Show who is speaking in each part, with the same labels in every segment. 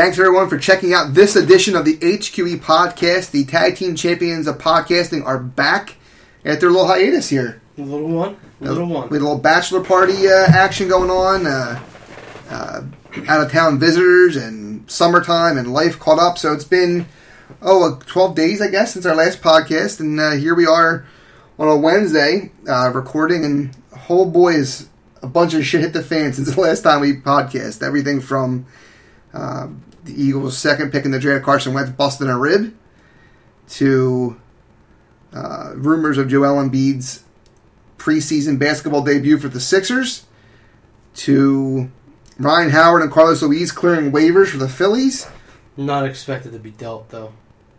Speaker 1: Thanks everyone for checking out this edition of the HQE podcast. The tag team champions of podcasting are back after a little hiatus here.
Speaker 2: A little one, a little one.
Speaker 1: We had a little bachelor party uh, action going on. Uh, uh, out of town visitors and summertime and life caught up. So it's been oh uh, 12 days, I guess, since our last podcast, and uh, here we are on a Wednesday uh, recording. And oh boy, is a bunch of shit hit the fan since the last time we podcast. Everything from uh, the Eagles' second pick in the draft, Carson Wentz busting a rib, to uh, rumors of Joel Embiid's preseason basketball debut for the Sixers, to Ryan Howard and Carlos Ruiz clearing waivers for the Phillies.
Speaker 2: Not expected to be dealt though.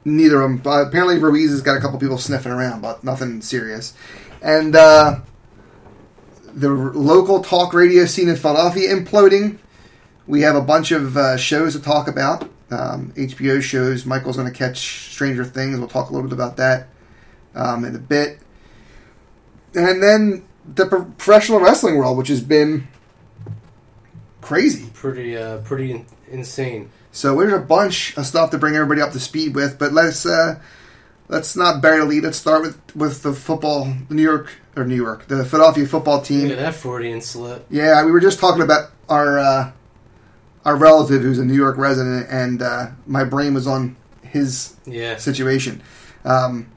Speaker 1: Neither of them. Uh, apparently, Ruiz has got a couple people sniffing around, but nothing serious. And uh, the local talk radio scene in Philadelphia imploding. We have a bunch of uh, shows to talk about. Um, HBO shows. Michael's going to catch Stranger Things. We'll talk a little bit about that um, in a bit. And then the professional wrestling world, which has been crazy.
Speaker 2: Pretty, uh, pretty in- insane.
Speaker 1: So there's a bunch of stuff to bring everybody up to speed with, but let's uh, let's not bury the lead. Let's start with with the football, the New York or New York, the Philadelphia football team.
Speaker 2: Look at that Freudian slip.
Speaker 1: Yeah, we were just talking about our uh, our relative who's a New York resident, and uh, my brain was on his
Speaker 2: Yeah,
Speaker 1: situation. Um,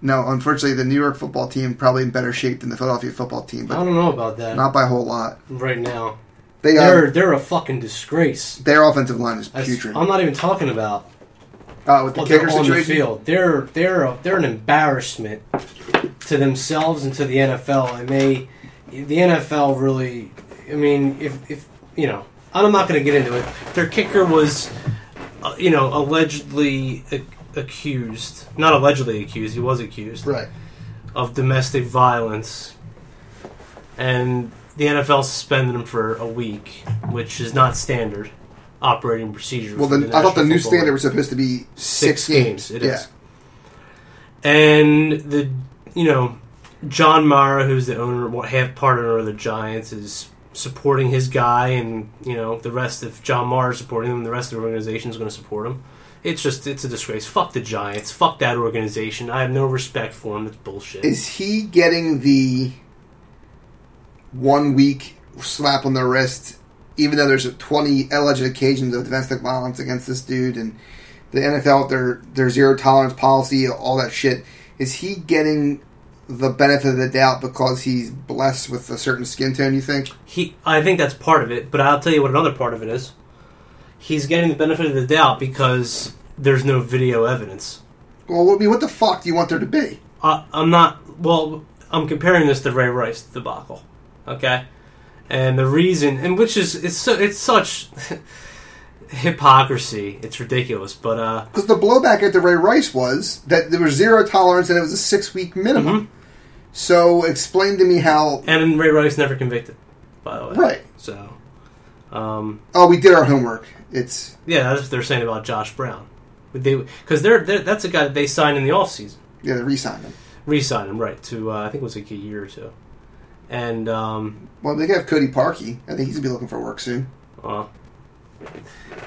Speaker 1: no, unfortunately, the New York football team probably in better shape than the Philadelphia football team, But I
Speaker 2: don't know about that
Speaker 1: not by a whole lot.
Speaker 2: right now.
Speaker 1: They
Speaker 2: They're
Speaker 1: uh,
Speaker 2: they're a fucking disgrace.
Speaker 1: their offensive line is putrid.
Speaker 2: I'm not even talking about
Speaker 1: Uh, with the
Speaker 2: they're
Speaker 1: kicker
Speaker 2: on the
Speaker 1: situation,
Speaker 2: field. They're they're a, they're an embarrassment to themselves and to the NFL. And they the NFL really. I mean, if if you know, I'm not going to get into it. Their kicker was, uh, you know, allegedly ac- accused. Not allegedly accused. He was accused
Speaker 1: right?
Speaker 2: of domestic violence, and the NFL suspended him for a week, which is not standard operating procedure.
Speaker 1: Well,
Speaker 2: for
Speaker 1: then I thought the
Speaker 2: National
Speaker 1: new
Speaker 2: Football
Speaker 1: standard
Speaker 2: League.
Speaker 1: was supposed to be six, games.
Speaker 2: games, it
Speaker 1: yeah.
Speaker 2: is. And the you know John Mara, who's the owner, what half part owner of the Giants, is supporting his guy, and you know the rest. If John Mara is supporting him, the rest of the organization is going to support him. It's just it's a disgrace. Fuck the Giants. Fuck that organization. I have no respect for him. It's bullshit.
Speaker 1: Is he getting the one week slap on the wrist, even though there's 20 alleged occasions of domestic violence against this dude, and the NFL their their zero tolerance policy, all that shit? Is he getting the benefit of the doubt because he's blessed with a certain skin tone? You think?
Speaker 2: he I think that's part of it, but I'll tell you what another part of it is. He's getting the benefit of the doubt because there's no video evidence.
Speaker 1: Well, I mean, what the fuck do you want there to be?
Speaker 2: I, I'm not. Well, I'm comparing this to Ray Rice debacle. Okay, and the reason, and which is it's so, it's such hypocrisy. It's ridiculous, but uh,
Speaker 1: Because the blowback at the Ray Rice was that there was zero tolerance and it was a six week minimum.
Speaker 2: Mhm.
Speaker 1: So explain to me how.
Speaker 2: and Ray Rice never convicted. By the way,
Speaker 1: Right.
Speaker 2: So, um,
Speaker 1: Oh, we did our homework. It's
Speaker 2: yeah, that's what they're saying about Josh Brown. They because they're, they're that's a guy that they signed in the offseason.
Speaker 1: yeah, they re-signed him.
Speaker 2: re-sign him right to uh, I think it was like a year or two, and um,
Speaker 1: Well, they have Cody Parkey. I think he's gonna be looking for work soon.
Speaker 2: well,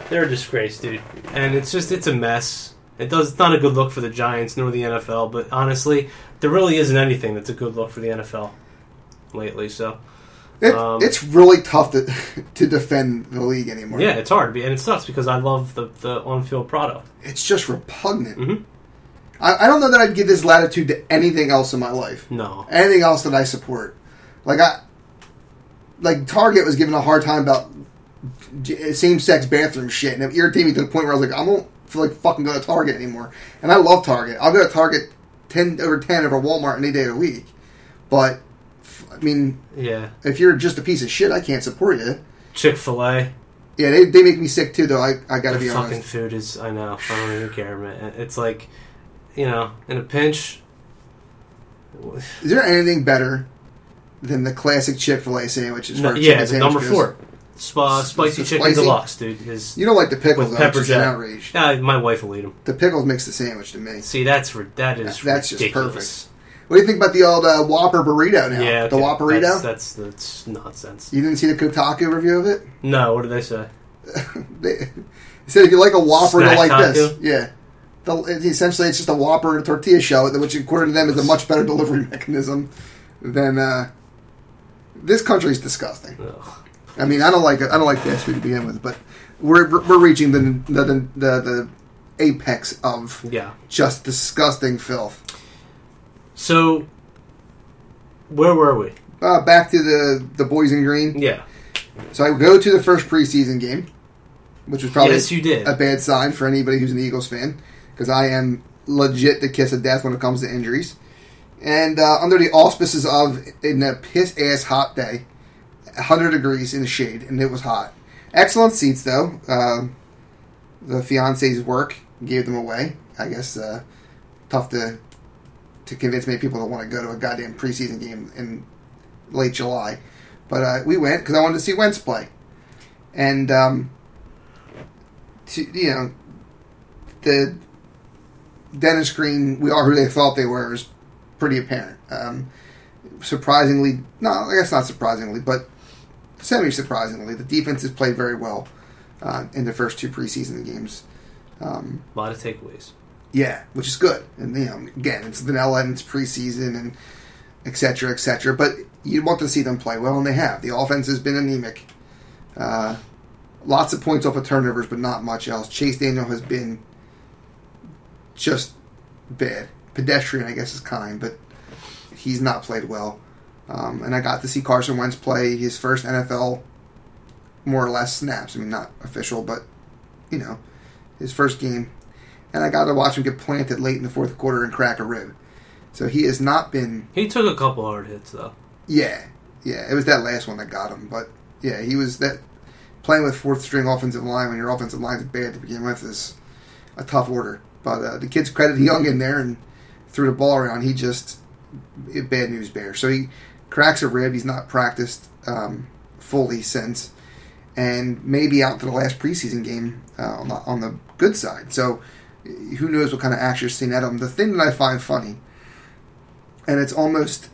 Speaker 2: they're a disgrace, dude, and it's just it's a mess. It does it's not a good look for the Giants nor the NFL, but honestly, there really isn't anything that's a good look for the NFL lately. So
Speaker 1: It,
Speaker 2: Um,
Speaker 1: it's really tough to to defend the league anymore.
Speaker 2: yeah, it's hard, and it sucks because I love the the on-field product.
Speaker 1: it's just repugnant.
Speaker 2: Mhm.
Speaker 1: I, I don't know that I'd give this latitude to anything else in my life.
Speaker 2: No,
Speaker 1: Anything else that I support, like I, like Target was given a hard time about same sex bathroom shit, and it irritated me to the point where I was like, I don't feel like fucking go to Target anymore. And I love Target. I'll go to Target ten over ten over Walmart any day of the week. But I mean,
Speaker 2: yeah,
Speaker 1: if you're just a piece of shit, I can't support you.
Speaker 2: Chick Fil A.
Speaker 1: Yeah, they, they make me sick too, though. I, I gotta
Speaker 2: The
Speaker 1: be
Speaker 2: fucking
Speaker 1: honest.
Speaker 2: food is. I know. I don't even care, man. It's like, you know, in a pinch.
Speaker 1: Is there anything better than the classic Chick Fil A sandwich? as
Speaker 2: No, yeah, number
Speaker 1: goes?
Speaker 2: four, Spa, spicy chicken
Speaker 1: spicy?
Speaker 2: deluxe, dude. Is
Speaker 1: You don't like the pickles,
Speaker 2: with
Speaker 1: though,
Speaker 2: pepper
Speaker 1: which is an
Speaker 2: jack.
Speaker 1: outrage.
Speaker 2: Yeah, my wife will eat them.
Speaker 1: The pickles makes the sandwich to me.
Speaker 2: See, that's ri- that is
Speaker 1: That's just
Speaker 2: ridiculous.
Speaker 1: What do you think about the old uh, Whopper burrito now?
Speaker 2: Yeah,
Speaker 1: the
Speaker 2: okay,
Speaker 1: Whopperito.
Speaker 2: That's, that's that's nonsense.
Speaker 1: You didn't see the Kotaku review of it?
Speaker 2: No, what did they say?
Speaker 1: they, he said if you like a Whopper,
Speaker 2: Snack
Speaker 1: you'll like this.
Speaker 2: taco?
Speaker 1: Yeah. The, it- essentially, it's just a Whopper and a tortilla shell, which according to them is a much better delivery mechanism than uh, this country is disgusting.
Speaker 2: Ugh.
Speaker 1: I mean, I don't like I don't like fast food to begin with, but we're we're reaching the the the, the, the apex of
Speaker 2: Yeah.
Speaker 1: just disgusting filth.
Speaker 2: So, where were we?
Speaker 1: Uh, back to the the boys in green.
Speaker 2: Yeah.
Speaker 1: So I go to the first preseason game, which was probably
Speaker 2: yes, you did.
Speaker 1: a bad sign for anybody who's an Eagles fan because I am legit the kiss of death when it comes to injuries. And uh, under the auspices of in a piss ass hot day, 100 degrees in the shade, and it was hot. Excellent seats though. Um the fiance's work gave them away. I guess uh, tough to to convince many people to want to go to a goddamn preseason game in late July. But uh, we went because I wanted to see Wentz play, and um, to, you know the Dennis Green, we are who they thought they were, is pretty apparent. Um, surprisingly, no, I guess not surprisingly, but semi surprisingly, the defense has played very well uh, in the first two preseason games. Um,
Speaker 2: a lot of takeaways.
Speaker 1: yeah, which is good. And you know, again, it's vanilla and it's preseason and et cetera, et cetera. But you want to see them play well, and they have. The offense has been anemic. Uh, lots of points off of turnovers, but not much else. Chase Daniel has been just bad. Pedestrian, I guess, is kind, but he's not played well. Um, and I got to see Carson Wentz play his first NFL, more or less, snaps. I mean, not official, but, you know, his first game and I got to watch him get planted late in the fourth quarter and crack a rib. So he has not been.
Speaker 2: He took a couple hard hits though.
Speaker 1: Yeah, yeah. It was that last one that got him, but yeah, he was that playing with fourth string offensive line when your offensive line's bad to begin with is a tough order. But uh, the kid's credit Young in there and threw the ball around. He just bad news bear. So he cracks a rib. He's not practiced um, fully since, and maybe out to the last preseason game uh, on, the, on the good side. So who knows what kind of action seeing at him. The thing that I find funny, and it's almost,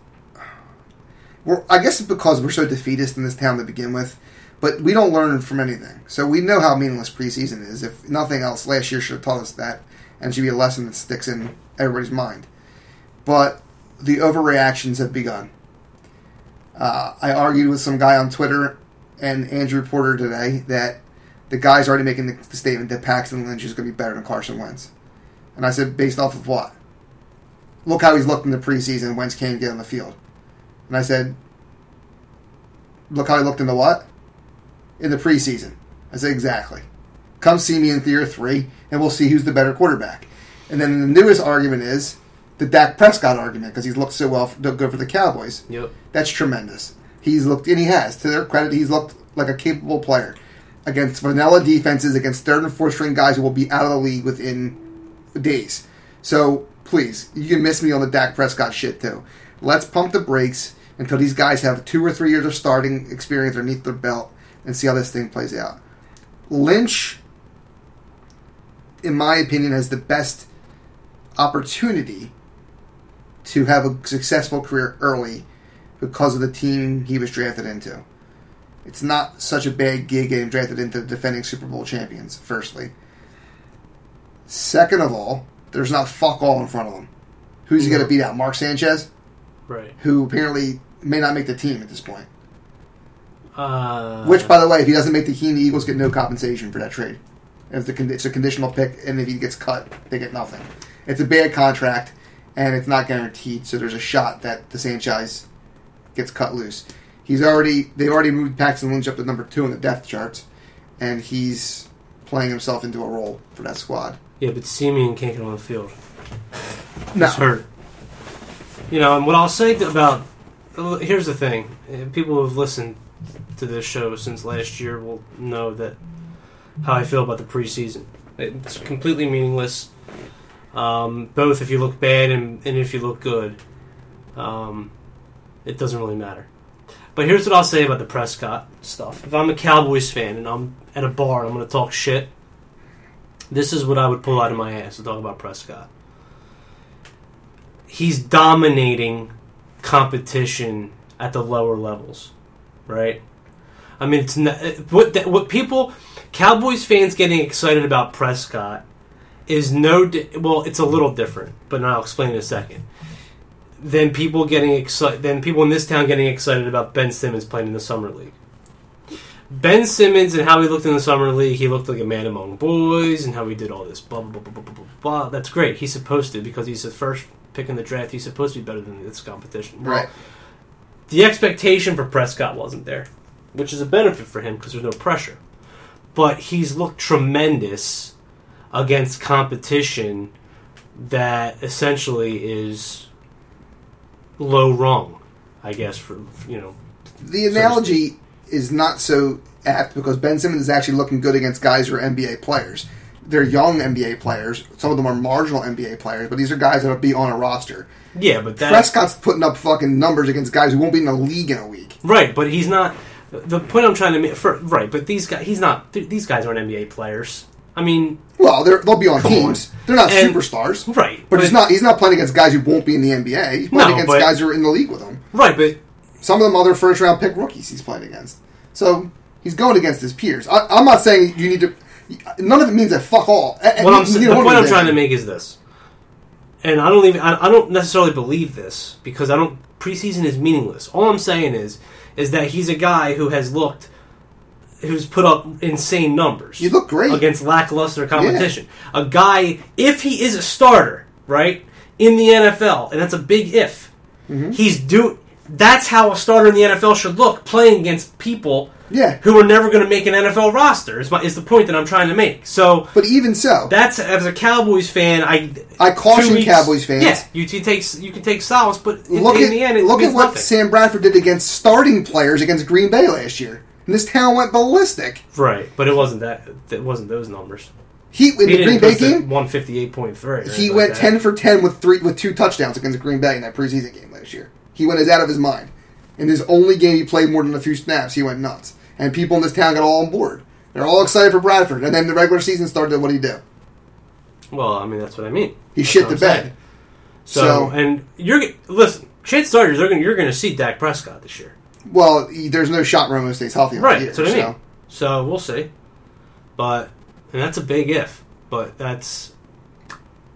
Speaker 1: well, I guess it's because we're so defeatist in this town to begin with, but we don't learn from anything. So we know how meaningless preseason is. If nothing else, last year should have taught us that, and should be a lesson that sticks in everybody's mind. But the overreactions have begun. Uh, I argued with some guy on Twitter and Andrew Porter today that the guy's already making the, the statement that Paxton Lynch is going to be better than Carson Wentz. And I said, based off of what? Look how he's looked in the preseason. Wentz can't get on the field. And I said, look how he looked in the what? In the preseason. I said, exactly. Come see me in Theater 3, and we'll see who's the better quarterback. And then the newest argument is the Dak Prescott argument, because he's looked so well, good for the Cowboys.
Speaker 2: Yep.
Speaker 1: That's tremendous. He's looked, and he has. To their credit, he's looked like a capable player against vanilla defenses, against third and fourth string guys who will be out of the league within days. So please, you can miss me on the Dak Prescott shit too. Let's pump the brakes until these guys have two or three years of starting experience underneath their belt and see how this thing plays out. Lynch, in my opinion, has the best opportunity to have a successful career early because of the team he was drafted into. It's not such a bad gig getting drafted into the defending Super Bowl champions, firstly. Second of all, there's not fuck all in front of him. Who's he going to beat out? Mark Sanchez,
Speaker 2: Right.
Speaker 1: who apparently may not make the team at this point.
Speaker 2: Uh,
Speaker 1: Which, by the way, if he doesn't make the team, the Eagles get no compensation for that trade. If the, con- it's a conditional pick, and if he gets cut, they get nothing. It's a bad contract, and it's not guaranteed, so there's a shot that the Sanchez gets cut loose. He's already they've already moved Paxton Lynch up to number two in the depth charts, and he's playing himself into a role for that squad.
Speaker 2: yeah, but Simeon can't get on the field.
Speaker 1: No,
Speaker 2: He's hurt. You know, and what I'll say about here's the thing: people who have listened to this show since last year will know that how I feel about the preseason. It's completely meaningless. Um, both if you look bad and, and if you look good, um, it doesn't really matter. But here's what I'll say about the Prescott stuff. If I'm a Cowboys fan and I'm at a bar and I'm going to talk shit, this is what I would pull out of my ass to talk about Prescott he's dominating competition at the lower levels, right? I mean, it's not, what what people Cowboys fans getting excited about Prescott is no di- well, it's a little different, but I'll explain in a second. Than people getting excited, than people in this town getting excited about Ben Simmons playing in the summer league. Ben Simmons and how he looked in the summer league, he looked like a man among boys, and how he did all this blah blah blah blah blah blah. blah. That's great. He's supposed to because he's the first pick in the draft. He's supposed to be better than this competition. Well,
Speaker 1: Right.
Speaker 2: the expectation for Prescott wasn't there, which is a benefit for him because there's no pressure. But he's looked tremendous against competition that essentially is low rung, I guess. For you know,
Speaker 1: The analogy is not so apt because Ben Simmons is actually looking good against guys who are NBA players. They're young NBA players. Some of them are marginal NBA players, but these are guys that will be on a roster.
Speaker 2: yeah, but that
Speaker 1: Prescott's putting up fucking numbers against guys who won't be in the league in a week.
Speaker 2: right, but he's not. The point I'm trying to make, for, right? But these guys, he's not. These guys aren't NBA players. I mean,
Speaker 1: Well, they're, they'll be on teams. They're not
Speaker 2: And-
Speaker 1: superstars,
Speaker 2: right?
Speaker 1: but, he's not. He's not playing against guys who won't be in the NBA. He's playing
Speaker 2: No,
Speaker 1: against
Speaker 2: but-
Speaker 1: guys who are in the league with him.
Speaker 2: right, but
Speaker 1: Some of them other first round pick rookies he's playing against. So he's going against his peers. I, I'm not saying you need to. None of it means that fuck all.
Speaker 2: What I'm, the point I'm trying to make is this, and I don't even I, I don't necessarily believe this because I don't preseason is meaningless. All I'm saying is is that he's a guy who has looked, who's put up insane numbers.
Speaker 1: You look great.
Speaker 2: against lackluster competition. A guy, if he is a starter, right in the NFL, and that's a big if.
Speaker 1: Mm-hmm.
Speaker 2: He's do. That's how a starter in the NFL should look, playing against people
Speaker 1: Yeah.
Speaker 2: who are never going to make an NFL roster. Is my is the point that I'm trying to make. So
Speaker 1: But even so,
Speaker 2: that's as a Cowboys fan, I
Speaker 1: I caution
Speaker 2: weeks-
Speaker 1: Cowboys fans.
Speaker 2: Yeah, you, you take you can take solace, but in,
Speaker 1: look
Speaker 2: in
Speaker 1: at
Speaker 2: the end, it
Speaker 1: look at what
Speaker 2: nothing.
Speaker 1: Sam Bradford did against starting players against Green Bay last year. And this town went ballistic.
Speaker 2: right, but it wasn't that. It wasn't those numbers.
Speaker 1: He in
Speaker 2: He
Speaker 1: the Green Bay game,
Speaker 2: 158.3.
Speaker 1: he went ten for ten with three with two touchdowns against Green Bay in that preseason game last year. He went as out of his mind. In his only game he played more than a few snaps, he went nuts. And people in this town got all on board. They're all excited for Bradford. And then the regular season started. What did he do?
Speaker 2: Well, I mean that's what I mean.
Speaker 1: He
Speaker 2: That's
Speaker 1: shit the bed.
Speaker 2: So,
Speaker 1: So-
Speaker 2: and you're listen, chances are you're going you're going to see Dak Prescott this year,
Speaker 1: Well, there's no shot Romo stays healthy.
Speaker 2: right?
Speaker 1: year,
Speaker 2: That's what I
Speaker 1: so-
Speaker 2: mean. So we'll see, but and that's a big if, but that's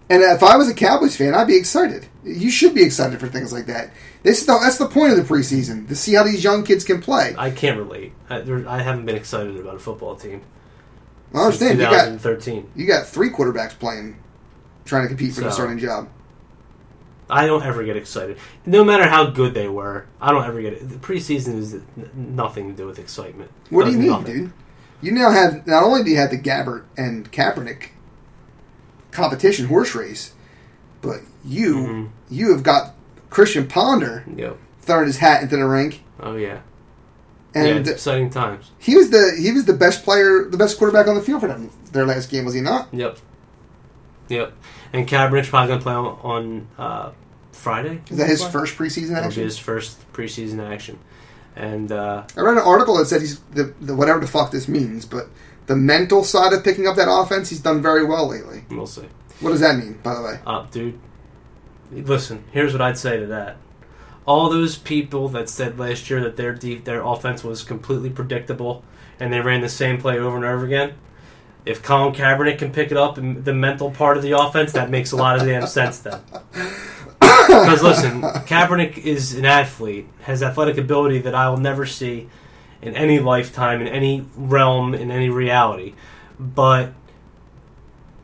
Speaker 1: And if I was a Cowboys fan, I'd be excited. You should be excited for things like that. This is the, that's the point of the preseason to see how these young kids can play.
Speaker 2: I can't relate. I, there, I haven't been excited about a football team
Speaker 1: I understand
Speaker 2: since
Speaker 1: you got
Speaker 2: 2013.
Speaker 1: you got three quarterbacks playing, trying to compete for the starting job.
Speaker 2: I don't ever get excited, no matter how good they were. I don't ever get it. The preseason is n- nothing to do with excitement.
Speaker 1: What do you mean,
Speaker 2: nothing.
Speaker 1: dude? You now have not only do you have the Gabbert and Kaepernick competition horse race, but you
Speaker 2: Mhm.
Speaker 1: you have got Christian Ponder
Speaker 2: Yep.
Speaker 1: throwing his hat into the ring,
Speaker 2: Oh yeah. yeah, it's
Speaker 1: and
Speaker 2: exciting times.
Speaker 1: he was the he was the best player, the best quarterback on the field for them their last game, was he not?
Speaker 2: Yep. Yep. And Kaepernick's probably going to play on, on uh, Friday.
Speaker 1: Is that his
Speaker 2: Play?
Speaker 1: first preseason
Speaker 2: That'll be
Speaker 1: action?
Speaker 2: his first preseason action. And uh,
Speaker 1: I read an article that said he's the, the whatever the fuck this means, but the mental side of picking up that offense, he's done very well lately.
Speaker 2: we'll see.
Speaker 1: What does that mean, by the way?
Speaker 2: Uh, dude, listen. Here's what I'd say to that. All those people that said last year that their deep, their offense was completely predictable and they ran the same play over and over again. If Colin Kaepernick can pick it up in the mental part of the offense, that makes a lot of damn sense then. Because listen, Kaepernick is an athlete, has athletic ability that I will never see in any lifetime, in any realm, in any reality. But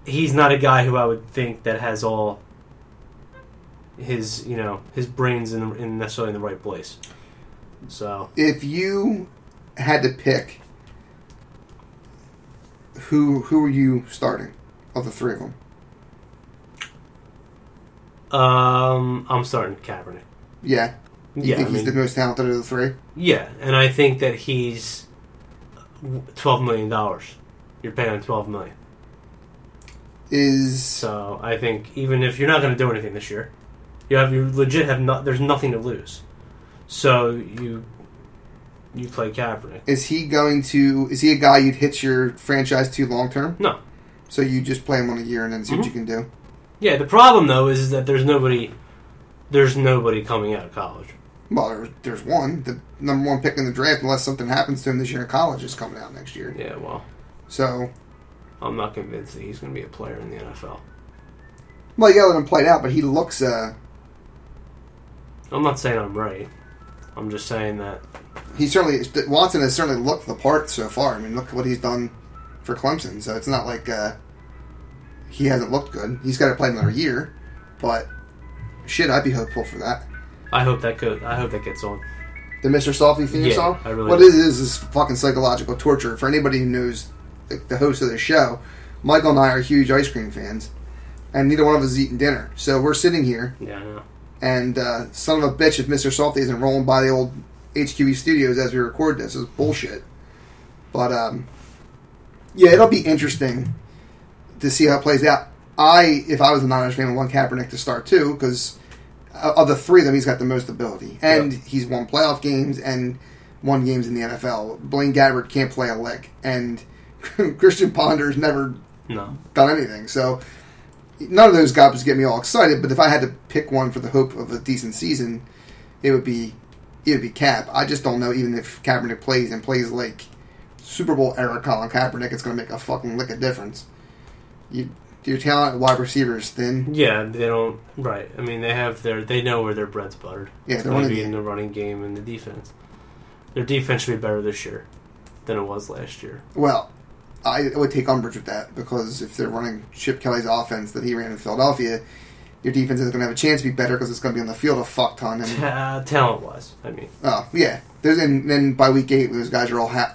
Speaker 2: he's not a guy who I would think that has all his, you know, his brains in, in necessarily in the right place. So
Speaker 1: If you had to pick who who are you starting of the three of them?
Speaker 2: um, I'm starting Kaepernick.
Speaker 1: Yeah, you
Speaker 2: Yeah,
Speaker 1: think
Speaker 2: I
Speaker 1: he's
Speaker 2: mean-
Speaker 1: the most talented of the three?
Speaker 2: Yeah, and I think that he's twelve million dollars. You're paying him twelve million.
Speaker 1: Is
Speaker 2: So I think even if you're not going to do anything this year, you have you legit have not. There's nothing to lose. So you you play Kaepernick.
Speaker 1: is he going to? Is he a guy you'd hitch your franchise to long term?
Speaker 2: No.
Speaker 1: So you just play him on a year and then see what
Speaker 2: Mhm.
Speaker 1: you can do.
Speaker 2: Yeah, the problem though is that there's nobody. There's nobody coming out of college.
Speaker 1: Well, there, there's one. The number one pick in the draft, unless something happens to him this year in college, is coming out next year.
Speaker 2: Yeah, well,
Speaker 1: So,
Speaker 2: I'm not convinced that he's going to be a player in the NFL.
Speaker 1: well, you gotta let him play it out, but he looks. uh
Speaker 2: I'm not saying I'm right. I'm just saying that
Speaker 1: He certainly Watson has certainly looked the part so far. I mean, look what he's done for Clemson. So it's not like uh he hasn't looked good. He's got to play another year, but shit, I'd be hopeful for that.
Speaker 2: I hope that could. I hope that gets on.
Speaker 1: The Mr. Softee theme
Speaker 2: Yeah,
Speaker 1: song.
Speaker 2: I really
Speaker 1: what
Speaker 2: do.
Speaker 1: it is is fucking psychological torture. For anybody who knows the, the host of the show, Michael and I are huge ice cream fans, and neither one of us has eaten dinner. So we're sitting here,
Speaker 2: Yeah.
Speaker 1: And uh, son of a bitch, if Mr. Softee isn't rolling by the old HQE studios as we record this, is bullshit. But um, yeah, it'll be interesting to see how it plays out. I, if I was a Niners fan, would want Kaepernick to start too, because of the three of them, he's got the most ability, and
Speaker 2: Yep.
Speaker 1: he's won playoff games and won games in the NFL. Blaine Gabbert can't play a lick, and Christian Ponder's never
Speaker 2: No.
Speaker 1: done anything. So none of those guys get me all excited. But if I had to pick one for the hope of a decent season, it would be it would be Cap. I just don't know even if Kaepernick plays and plays like Super Bowl era Colin Kaepernick, it's going to make a fucking lick of difference. You, your talent wide receivers is thin.
Speaker 2: Yeah, they don't. Right. I mean, they have their. They know where their bread's buttered.
Speaker 1: Yeah,
Speaker 2: it's
Speaker 1: they're
Speaker 2: going to be in the running game and the defense. Their defense should be better this year than it was last year.
Speaker 1: Well, I would take umbrage with that because if they're running Chip Kelly's offense that he ran in Philadelphia, your defense isn't going to have a chance to be better because it's going to be on the field a fuck ton. And
Speaker 2: Ta- talent wise, I mean.
Speaker 1: Oh yeah, there's and then by week eight, those guys are all ha-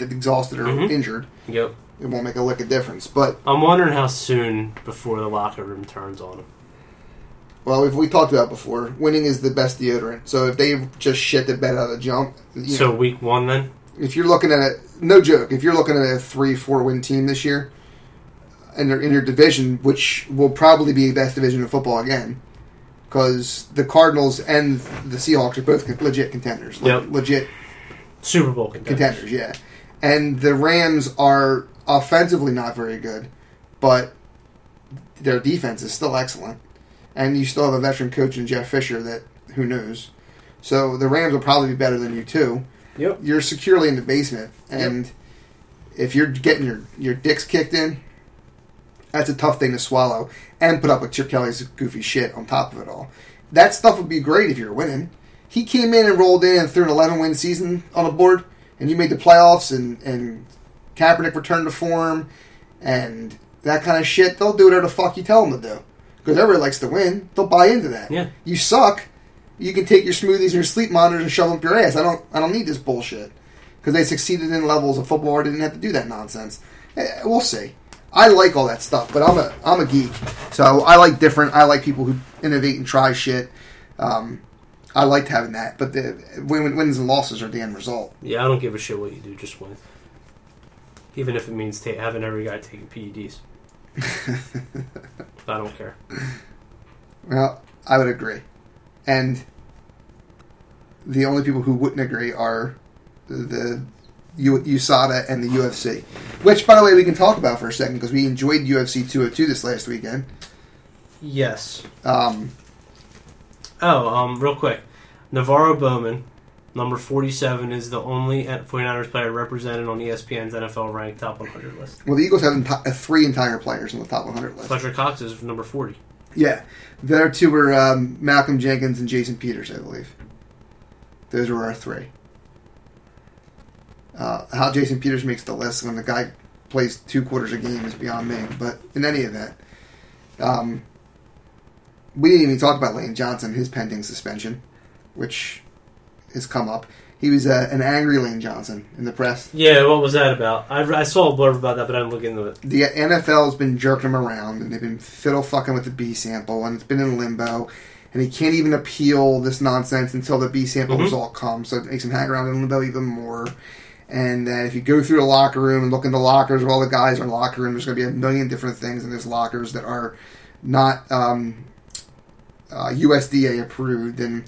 Speaker 1: exhausted or
Speaker 2: Mhm.
Speaker 1: injured.
Speaker 2: Yep.
Speaker 1: It won't make a lick of difference. But
Speaker 2: I'm wondering how soon before the locker room turns on them.
Speaker 1: well, if we talked about before, winning is the best deodorant. So if they just shit the bed out of the jump, you
Speaker 2: So
Speaker 1: know,
Speaker 2: week one then.
Speaker 1: If you're looking at a no joke, if you're looking at a three four win team this year, and they're in your division, which will probably be the best division in football again. Because the Cardinals and the Seahawks are both legit contenders, Le-
Speaker 2: Yep.
Speaker 1: legit
Speaker 2: Super Bowl contenders.
Speaker 1: contenders, yeah. And the Rams are offensively not very good, but their defense is still excellent. And you still have a veteran coach in Jeff Fisher that who knows. So the Rams will probably be better than you too.
Speaker 2: Yep.
Speaker 1: You're securely in the basement, and if you're getting your your dicks kicked in, that's a tough thing to swallow. And put up with Chip Kelly's goofy shit on top of it all. That stuff would be great if you're winning. He came in and rolled in and threw an 11 win season on the board, and you made the playoffs, and, and Kaepernick returned to form, and that kind of shit. They'll do whatever the fuck you tell them to do. Because everybody likes to win. They'll buy into that.
Speaker 2: Yeah.
Speaker 1: You suck. You can take your smoothies and your sleep monitors and shove them up your ass. I don't. I don't need this bullshit. Because they succeeded in levels of football, where they didn't have to do that nonsense. Eh, We'll see. I like all that stuff, but I'm a I'm a geek, so I like different. I like people who innovate and try shit. Um, I liked having that, but the wins and losses are the end result.
Speaker 2: Yeah, I don't give a shit what you do. Just win. Even if it means ta- having every guy taking PEDs. I don't care.
Speaker 1: Well, I would agree, and the only people who wouldn't agree are the, U- USADA and the UFC. Which, by the way, we can talk about for a second because we enjoyed UFC 202 this last weekend.
Speaker 2: Yes.
Speaker 1: Um,
Speaker 2: Oh, um, real quick. NaVorro Bowman, number 47, is the only 49ers player represented on ESPN's NFL ranked top 100 list.
Speaker 1: well, the Eagles have enti- three entire players on the top 100 list.
Speaker 2: Fletcher Cox is number 40.
Speaker 1: Yeah, the other two were um, Malcolm Jenkins and Jason Peters, I believe. Those were our three. Uh, how Jason Peters makes the list when the guy plays two quarters a game is beyond me. But in any event, um, we didn't even talk about Lane Johnson, his pending suspension, which has come up. He was uh, an angry Lane Johnson in the press.
Speaker 2: Yeah, what was that about? I, I saw a blurb about that, but I didn't look into it.
Speaker 1: the NFL has been jerking him around, and they've been fiddle fucking with the B sample, and it's been in limbo, and he can't even appeal this nonsense until the B sample
Speaker 2: Mhm.
Speaker 1: result comes. So it makes him hang around in limbo even more. And uh, if you go through the locker room and look in the lockers of all the guys in the locker room, there's going to be a million different things in those lockers that are not um, uh, USDA approved, and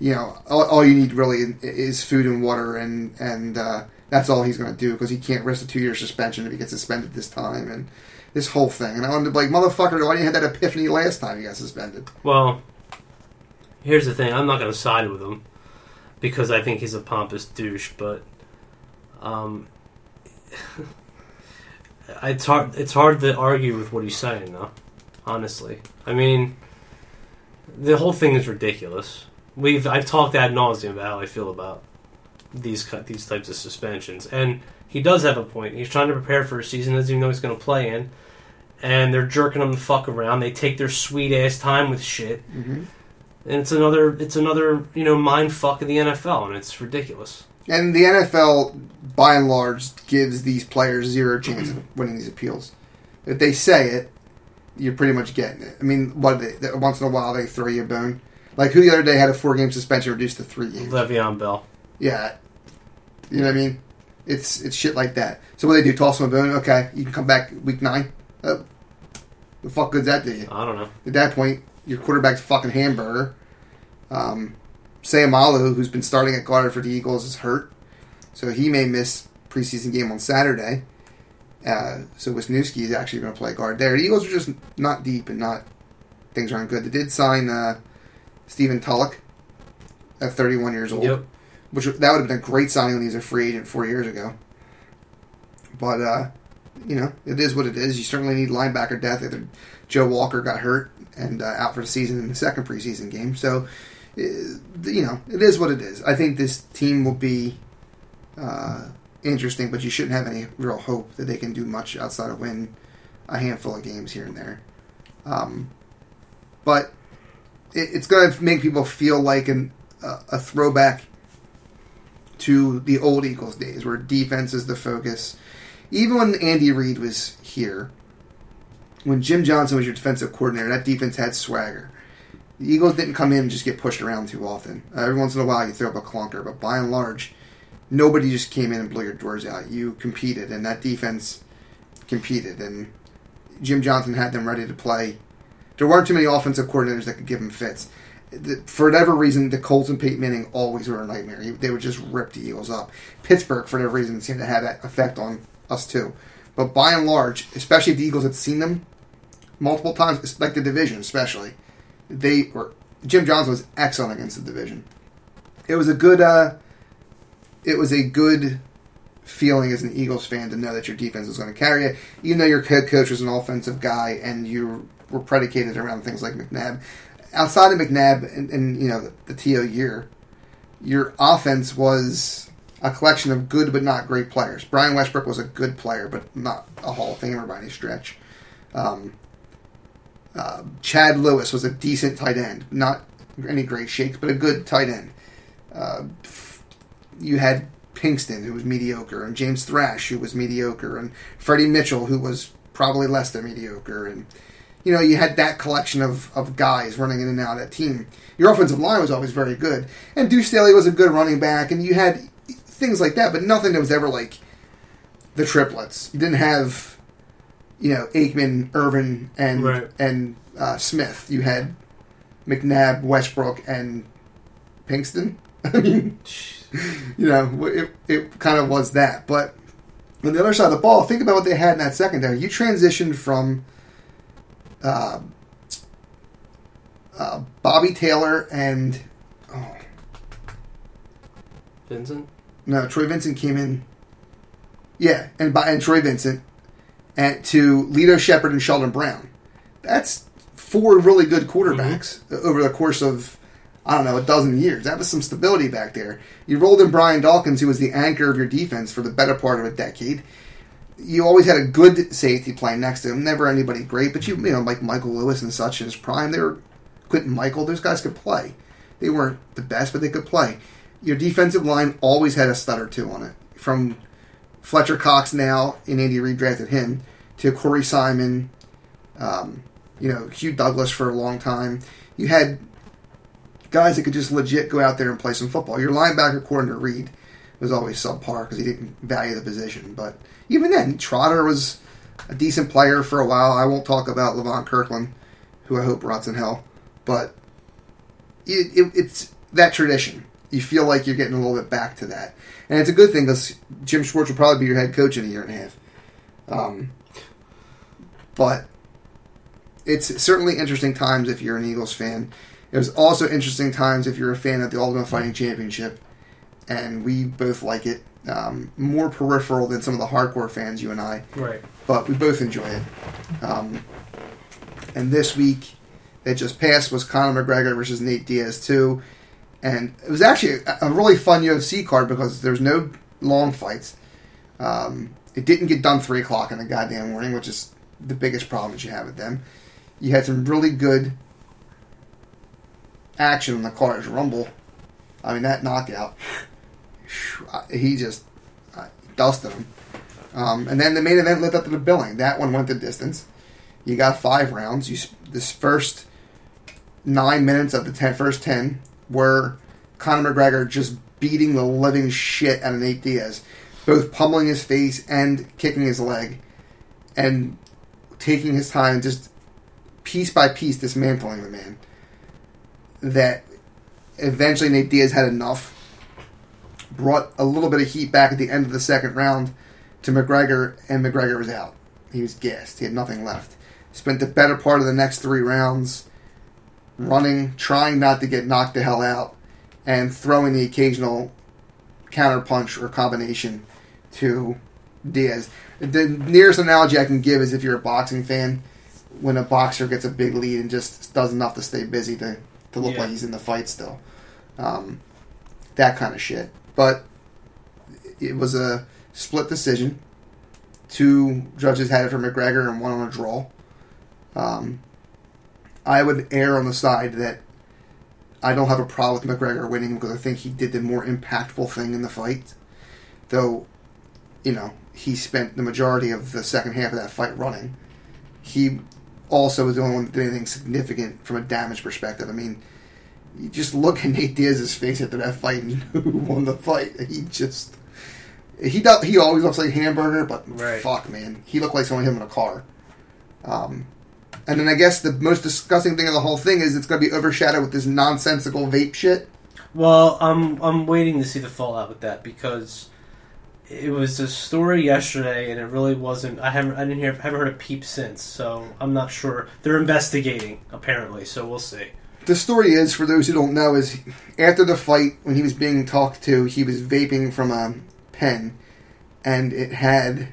Speaker 1: you know all, all you need really is food and water, and and uh, that's all he's going to do because he can't risk a two year suspension if he gets suspended this time, and this whole thing. And I wanted to be like, motherfucker, why didn't you have that epiphany last time you got suspended?
Speaker 2: Well, here's the thing. I'm not going to side with him. because I think he's a pompous douche. But um, it's hard. It's hard to argue with what he's saying, though. Honestly, I mean, the whole thing is ridiculous. We've I've talked ad nauseum about how I feel about these cut these types of suspensions, and he does have a point. He's trying to prepare for a season doesn't even know he's going to play in, and they're jerking him the fuck around. They take their sweet ass time with shit,
Speaker 1: Mm-hmm.
Speaker 2: and it's another it's another you know mind fuck of the NFL, and it's ridiculous.
Speaker 1: And the NFL, by and large, gives these players zero chance of winning these appeals. If they say it, you're pretty much getting it. I mean, what they, once in a while they throw you a bone. Like who the other day had a four game suspension reduced to three games.
Speaker 2: Le'Veon Bell.
Speaker 1: Yeah, you know what I mean. It's it's shit like that. So what they do? Toss him a bone. Okay, you can come back week nine. Oh, the fuck good's that do you?
Speaker 2: I don't know.
Speaker 1: At that point, your quarterback's fucking hamburger. Um, Seumalo, who's been starting at guard for the Eagles, is hurt, so he may miss preseason game on Saturday. Uh, so Wisniewski is actually going to play guard there. The Eagles are just not deep and not things aren't good. They did sign uh, Stephen Tulloch at 31 years old,
Speaker 2: Yep.
Speaker 1: which that would have been a great signing when he was a free agent four years ago. But uh, you know, it is what it is. You certainly need linebacker depth. Either Joe Walker got hurt and uh, out for the season in the second preseason game, so uh, you know, it is what it is. I think this team will be uh, interesting, but you shouldn't have any real hope that they can do much outside of win a handful of games here and there. Um, but it, it's going to make people feel like an, uh, a throwback to the old Eagles days, where defense is the focus. Even when Andy Reid was here, when Jim Johnson was your defensive coordinator, that defense had swagger. The Eagles didn't come in and just get pushed around too often. Uh, every once in a while, you throw up a clunker, but by and large, nobody just came in and blew your doors out. You competed, and that defense competed, and Jim Johnson had them ready to play. There weren't too many offensive coordinators that could give him fits. For whatever reason, the Colts and Peyton Manning always were a nightmare. He- They would just rip the Eagles up. Pittsburgh, for whatever reason, seemed to have that effect on us too. But by and large, especially if the Eagles had seen them multiple times, like the division especially, they were Jim Johnson was excellent against the division. It was a good uh it was a good feeling as an Eagles fan to know that your defense was going to carry it, even though your head coach was an offensive guy and you were predicated around things like McNabb. Outside of McNabb and, and you know the, the TO year, your offense was a collection of good but not great players. Brian Westbrook was a good player, but not a Hall of Famer by any stretch. Um, uh, Chad Lewis was a decent tight end, not any great shakes, but a good tight end. Uh, you had Pinkston, who was mediocre, and James Thrash, who was mediocre, and Freddie Mitchell, who was probably less than mediocre, and you know you had that collection of, of guys running in and out of that team. Your offensive line was always very good, and Deuce Staley was a good running back, and you had things like that, but nothing that was ever like the triplets. You didn't have you know Aikman, Irvin, and
Speaker 2: Right.
Speaker 1: and uh, Smith. You had McNabb, Westbrook, and Pinkston. I mean, you know, it, it kind of was that. But on the other side of the ball, think about what they had in that secondary. You transitioned from uh, uh, Bobby Taylor and oh
Speaker 2: Vincent.
Speaker 1: no, Troy Vincent came in. Yeah, and by and Troy Vincent, and to Lito Sheppard and Sheldon Brown. That's four really good quarterbacks over the course of I don't know a dozen years. That was some stability back there. You rolled in Brian Dawkins, who was the anchor of your defense for the better part of a decade. You always had a good safety playing next to him. Never anybody great, but you you know like Michael Lewis and such in his prime. They were Quintin Mikell. Those guys could play. They weren't the best, but they could play. Your defensive line always had a stud or two on it. From Fletcher Cox now, and Andy Reid drafted him, to Corey Simon, um, you know, Hugh Douglas for a long time. You had guys that could just legit go out there and play some football. Your linebacker coordinator Reed was always subpar because he didn't value the position. But even then, Trotter was a decent player for a while. I won't talk about Levon Kirkland, who I hope rots in hell. But it, it, it's that tradition. You feel like you're getting a little bit back to that. And it's a good thing because Jim Schwartz will probably be your head coach in a year and a half. Um, but it's certainly interesting times if you're an Eagles fan. It was also interesting times if you're a fan of the Ultimate Fighting Championship and we both like it. Um, more peripheral than some of the hardcore fans, you and I,
Speaker 2: Right.
Speaker 1: but we both enjoy it. Um, and this week that just passed was Conor McGregor versus Nate Diaz too, and it was actually a, a really fun UFC card because there's no long fights. Um, it didn't get done three o'clock in the goddamn morning, which is the biggest problem that you have with them. You had some really good action on the card. Rumble, I mean that knockout, he just uh, dusted him. Um, and then the main event lived up to the billing. That one went the distance. You got five rounds. You this first nine minutes of the ten, first ten were Conor McGregor just beating the living shit out of Nate Diaz, both pummeling his face and kicking his leg, and taking his time, just piece by piece dismantling the man. That eventually Nate Diaz had enough. Brought a little bit of heat back at the end of the second round to McGregor, and McGregor was out. He was gassed. He had nothing left. Spent the better part of the next three rounds running, trying not to get knocked the hell out, and throwing the occasional counter punch or combination to Diaz. The nearest analogy I can give is if you're a boxing fan, when a boxer gets a big lead and just does enough to stay busy to, to look
Speaker 2: Yeah.
Speaker 1: like he's in the fight still. Um, that kind of shit. But it was a split decision. Two judges had it for McGregor and one on a draw. Um, I would err on the side that I don't have a problem with McGregor winning because I think he did the more impactful thing in the fight. Though, you know, he spent the majority of the second half of that fight running. He also was the only one that did anything significant from a damage perspective. I mean, you just look at Nate Diaz's face after that fight and who won the fight. He just he does he always looks like hamburger, but
Speaker 2: Right.
Speaker 1: fuck man, he looked like someone hit him in a car. Um, and then I guess the most disgusting thing of the whole thing is it's going to be overshadowed with this nonsensical vape shit.
Speaker 2: Well, I'm I'm waiting to see the fallout with that because it was a story yesterday, and it really wasn't. I haven't I didn't hear haven't heard a peep since, so I'm not sure. They're investigating apparently, so we'll see.
Speaker 1: The story is, for those who don't know, is after the fight, when he was being talked to, he was vaping from a pen, and it had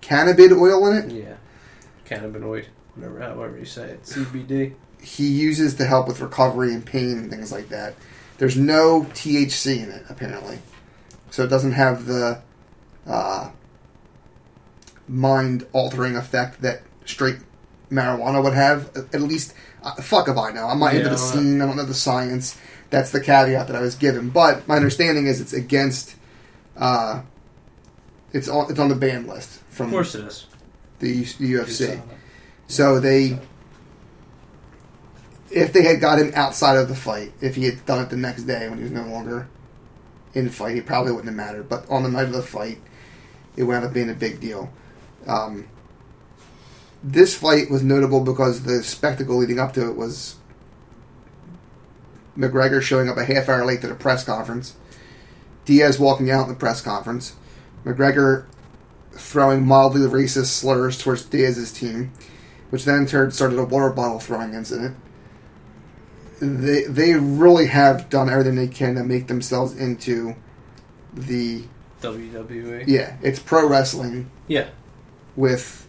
Speaker 1: cannabis oil in it.
Speaker 2: Yeah, cannabinoid, whatever however you say it, CBD.
Speaker 1: he uses to help with recovery and pain and things like that. There's no THC in it apparently, so it doesn't have the uh, mind altering effect that straight marijuana would have. At least, uh, fuck if I know. I'm not
Speaker 2: Yeah,
Speaker 1: into the scene. I don't know the science. That's the caveat that I was given. But my understanding is it's against. Uh, it's on. It's on the ban list from
Speaker 2: Of course it is.
Speaker 1: the, the UFC. So they, if they had got him outside of the fight, if he had done it the next day when he was no longer in fight, it probably wouldn't have mattered. But on the night of the fight, it wound up being a big deal. Um, this fight was notable because the spectacle leading up to it was McGregor showing up a half hour late to the press conference, Diaz walking out in the press conference, McGregor throwing mildly racist slurs towards Diaz's team, which then in turn started a water bottle throwing incident. They they really have done everything they can to make themselves into the
Speaker 2: WWE.
Speaker 1: yeah it's pro wrestling
Speaker 2: Yeah.
Speaker 1: with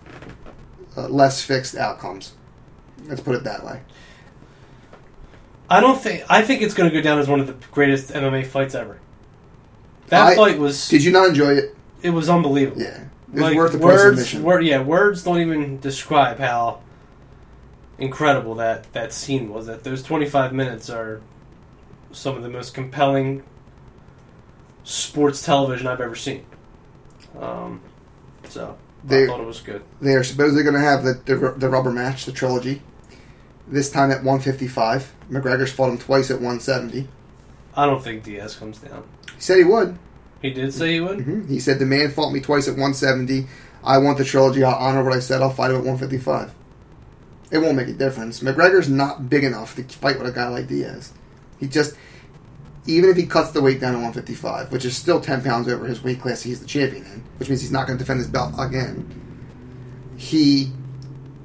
Speaker 1: uh, less fixed outcomes. Let's put it that way.
Speaker 2: I don't think. I think it's going to go down as one of the greatest MMA fights ever. That
Speaker 1: I-
Speaker 2: fight was.
Speaker 1: Did you not enjoy it?
Speaker 2: It was unbelievable.
Speaker 1: Yeah, it was
Speaker 2: Like,
Speaker 1: worth the
Speaker 2: words, word, yeah, words don't even describe how incredible that that scene was. That those twenty five minutes are some of the most compelling sports television I've ever seen. Um, so
Speaker 1: They-
Speaker 2: I thought it was good.
Speaker 1: They are supposedly going to have the, the the rubber match, the trilogy. This time at 155. McGregor's fought him twice at 170.
Speaker 2: I don't think Diaz comes down.
Speaker 1: He said he would.
Speaker 2: He did say he would.
Speaker 1: hmm He said the man fought me twice at 170. I want the trilogy. I'll honor what I said. I'll fight him at 155. It won't make a difference. McGregor's not big enough to fight with a guy like Diaz. He just, even if he cuts the weight down to 155, which is still 10 pounds over his weight class he's the champion in, which means he's not going to defend his belt again, he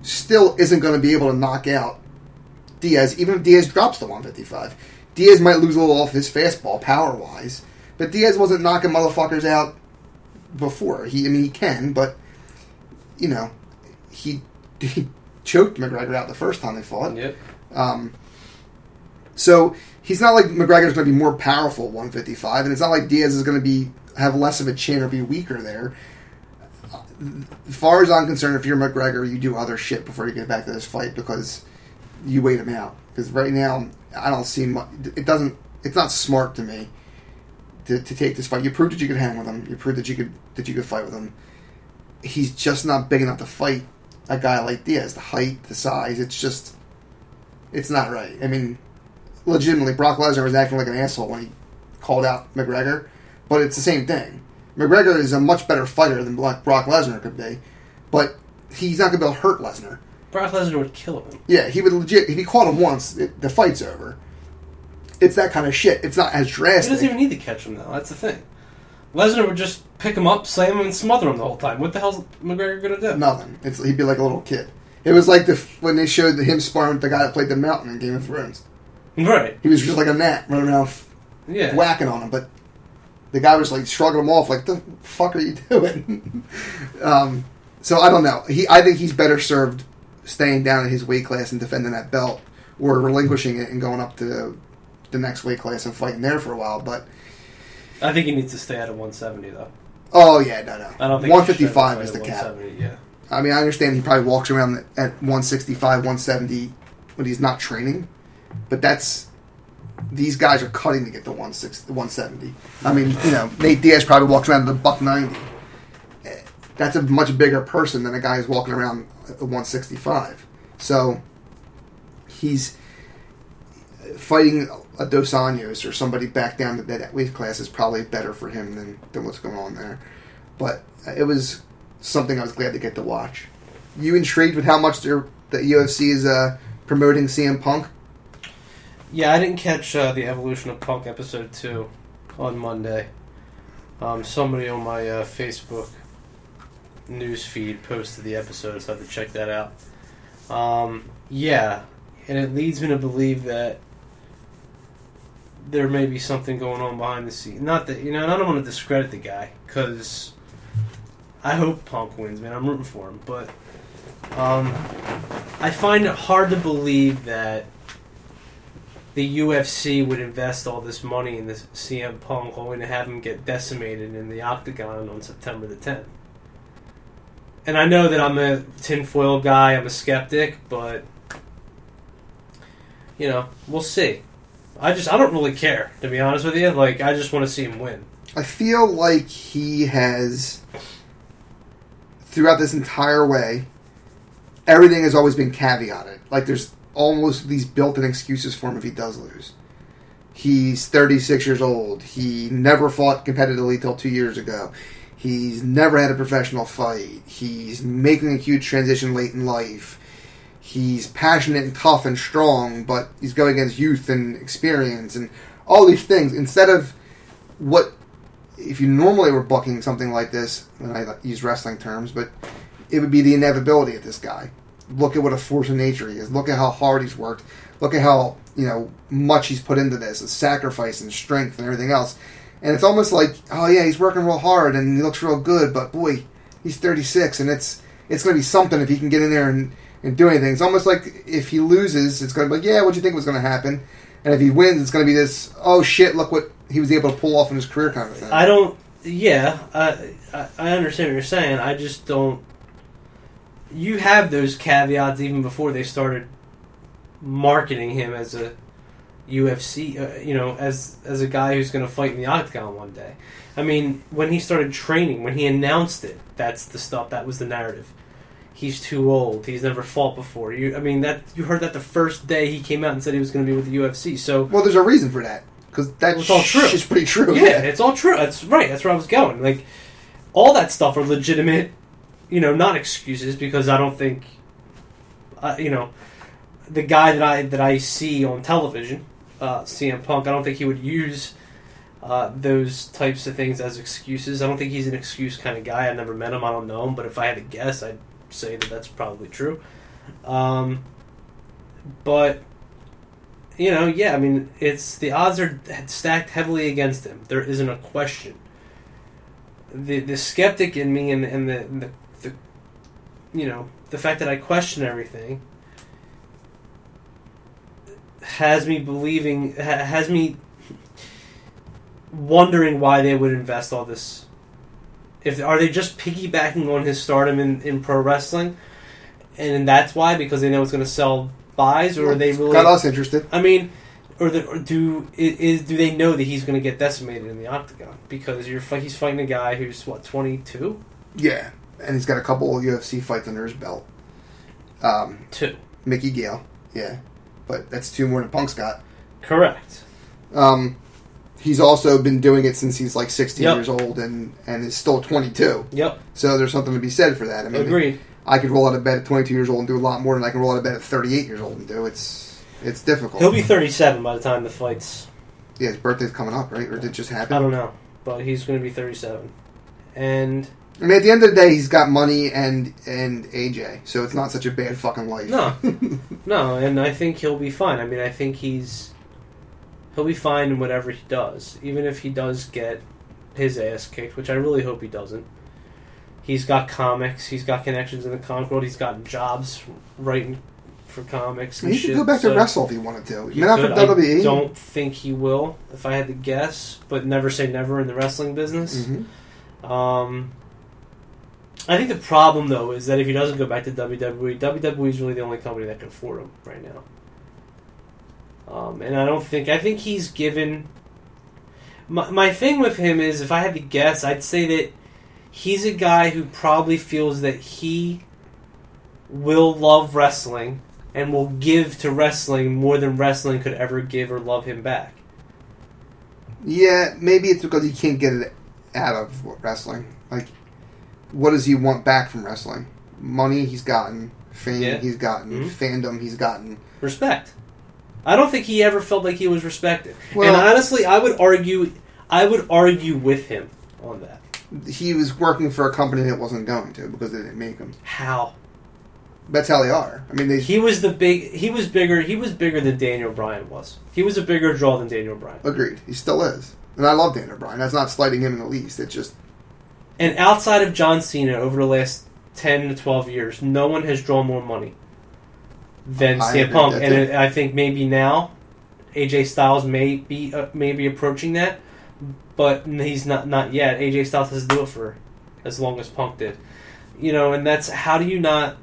Speaker 1: still isn't going to be able to knock out Diaz, even if Diaz drops to 155. Diaz might lose a little off his fastball power wise, But Diaz wasn't knocking motherfuckers out before. He, I mean, he can, but you know, he he choked McGregor out the first time they fought.
Speaker 2: Yep.
Speaker 1: Um, so he's not like McGregor's going to be more powerful at 155, and it's not like Diaz is going to be have less of a chin or be weaker there. As far as I'm concerned, if you're McGregor, you do other shit before you get back to this fight because you wait him out. Because right now, I don't see much. It doesn't. It's not smart to me to, to take this fight. You proved that you could hang with him. You proved that you could that you could fight with him. He's just not big enough to fight a guy like Diaz. The height, the size. It's just. It's not right. I mean, legitimately, Brock Lesnar was acting like an asshole when he called out McGregor, but it's the same thing. McGregor is a much better fighter than Brock Lesnar could be, but he's not going to be able to hurt Lesnar.
Speaker 2: Brock Lesnar would kill him.
Speaker 1: Yeah, he would legit. If he caught him once, it, the fight's over. It's that kind of shit. It's not as drastic.
Speaker 2: He doesn't even need to catch him though. That's the thing. Lesnar would just pick him up, slam him, and smother him the whole time. What the hell's McGregor gonna do?
Speaker 1: Nothing. It's he'd be like a little kid. It was like the when they showed him sparring with the guy that played the Mountain in Game of Thrones.
Speaker 2: Right.
Speaker 1: He was just like a gnat running around
Speaker 2: Yeah.
Speaker 1: whacking on him, but the guy was like shrugging him off, like the fuck are you doing? um, so I don't know. He, I think he's better served staying down in his weight class and defending that belt, or relinquishing it and going up to the next weight class and fighting there for a while. But
Speaker 2: I think he needs to stay at a 170 though.
Speaker 1: oh yeah, no, no.
Speaker 2: I don't think
Speaker 1: One
Speaker 2: he should
Speaker 1: fifty five
Speaker 2: fight
Speaker 1: is the cap.
Speaker 2: Yeah.
Speaker 1: I mean, I understand he probably walks around at 165, 170 when he's not training, but that's these guys are cutting to get to 160, 170. I mean, you know, Nate Diaz probably walks around the buck 90. Eh, That's a much bigger person than a guy who's walking around at 165. So he's fighting a Dos Anjos or somebody back down to that weight class is probably better for him than, than what's going on there. But it was something I was glad to get to watch. You intrigued with how much the UFC is uh, promoting CM Punk?
Speaker 2: Yeah, I didn't catch uh, the Evolution of Punk episode two on Monday. Um, somebody on my uh, Facebook news feed posted the episode, so I have to check that out. Um, yeah, and it leads me to believe that there may be something going on behind the scenes. Not that you know, I don't want to discredit the guy because I hope Punk wins, man. I'm rooting for him, but um, I find it hard to believe that the UFC would invest all this money in this CM Punk only to have him get decimated in the octagon on September the 10th. And I know that I'm a tinfoil guy, I'm a skeptic, but you know, we'll see. I just I don't really care, to be honest with you. Like I just want to see him win.
Speaker 1: I feel like he has, throughout this entire way, everything has always been caveated. Like there's almost these built-in excuses for him if he does lose. He's 36 years old. He never fought competitively till two years ago. He's never had a professional fight. He's making a huge transition late in life. He's passionate and tough and strong, but he's going against youth and experience and all these things. Instead of what if you normally were booking something like this, and I use wrestling terms, but it would be the inevitability of this guy. Look at what a force of nature he is. Look at how hard he's worked. Look at how you know much he's put into this, the sacrifice and strength and everything else. And it's almost like, oh yeah, he's working real hard and he looks real good, but boy, he's 36, and it's it's going to be something if he can get in there and, and do anything. It's almost like if he loses, it's going to be like, yeah, what do you think was going to happen? And if he wins, it's going to be this, oh shit, look what he was able to pull off in his career kind of thing.
Speaker 2: I don't. Yeah, I I understand what you're saying. I just don't. You have those caveats even before they started marketing him as a UFC, uh, you know, as as a guy who's going to fight in the octagon one day. I mean, when he started training, when he announced it, that's the stuff. That was the narrative. He's too old. He's never fought before. You, I mean, that you heard that the first day he came out and said he was going to be with the UFC. So
Speaker 1: Well, there's a reason for that because that
Speaker 2: Well, all true.
Speaker 1: is pretty true.
Speaker 2: yeah, it's all true. That's right. That's where I was going. Like all that stuff are legitimate. You know, not excuses because I don't think. Uh, you know, the guy that I that I see on television, uh, CM Punk. I don't think he would use uh, those types of things as excuses. I don't think he's an excuse kind of guy. I never met him. I don't know him. But if I had to guess, I'd say that that's probably true. Um, but you know, yeah, I mean, it's the odds are stacked heavily against him. There isn't a question. The the skeptic in me and and the, the the you know the fact that I question everything has me believing ha, has me wondering why they would invest all this. If are they just piggybacking on his stardom in, in pro wrestling, and that's why? Because they know it's going to sell buys, or are they really
Speaker 1: got us interested?
Speaker 2: I mean, or, the, or do is do they know that he's going to get decimated in the octagon? Because you're he's fighting a guy who's what twenty two,
Speaker 1: Yeah, and he's got a couple of UFC fights under his belt. Um,
Speaker 2: two,
Speaker 1: Mickey Gall, yeah, but that's two more than Punk's got.
Speaker 2: correct.
Speaker 1: Um, he's also been doing it since he's like 16
Speaker 2: Yep.
Speaker 1: years old and and is still 22.
Speaker 2: Yep,
Speaker 1: So there's something to be said for that. I mean,
Speaker 2: agreed.
Speaker 1: I could roll out of bed at 22 years old and do a lot more than I can roll out of bed at 38 years old and do. It's it's difficult.
Speaker 2: He'll be thirty seven by the time the fights.
Speaker 1: yeah, his birthday's coming up, right? Or did it just happen?
Speaker 2: I don't know, but he's going to be thirty seven, and
Speaker 1: I mean, at the end of the day, he's got money and and AJ, so it's not such a bad fucking life.
Speaker 2: No. No, and I think he'll be fine. I mean, I think he's he'll be fine in whatever he does, even if he does get his ass kicked, which I really hope he doesn't. He's got comics. He's got connections in the comic world. He's got jobs writing for comics. And
Speaker 1: he
Speaker 2: shit,
Speaker 1: could go back
Speaker 2: so
Speaker 1: to wrestle if he wanted to.
Speaker 2: he
Speaker 1: Not
Speaker 2: could.
Speaker 1: for WWE.
Speaker 2: I don't think he will, if I had to guess, but never say never in the wrestling business.
Speaker 1: Mhm.
Speaker 2: Um, I think the problem though is that if he doesn't go back to WWE, WWE is really the only company that can afford him right now. Um, and I don't think I think he's given. My my thing with him is, if I had to guess, I'd say that he's a guy who probably feels that he will love wrestling and will give to wrestling more than wrestling could ever give or love him back.
Speaker 1: Yeah, maybe it's because he can't get it out of wrestling. Like, what does he want back from wrestling? Money he's gotten, fame
Speaker 2: Yeah.
Speaker 1: he's gotten,
Speaker 2: Mhm.
Speaker 1: fandom he's gotten.
Speaker 2: respect. I don't think he ever felt like he was respected.
Speaker 1: Well-
Speaker 2: and honestly, I would argue, I would argue with him on that.
Speaker 1: He was working for a company that wasn't going to because they didn't make him.
Speaker 2: How
Speaker 1: That's how they are. I mean, they
Speaker 2: he was the big, he was bigger, he was bigger than Daniel Bryan was. He was a bigger draw than Daniel Bryan.
Speaker 1: agreed. He still is, and I love Daniel Bryan. That's not slighting him in the least. It's just
Speaker 2: And outside of John Cena, over the last ten to twelve years, no one has drawn more money than
Speaker 1: I
Speaker 2: CM Punk. And it, I think maybe now, AJ Styles may be uh, maybe approaching that, but he's not not yet. AJ Styles has to do it for as long as Punk did. You know, and that's how do you not?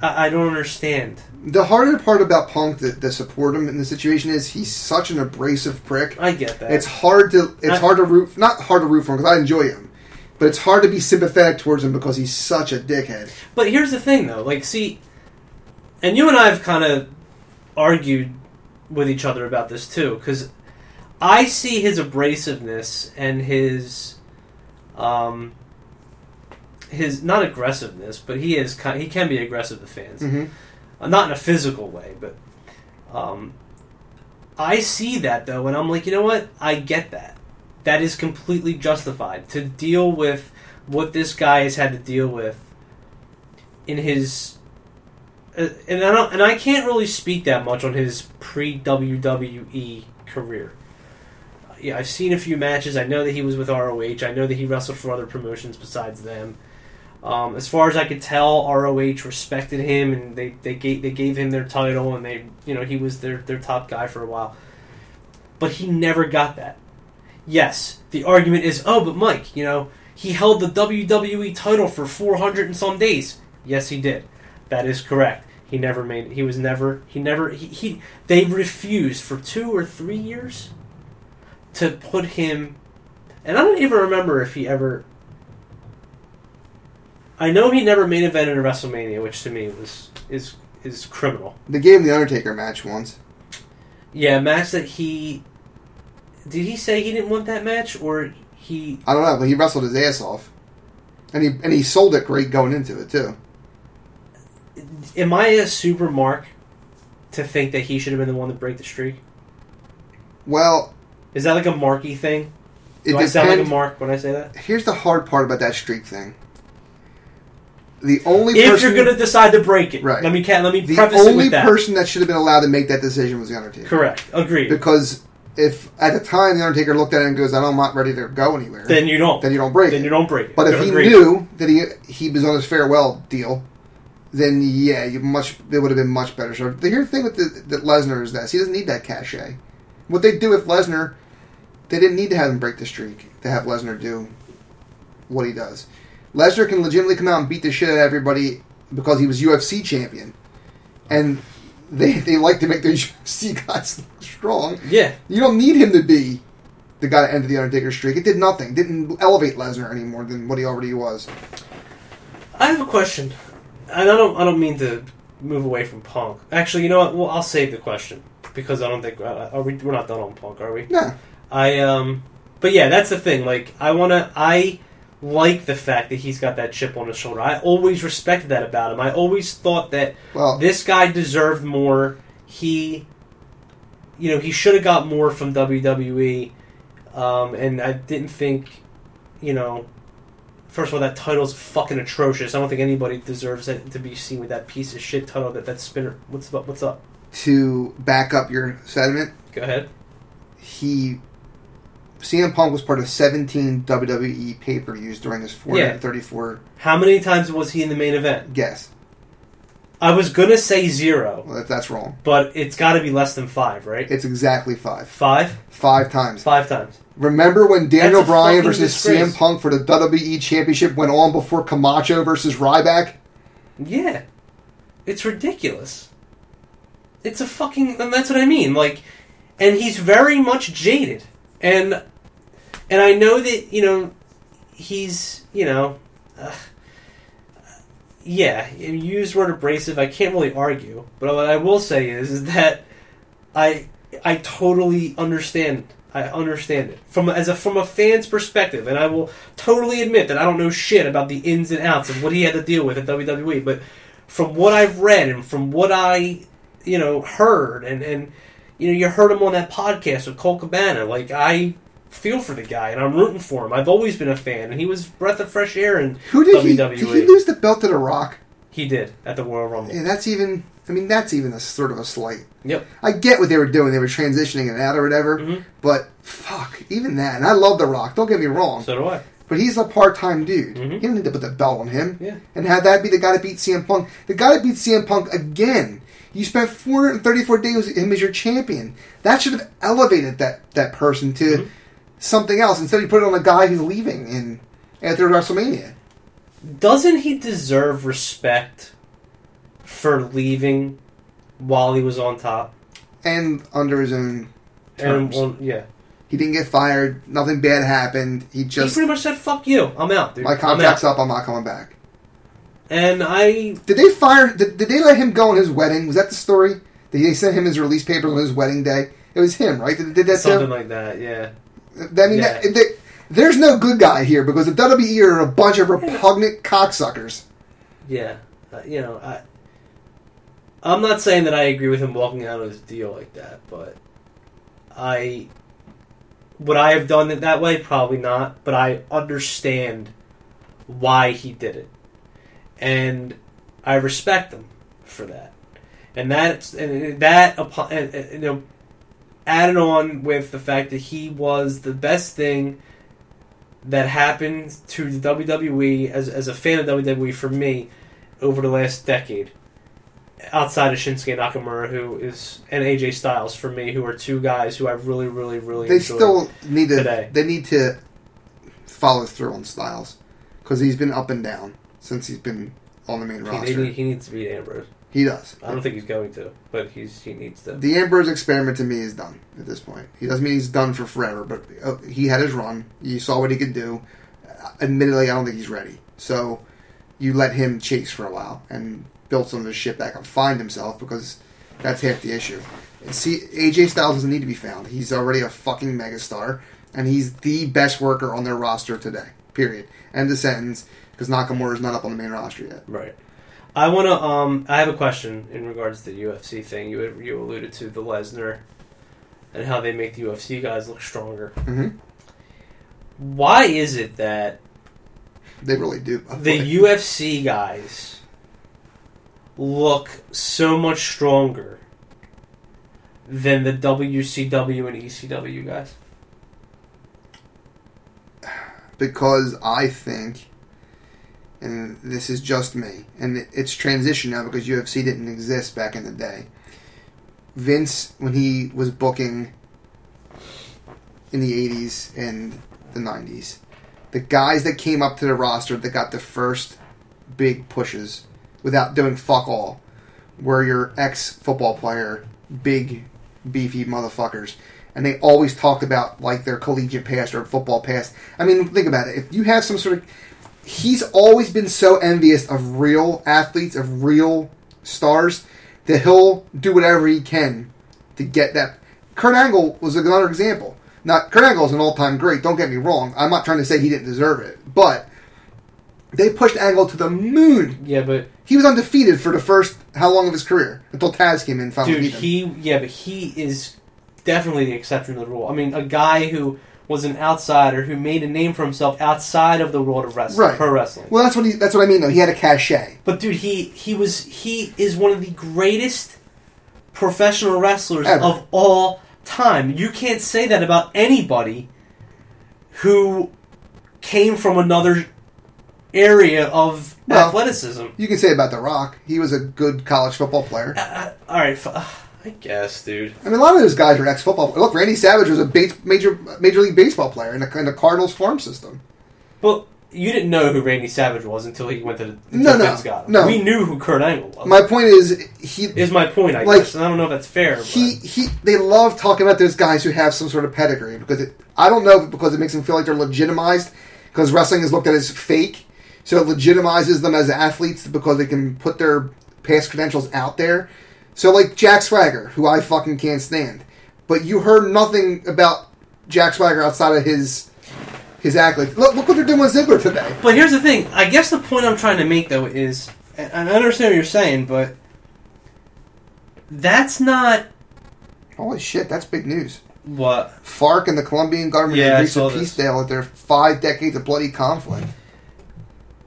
Speaker 2: I, I don't understand.
Speaker 1: the harder part about Punk that, to support him in the situation is he's such an abrasive prick.
Speaker 2: I get that.
Speaker 1: It's hard to it's
Speaker 2: I-
Speaker 1: hard to root not hard to root for him because I enjoy him, but it's hard to be sympathetic towards him because he's such a dickhead.
Speaker 2: But here's the thing, though. Like, see, and you and I have kind of argued with each other about this too, because I see his abrasiveness and his, um, his not aggressiveness, but he is kind. He can be aggressive to fans,
Speaker 1: Mm-hmm.
Speaker 2: Uh, not in a physical way, but um, I see that though, and I'm like, you know what? I get that. That is completely justified to deal with what this guy has had to deal with in his. Uh, and I don't, and I can't really speak that much on his pre WWE career. Yeah, I've seen a few matches. I know that he was with ROH. I know that he wrestled for other promotions besides them. Um, as far as I could tell, ROH respected him, and they, they gave they gave him their title, and they you know he was their their top guy for a while. But he never got that. Yes, the argument is, oh, but Mike, you know, he held the WWE title for four hundred and some days. Yes, he did. That is correct. He never made. He was never. He never. He. he they refused for two or three years to put him. And I don't even remember if he ever. I know he never main evented a WrestleMania, which to me was is is criminal.
Speaker 1: They gave him the Undertaker match once.
Speaker 2: Yeah, a match that he did he say he didn't want that match or he
Speaker 1: I don't know, but he wrestled his ass off, and he and he sold it great going into it too.
Speaker 2: am I a super mark to think that he should have been the one to break the streak?
Speaker 1: Well,
Speaker 2: Is that like a marky thing?
Speaker 1: it
Speaker 2: Do I sound like a mark when I say that?
Speaker 1: Here's the hard part about that streak thing. the only
Speaker 2: if
Speaker 1: person,
Speaker 2: you're going to decide to break it,
Speaker 1: Right.
Speaker 2: Let me let me
Speaker 1: the
Speaker 2: preface it
Speaker 1: only
Speaker 2: with that.
Speaker 1: person that should have been allowed to make that decision was the Undertaker.
Speaker 2: Correct. Agreed.
Speaker 1: Because if at the time the Undertaker looked at it and goes, "I'm not ready to go anywhere,"
Speaker 2: then you don't.
Speaker 1: then you don't break
Speaker 2: Then
Speaker 1: it.
Speaker 2: you don't break it.
Speaker 1: But if he
Speaker 2: Agreed.
Speaker 1: knew that he he was on his farewell deal, then yeah, you much it would have been much better. So the here thing with the, that Lesnar is this: he doesn't need that cachet. What they do with Lesnar, they didn't need to have him break the streak to have Lesnar do what he does. Lesnar can legitimately come out and beat the shit out of everybody because he was UFC champion, and they they like to make their UFC guys look strong.
Speaker 2: yeah,
Speaker 1: You don't need him to be the guy that ended the Undertaker streak. It did nothing. Didn't elevate Lesnar any more than what he already was.
Speaker 2: I have a question, and I don't. I don't mean to move away from Punk. Actually, you know what? Well, I'll save the question because I don't think uh, are we. We're not done on Punk, are we?
Speaker 1: No,
Speaker 2: I um. But yeah, that's the thing. Like, I want to. I like the fact that he's got that chip on his shoulder. I always respected that about him. I always thought that
Speaker 1: well,
Speaker 2: this guy deserved more. He, you know, he should have got more from WWE. Um, and I didn't think, you know, first of all, that title's fucking atrocious. I don't think anybody deserves it to be seen with that piece of shit title. That that spinner. What's up? What's up?
Speaker 1: to back up your sentiment,
Speaker 2: Go ahead.
Speaker 1: he CM Punk was part of 17 WWE pay per views during his 434
Speaker 2: How many times was he in the main event?
Speaker 1: guess.
Speaker 2: I was gonna say zero,
Speaker 1: Well, that, that's wrong.
Speaker 2: but it's got to be less than five, right?
Speaker 1: It's exactly five.
Speaker 2: Five,
Speaker 1: Five times.
Speaker 2: five times.
Speaker 1: Remember when Daniel Bryan versus
Speaker 2: disgrace.
Speaker 1: CM Punk for the WWE Championship went on before Camacho versus Ryback?
Speaker 2: Yeah, it's ridiculous. It's a fucking. And that's what I mean. Like, and he's very much jaded, and and I know that you know he's you know. Uh, yeah, you use word abrasive. I can't really argue, but what I will say is, is that I I totally understand. I understand it from as a from a fan's perspective, and I will totally admit that I don't know shit about the ins and outs of what he had to deal with at WWE. But from what I've read and from what I you know heard, and and you know you heard him on that podcast with Colt Cabana, like I feel for the guy and I'm rooting for him. I've always been a fan, and he was breath of fresh air in
Speaker 1: Who did he?
Speaker 2: WWE.
Speaker 1: Did he lose the belt to The Rock?
Speaker 2: He did at the Royal Rumble.
Speaker 1: Yeah, that's even. I mean, that's even a sort of a slight.
Speaker 2: Yep.
Speaker 1: I get what they were doing; they were transitioning it out or whatever.
Speaker 2: Mhm.
Speaker 1: But fuck, even that. And I love The Rock. Don't get me wrong,
Speaker 2: So do I.
Speaker 1: but he's a part-time dude.
Speaker 2: Mhm.
Speaker 1: He didn't need to put the belt on him.
Speaker 2: Yeah.
Speaker 1: And have that be the guy that beat CM Punk. The guy that beat CM Punk again. You spent 434 days with him as your champion. That should have elevated that that person to
Speaker 2: Mhm.
Speaker 1: Something else. Instead, you put it on a guy who's leaving in after WrestleMania.
Speaker 2: Doesn't he deserve respect for leaving while he was on top?
Speaker 1: And under his own
Speaker 2: And
Speaker 1: terms.
Speaker 2: well, yeah,
Speaker 1: He didn't get fired. Nothing bad happened. He
Speaker 2: he
Speaker 1: just
Speaker 2: pretty much said, "Fuck you, I'm out, dude.
Speaker 1: my
Speaker 2: I'm
Speaker 1: contract's
Speaker 2: out."
Speaker 1: up. I'm not coming back.
Speaker 2: And I,
Speaker 1: Did they fire? Did, did they let him go on his wedding? Was that the story? Did they send him his release papers on his wedding day? It was him, right? Did, they did that
Speaker 2: something
Speaker 1: too?
Speaker 2: like that, yeah.
Speaker 1: I mean,
Speaker 2: Yeah.
Speaker 1: that, they- there's no good guy here because the WWE are a bunch of repugnant cocksuckers.
Speaker 2: Yeah, uh, you know, I, I'm not saying that I agree with him walking out of his deal like that, but I would I have done it that way? Probably not, but I understand why he did it, and I respect him for that. And that's and that upon and, and, you know, added on with the fact that he was the best thing that happened to the WWE as, as a fan of WWE for me over the last decade. Outside of Shinsuke Nakamura, who is and AJ Styles for me, who are two guys who I really, really, really
Speaker 1: They still need to.
Speaker 2: today.
Speaker 1: They need to follow through on Styles because he's been up and down since he's been on the main
Speaker 2: he,
Speaker 1: roster.
Speaker 2: he, he needs to beat Ambrose.
Speaker 1: He does.
Speaker 2: I don't think he's going to, but he's he needs to.
Speaker 1: The Ambrose experiment to me is done at this point. He doesn't mean he's done for forever, but uh, he had his run. You saw what he could do. Admittedly, I don't think he's ready. So you let him chase for a while and build some of his shit back up, find himself because that's half the issue. And see, AJ Styles doesn't need to be found. He's already a fucking megastar, and he's the best worker on their roster today. Period. End of sentence. Because Nakamura is not up on the main roster yet.
Speaker 2: Right. I want to. Um, I have a question in regards to the UFC thing. You you alluded to the Lesnar and how they make the UFC guys look stronger.
Speaker 1: hmm
Speaker 2: Why is it that
Speaker 1: They really do.
Speaker 2: the. UFC guys look so much stronger than the WCW and ECW guys.
Speaker 1: because I think, and this is just me, and it's transition now because UFC didn't exist back in the day. Vince, when he was booking in the 80s and the 90s, the guys that came up to the roster that got the first big pushes without doing fuck all were your ex football player, big, beefy motherfuckers. And they always talked about like their collegiate past or football past. I mean, think about it. If you have some sort of. He's always been so envious of real athletes, of real stars, that he'll do whatever he can to get that. Kurt Angle was another example. Now, Kurt Angle is an all-time great. Don't get me wrong. I'm not trying to say he didn't deserve it, but they pushed Angle to the moon.
Speaker 2: Yeah, but
Speaker 1: He was undefeated for the first how long of his career until Taz came in
Speaker 2: dude, he yeah, but he is definitely the exception to the rule. I mean, a guy who was an outsider who made a name for himself outside of the world of wrestling,
Speaker 1: Right.
Speaker 2: pro wrestling.
Speaker 1: well, that's what he. That's what I mean. Though he had a cachet.
Speaker 2: But dude, he he was he is one of the greatest professional wrestlers
Speaker 1: Ever.
Speaker 2: of all time. You can't say that about anybody who came from another area of
Speaker 1: Well-
Speaker 2: athleticism.
Speaker 1: You can say about The Rock. He was a good college football player.
Speaker 2: Uh, uh, all right, f- uh, I guess, dude.
Speaker 1: I mean, a lot of those guys are ex-football. Look, Randy Savage was a base, major major league baseball player in the, in the Cardinals farm system.
Speaker 2: But you didn't know who Randy Savage was until he went to the until
Speaker 1: No, no,
Speaker 2: got him.
Speaker 1: no.
Speaker 2: We knew who Kurt Angle was.
Speaker 1: My point is, he
Speaker 2: is my point, I
Speaker 1: Like,
Speaker 2: guess. And I don't know if that's fair. but-
Speaker 1: he he. They love talking about those guys who have some sort of pedigree because it, I don't know if because it makes them feel like they're legitimized because wrestling is looked at as fake, so it legitimizes them as athletes because they can put their past credentials out there. So like Jack Swagger, who I fucking can't stand, but you heard nothing about Jack Swagger outside of his his accolades. Look, look what they're doing with Ziggler today.
Speaker 2: But here's the thing. I guess the point I'm trying to make though is, and I understand what you're saying, but that's not
Speaker 1: Holy shit, that's big news.
Speaker 2: what.
Speaker 1: FARC and the Colombian government
Speaker 2: Yeah,
Speaker 1: reached a peace deal after five decades of bloody conflict.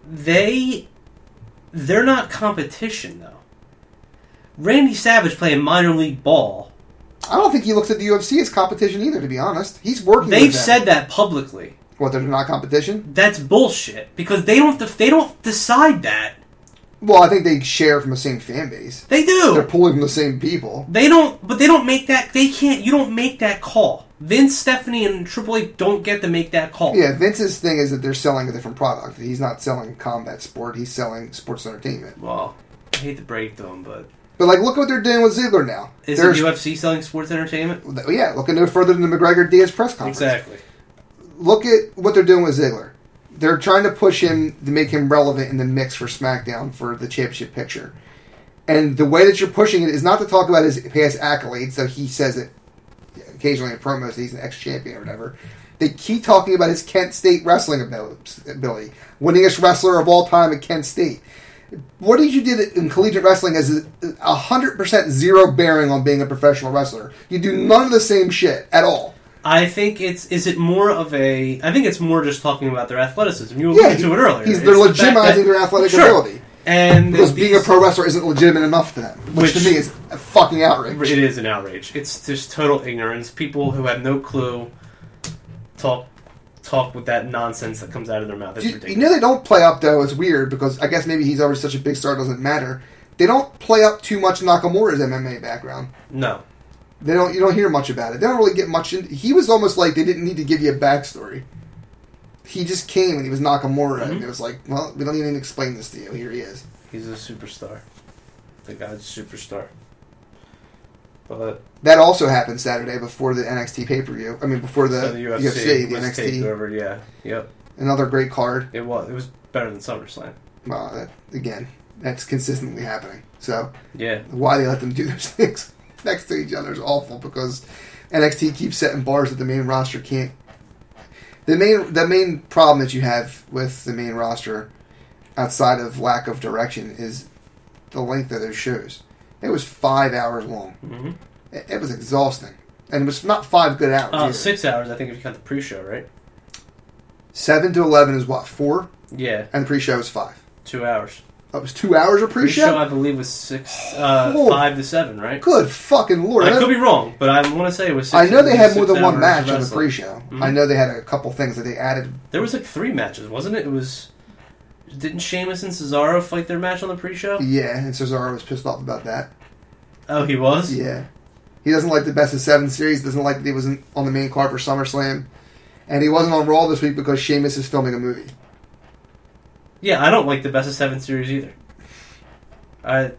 Speaker 2: They, they're not competition though. Randy Savage playing minor league ball.
Speaker 1: I don't think he looks at the UFC as competition either. To be honest, he's working.
Speaker 2: They've said that publicly.
Speaker 1: what they're not competition.
Speaker 2: That's bullshit because they don't. They don't decide that.
Speaker 1: Well, I think they share from the same fan base.
Speaker 2: They do.
Speaker 1: They're pulling from the same people.
Speaker 2: They don't. But they don't make that. They can't. You don't make that call. Vince, Stephanie, and Triple H don't get to make that call.
Speaker 1: Yeah, Vince's thing is that they're selling a different product. He's not selling combat sport. He's selling sports entertainment.
Speaker 2: Well, I hate to break to them, but
Speaker 1: But like, look at what they're doing with Ziggler now.
Speaker 2: is
Speaker 1: There's-
Speaker 2: the UFC selling sports entertainment?
Speaker 1: Yeah, look no further than the McGregor Diaz press conference.
Speaker 2: Exactly.
Speaker 1: look at what they're doing with Ziggler. They're trying to push him to make him relevant in the mix for SmackDown for the championship picture. And the way that you're pushing it is not to talk about his past accolades, though he says it occasionally in promos that he's an ex champion or whatever. They keep talking about his Kent State wrestling abil- ability, winningest wrestler of all time at Kent State. What did you did in collegiate wrestling has a hundred percent zero bearing on being a professional wrestler. You do none of the same shit at all.
Speaker 2: I think it's is it more of a I think it's more just talking about their athleticism. You alluded to it earlier.
Speaker 1: He's, they're
Speaker 2: the fact
Speaker 1: legitimizing
Speaker 2: that-
Speaker 1: their athletic
Speaker 2: Sure.
Speaker 1: ability.
Speaker 2: and
Speaker 1: Because being a pro wrestler isn't legitimate enough to them. Which,
Speaker 2: Which-
Speaker 1: to me is a fucking outrage.
Speaker 2: It is an outrage. It's just total ignorance. People who have no clue talk talk with that nonsense that comes out of their mouth. It's
Speaker 1: You, you know they don't play up though. It's weird because I guess maybe he's already such a big star. It doesn't matter. They don't play up too much Nakamura's MMA background.
Speaker 2: no.
Speaker 1: They don't. You don't hear much about it. They don't really get much. In, he was almost like they didn't need to give you a backstory. He just came and he was Nakamura, and
Speaker 2: Mhm.
Speaker 1: it was like, well, we don't even explain this to you. Here he is.
Speaker 2: He's a superstar. The guy's a superstar. But
Speaker 1: That also happened Saturday before the NXT pay per view. I mean, before the,
Speaker 2: so the UFC,
Speaker 1: UFC, the NXT.
Speaker 2: Yeah. Yep.
Speaker 1: another great card.
Speaker 2: It was. It was better than SummerSlam.
Speaker 1: Well, that, again, that's consistently happening. So
Speaker 2: Yeah.
Speaker 1: why they let them do those things next to each other is awful because NXT keeps setting bars that the main roster can't. The main the main problem that you have with the main roster, outside of lack of direction, is the length of their shows. It was five hours long.
Speaker 2: hmm
Speaker 1: It, it was exhausting, and it was not five good hours.
Speaker 2: Uh, six hours, I think, if you count the pre-show, right?
Speaker 1: Seven to eleven is what four?
Speaker 2: Yeah,
Speaker 1: and the pre-show is five.
Speaker 2: two hours.
Speaker 1: That was two hours of
Speaker 2: Pre-show,
Speaker 1: pre-show.
Speaker 2: I believe, was six, uh,
Speaker 1: Oh.
Speaker 2: five to seven, right?
Speaker 1: Good fucking lord!
Speaker 2: I
Speaker 1: know-
Speaker 2: could be wrong, but I want to say it was. Six,
Speaker 1: I know they had more than one match on the pre-show.
Speaker 2: Mhm.
Speaker 1: I know they had a couple things that they added.
Speaker 2: There was like three matches, wasn't it? It was. Didn't Sheamus and Cesaro fight their match on the pre-show?
Speaker 1: Yeah, and Cesaro was pissed off about that.
Speaker 2: Oh, he was.
Speaker 1: Yeah, he doesn't like the best of seven series. Doesn't like that he wasn't on the main card for SummerSlam, and he wasn't on Raw this week because Sheamus is filming a movie.
Speaker 2: Yeah, I don't like the best of seven series either. I.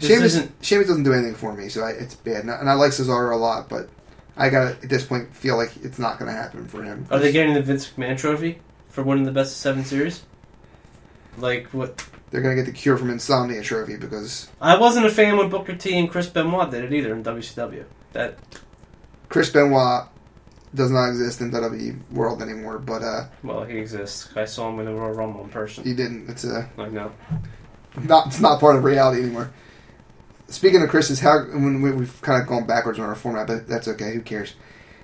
Speaker 1: Sheamus,
Speaker 2: isn't.
Speaker 1: Sheamus doesn't do anything for me, so I, it's bad. And I, and I like Cesaro a lot, but I gotta at this point feel like it's not going to happen for him.
Speaker 2: Are they getting the Vince McMahon trophy for winning the best of seven series? Like what?
Speaker 1: They're going to get the cure from insomnia trophy because
Speaker 2: I wasn't a fan when Booker T and Chris Benoit did it either in WCW. That
Speaker 1: Chris Benoit does not exist in WWE world anymore. But uh,
Speaker 2: well, he exists. I saw him in the Royal Rumble in person.
Speaker 1: he didn't. It's a
Speaker 2: I know.
Speaker 1: not it's not part of reality anymore. Speaking of Chris, is how when we, we've kind of gone backwards on our format, but that's okay. Who cares?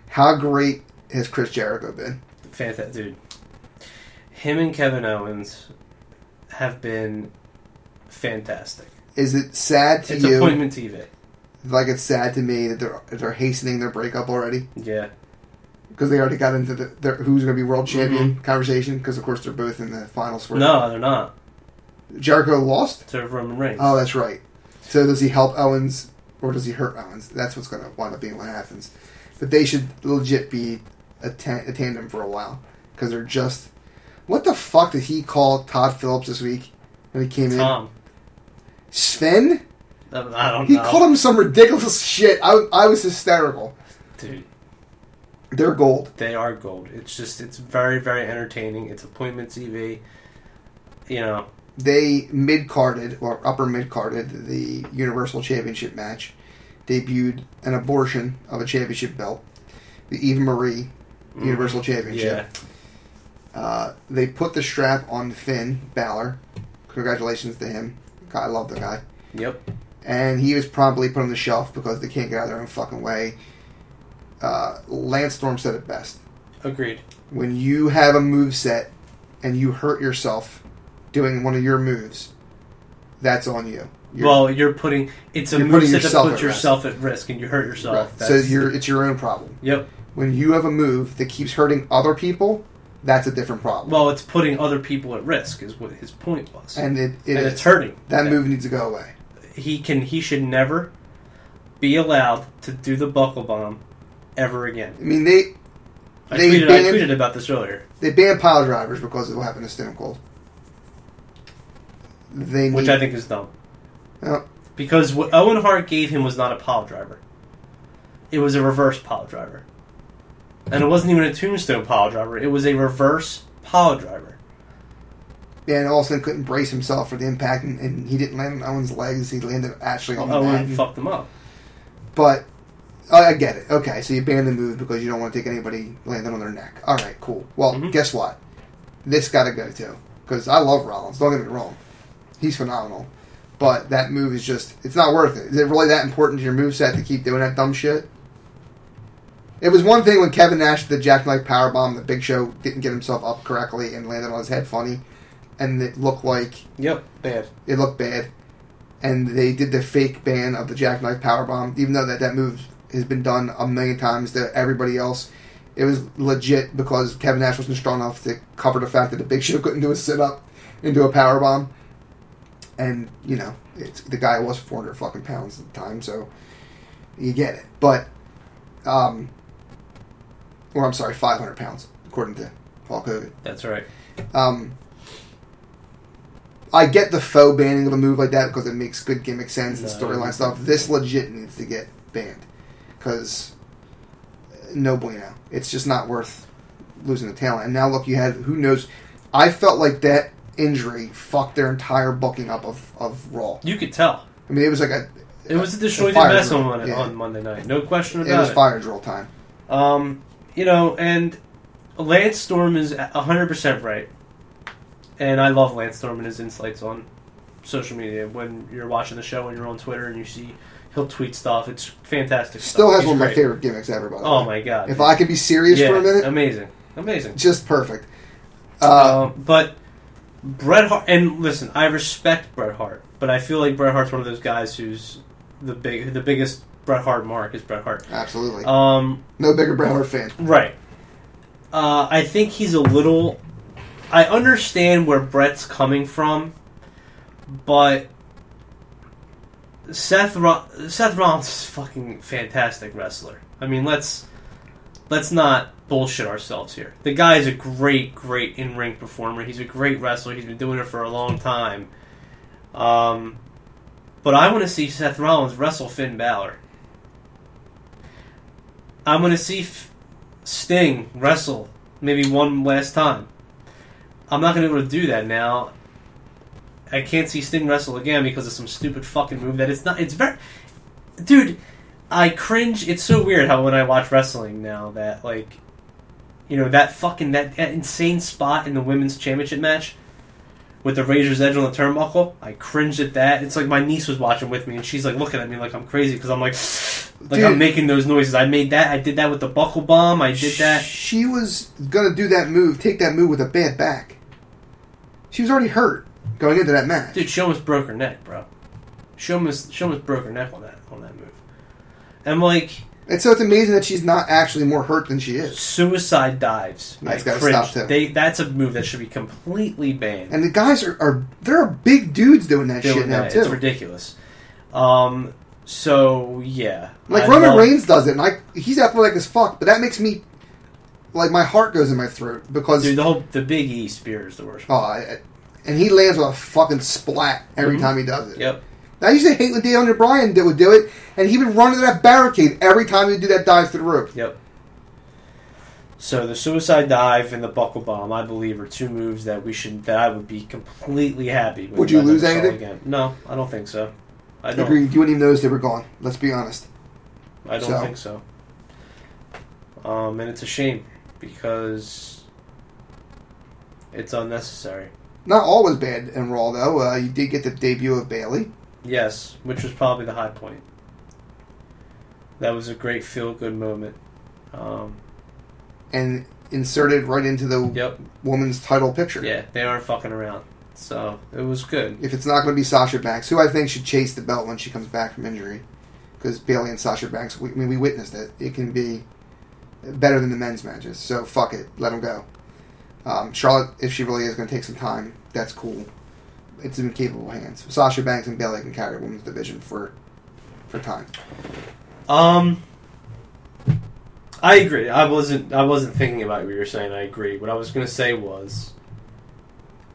Speaker 1: How great has Chris Jericho been?
Speaker 2: Fantastic, dude. Him and Kevin Owens have been fantastic.
Speaker 1: Is it sad to
Speaker 2: It's
Speaker 1: you?
Speaker 2: appointment TV.
Speaker 1: Like it's sad to me that they're they're hastening their breakup already
Speaker 2: Yeah.
Speaker 1: because they already got into the their, who's going to be world mm-hmm. champion conversation. Because of course they're both in the finals for.
Speaker 2: No, they're not.
Speaker 1: Jericho lost.
Speaker 2: To Roman Reigns.
Speaker 1: Oh, that's right. So does he help Owens or does he hurt Owens? That's what's going to wind up being what happens. But they should legit be a, ta- a tandem for a while because they're just. What the fuck did he call Todd Phillips this week when he came in?
Speaker 2: Tom.
Speaker 1: Sven?
Speaker 2: I don't know.
Speaker 1: He
Speaker 2: know.
Speaker 1: called him some ridiculous shit. I, I was hysterical.
Speaker 2: Dude,
Speaker 1: They're gold.
Speaker 2: they are gold. It's just, it's very, very entertaining. It's appointment TV. You know,
Speaker 1: They mid carded or upper mid carded the Universal Championship match, debuted an abortion of a championship belt, the Eve Marie mm-hmm. Universal Championship.
Speaker 2: yeah.
Speaker 1: Uh, they put the strap on Finn Balor. Congratulations to him. God, I love the guy.
Speaker 2: Yep.
Speaker 1: And he was promptly put on the shelf because they can't get out of their own fucking way. Uh, Lance Storm said it best.
Speaker 2: Agreed.
Speaker 1: When you have a move set and you hurt yourself doing one of your moves, that's on you. You're-
Speaker 2: well, you're putting, it's a move that
Speaker 1: yourself
Speaker 2: puts
Speaker 1: at risk.
Speaker 2: yourself at risk and you hurt yourself.
Speaker 1: right. so it's your own problem.
Speaker 2: Yep.
Speaker 1: When you have a move that keeps hurting other people, that's a different problem.
Speaker 2: Well, it's putting other people at risk, is what his point was.
Speaker 1: and it, it
Speaker 2: and it's hurting.
Speaker 1: that move needs to go away.
Speaker 2: he can he should never be allowed to do the buckle bomb ever again.
Speaker 1: I mean, they
Speaker 2: I
Speaker 1: They
Speaker 2: tweeted I tweeted about this earlier,
Speaker 1: They banned pile drivers because of what happened to Stone Cold. They
Speaker 2: which
Speaker 1: need,
Speaker 2: I think is dumb.
Speaker 1: Oh,
Speaker 2: Because what Owen Hart gave him was not a pile driver. It was a reverse pile driver. And it wasn't even a tombstone pile driver, it was a reverse pile driver.
Speaker 1: and Austin couldn't brace himself for the impact, and, and he didn't land on Owen's legs. He landed actually on the mat.
Speaker 2: Owen fucked him up.
Speaker 1: But I I get it. Okay, so you ban the move because you don't want to take anybody landing on their neck. All right, cool. Well,
Speaker 2: Mhm.
Speaker 1: guess what? This got to go too because I love Rollins. Don't get me wrong, he's phenomenal. But that move is just—it's not worth it. Is it really that important to your move set to keep doing that dumb shit? It was one thing when Kevin Nash did the jackknife powerbomb. The Big Show didn't get himself up correctly and landed on his head funny, and it looked like
Speaker 2: Yep, bad.
Speaker 1: it looked bad. And they did the fake ban of the jackknife powerbomb, even though that, that move has been done a million times to everybody else. It was legit because Kevin Nash wasn't strong enough to cover the fact that the Big Show couldn't do a sit up into a powerbomb. And, you know, it's, the guy was 400 fucking pounds at the time, so you get it. But, um, or I'm sorry, 500 pounds, according to Hulk Hogan.
Speaker 2: That's right.
Speaker 1: Um, I get the faux banning of a move like that because it makes good gimmick sense and
Speaker 2: No.
Speaker 1: storyline stuff. This legit needs to get banned because no bueno. It's just not worth losing the talent. And now look, you had who knows. I felt like that injury fucked their entire booking up of, of Raw.
Speaker 2: You could tell.
Speaker 1: I mean, it was like a
Speaker 2: It was a
Speaker 1: destroyed
Speaker 2: mess on Monday,
Speaker 1: Yeah.
Speaker 2: on Monday night. No question about it
Speaker 1: was
Speaker 2: it.
Speaker 1: Was fire drill time.
Speaker 2: Um, you know, and Lance Storm is hundred percent right, and I love Lance Storm and his insights on social media. When you're watching the show and you're on Twitter and you see he'll tweet stuff, it's fantastic.
Speaker 1: Still
Speaker 2: stuff.
Speaker 1: has
Speaker 2: He's
Speaker 1: one of my favorite gimmicks ever. By the
Speaker 2: Oh
Speaker 1: way.
Speaker 2: my god!
Speaker 1: If I could be serious
Speaker 2: yeah,
Speaker 1: for a minute,
Speaker 2: amazing, amazing.
Speaker 1: just perfect. Uh,
Speaker 2: Um, but Bret Hart, and listen, I respect Bret Hart, but I feel like Bret Hart's one of those guys who's the big, the biggest Bret Hart mark is Bret Hart.
Speaker 1: Absolutely.
Speaker 2: Um,
Speaker 1: no bigger Bret Hart fan.
Speaker 2: right. Uh, I think he's a little. I understand where Bret's coming from, but Seth Ro- Seth Rollins is a fucking fantastic wrestler. I mean, let's let's not bullshit ourselves here. The guy is a great, great in ring performer. He's a great wrestler. He's been doing it for a long time. Um, but I want to see Seth Rollins wrestle Finn Balor. I'm to see F- Sting wrestle maybe one last time. I'm not to be able to do that now. I can't see Sting wrestle again because of some stupid fucking move that it's not. It's very, dude. I cringe. It's so weird how when I watch wrestling now that like, you know that fucking that, that insane spot in the women's championship match with the razor's edge on the turnbuckle. I cringed at that. It's like my niece was watching with me and she's like looking at me like I'm crazy because I'm like, like I'm making those noises. I made that. I did that with the buckle bomb. I did that.
Speaker 1: She was gonna do that move, take that move with a bad back. She was already hurt going into that match.
Speaker 2: Dude, she almost broke her neck, bro. She almost she almost broke her neck on that on that move. And like
Speaker 1: And so it's amazing that she's not actually more hurt than she is.
Speaker 2: suicide dives.
Speaker 1: That's
Speaker 2: I
Speaker 1: gotta stop, too.
Speaker 2: They that's a move that should be completely banned.
Speaker 1: And the guys are, are there are big dudes doing that
Speaker 2: Doing
Speaker 1: shit now
Speaker 2: that.
Speaker 1: too.
Speaker 2: It's ridiculous. Um so yeah.
Speaker 1: Like
Speaker 2: I
Speaker 1: Roman
Speaker 2: love-
Speaker 1: Reigns does it, and I he's athletic as fuck, but that makes me like my heart goes in my throat because
Speaker 2: Dude, the whole the Big E spear is the worst.
Speaker 1: oh, I, and he lands with a fucking splat every
Speaker 2: Mhm.
Speaker 1: time he does it.
Speaker 2: Yep.
Speaker 1: I used to hate when Daniel Bryan did, would do it, and he would run into that barricade every time he would do that dive to the rope.
Speaker 2: Yep. So the suicide dive and the buckle bomb, I believe, are two moves that we should that I would be completely happy with.
Speaker 1: Would you lose anything?
Speaker 2: Again. No, I don't think so. I don't.
Speaker 1: Agreed. You wouldn't even notice they were gone. Let's be honest.
Speaker 2: I don't
Speaker 1: So.
Speaker 2: think so. Um, and it's a shame because it's unnecessary.
Speaker 1: Not all was bad in Raw though. Uh, you did get the debut of Bayley.
Speaker 2: Yes, which was probably the high point. That was a great feel good moment. Um,
Speaker 1: and inserted right into the
Speaker 2: yep.
Speaker 1: woman's title picture.
Speaker 2: Yeah, they aren't fucking around. So it was good.
Speaker 1: If it's not going to be Sasha Banks, who I think should chase the belt when she comes back from injury, because Bayley and Sasha Banks, we, I mean, we witnessed it. It can be better than the men's matches. So fuck it, let them go. Um, Charlotte, if she really is going to take some time, that's cool. It's in capable hands. Sasha Banks and Bayley can carry women's division for for time.
Speaker 2: Um, I agree. I wasn't. I wasn't thinking about what you were saying. I agree. What I was going to say was,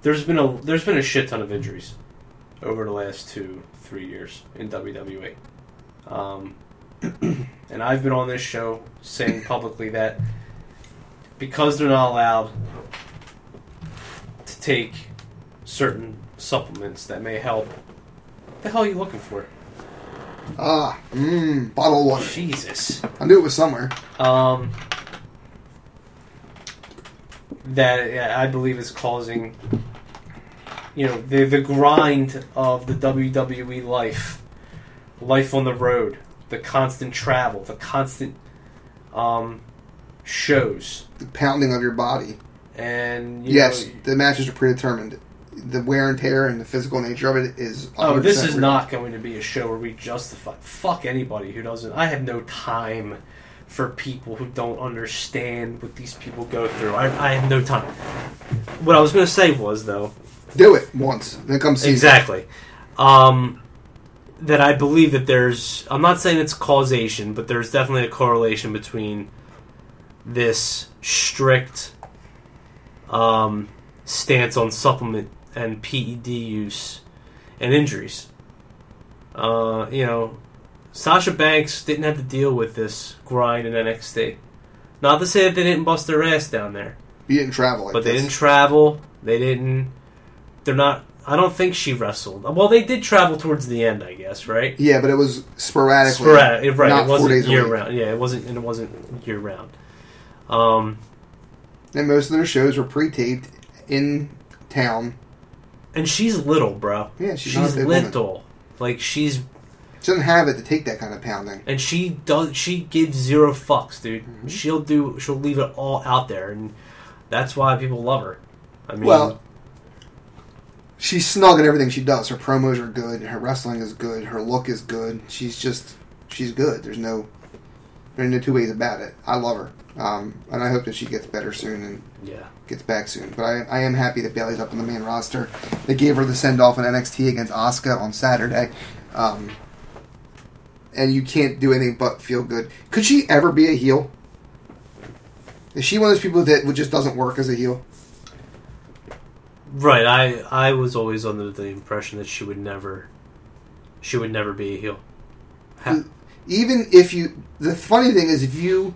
Speaker 2: there's been a there's been a shit ton of injuries over the last two three years in WWE. Um, and I've been on this show saying publicly that because they're not allowed to take certain supplements that may help. What the hell are you looking for?
Speaker 1: Ah, mmm, bottle of water.
Speaker 2: Jesus.
Speaker 1: I knew it was somewhere.
Speaker 2: um, that I believe is causing, you know, the the grind of the WWE life, life on the road, the constant travel, the constant um, shows,
Speaker 1: The pounding of your body.
Speaker 2: and you
Speaker 1: Yes,
Speaker 2: know,
Speaker 1: the matches are predetermined. The wear and tear and the physical nature of it is.
Speaker 2: Oh, this is
Speaker 1: real.
Speaker 2: not going to be a show where we justify. Fuck anybody who doesn't. I have no time for people who don't understand what these people go through. I, I have no time. What I was going to say was, though,
Speaker 1: Do it once, then come see.
Speaker 2: exactly, um, that I believe that there's. I'm not saying it's causation, but there's definitely a correlation between this strict um, stance on supplement and PED use and injuries. Uh, you know, Sasha Banks didn't have to deal with this grind in NXT. Not to say that they didn't bust their ass down there,
Speaker 1: You didn't travel like
Speaker 2: but they didn't travel. They didn't. They're not. I don't think she wrestled. Well, they did travel towards the end, I guess, right?
Speaker 1: Yeah, but it was sporadically.
Speaker 2: Sporadic, right?
Speaker 1: not
Speaker 2: it
Speaker 1: four
Speaker 2: wasn't year round. Yeah, it wasn't. And it wasn't year round. Um,
Speaker 1: And most of their shows were pre-taped in town.
Speaker 2: And she's little, bro.
Speaker 1: Yeah, she's,
Speaker 2: She's,
Speaker 1: big woman.
Speaker 2: little. Like she's
Speaker 1: She doesn't have it to take that kind of pounding.
Speaker 2: and she does she gives zero fucks dude
Speaker 1: Mhm.
Speaker 2: she'll do she'll leave it all out there and that's why people love her i mean
Speaker 1: Well, she's snug at everything she does. Her promos are good. Her wrestling is good. Her look is good. She's just she's good. There's no there's no two ways about it. I love her, um, and I hope that she gets better soon and
Speaker 3: Yeah.
Speaker 1: gets back soon. But I, I am happy that Bayley's up on the main roster. They gave her the send off in NXT against Asuka on Saturday. Um, and you can't do anything but feel good. Could she ever be a heel? Is she one of those people that just doesn't work as a heel?
Speaker 2: Right. I I was always under the impression that she would never, she would never be a heel. Ha-
Speaker 1: Even if you. The funny thing is, if you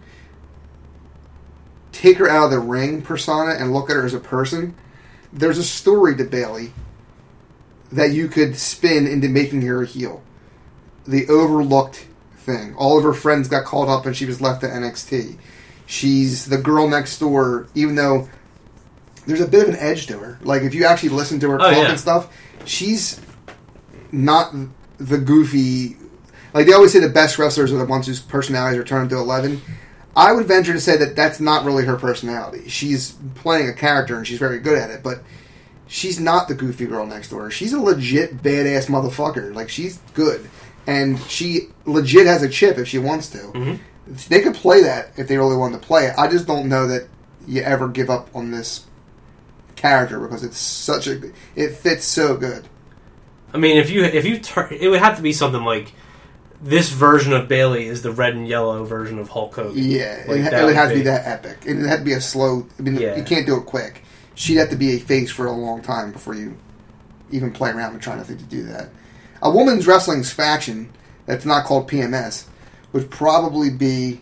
Speaker 1: take her out of the ring persona and look at her as a person, there's a story to Bayley that you could spin into making her a heel. The overlooked thing. All of her friends got called up and she was left at NXT. She's the girl next door, even though there's a bit of an edge to her. Like, if you actually listen to her
Speaker 2: Oh,
Speaker 1: talk
Speaker 2: yeah.
Speaker 1: and stuff, she's not the goofy. Like, they always say the best wrestlers are the ones whose personalities are turned to 11. I would venture to say that that's not really her personality. She's playing a character and she's very good at it, but she's not the goofy girl next door. She's a legit badass motherfucker. Like she's good, and she legit has a chip if she wants to.
Speaker 2: Mhm.
Speaker 1: They could play that if they really wanted to play it. I just don't know that you ever give up on this character because it's such a it fits so good.
Speaker 2: I mean, if you if you turn, it would have to be something like this version of Bayley is the red and yellow version of Hulk Hogan.
Speaker 1: Yeah,
Speaker 2: Like,
Speaker 1: it, ha- it would have to
Speaker 2: be-
Speaker 1: that epic. And it would have to be a slow. I mean,
Speaker 2: Yeah.
Speaker 1: you can't do it quick. She'd have to be a face for a long time before you even play around with trying to think to do that. A women's wrestling's faction that's not called PMS would probably be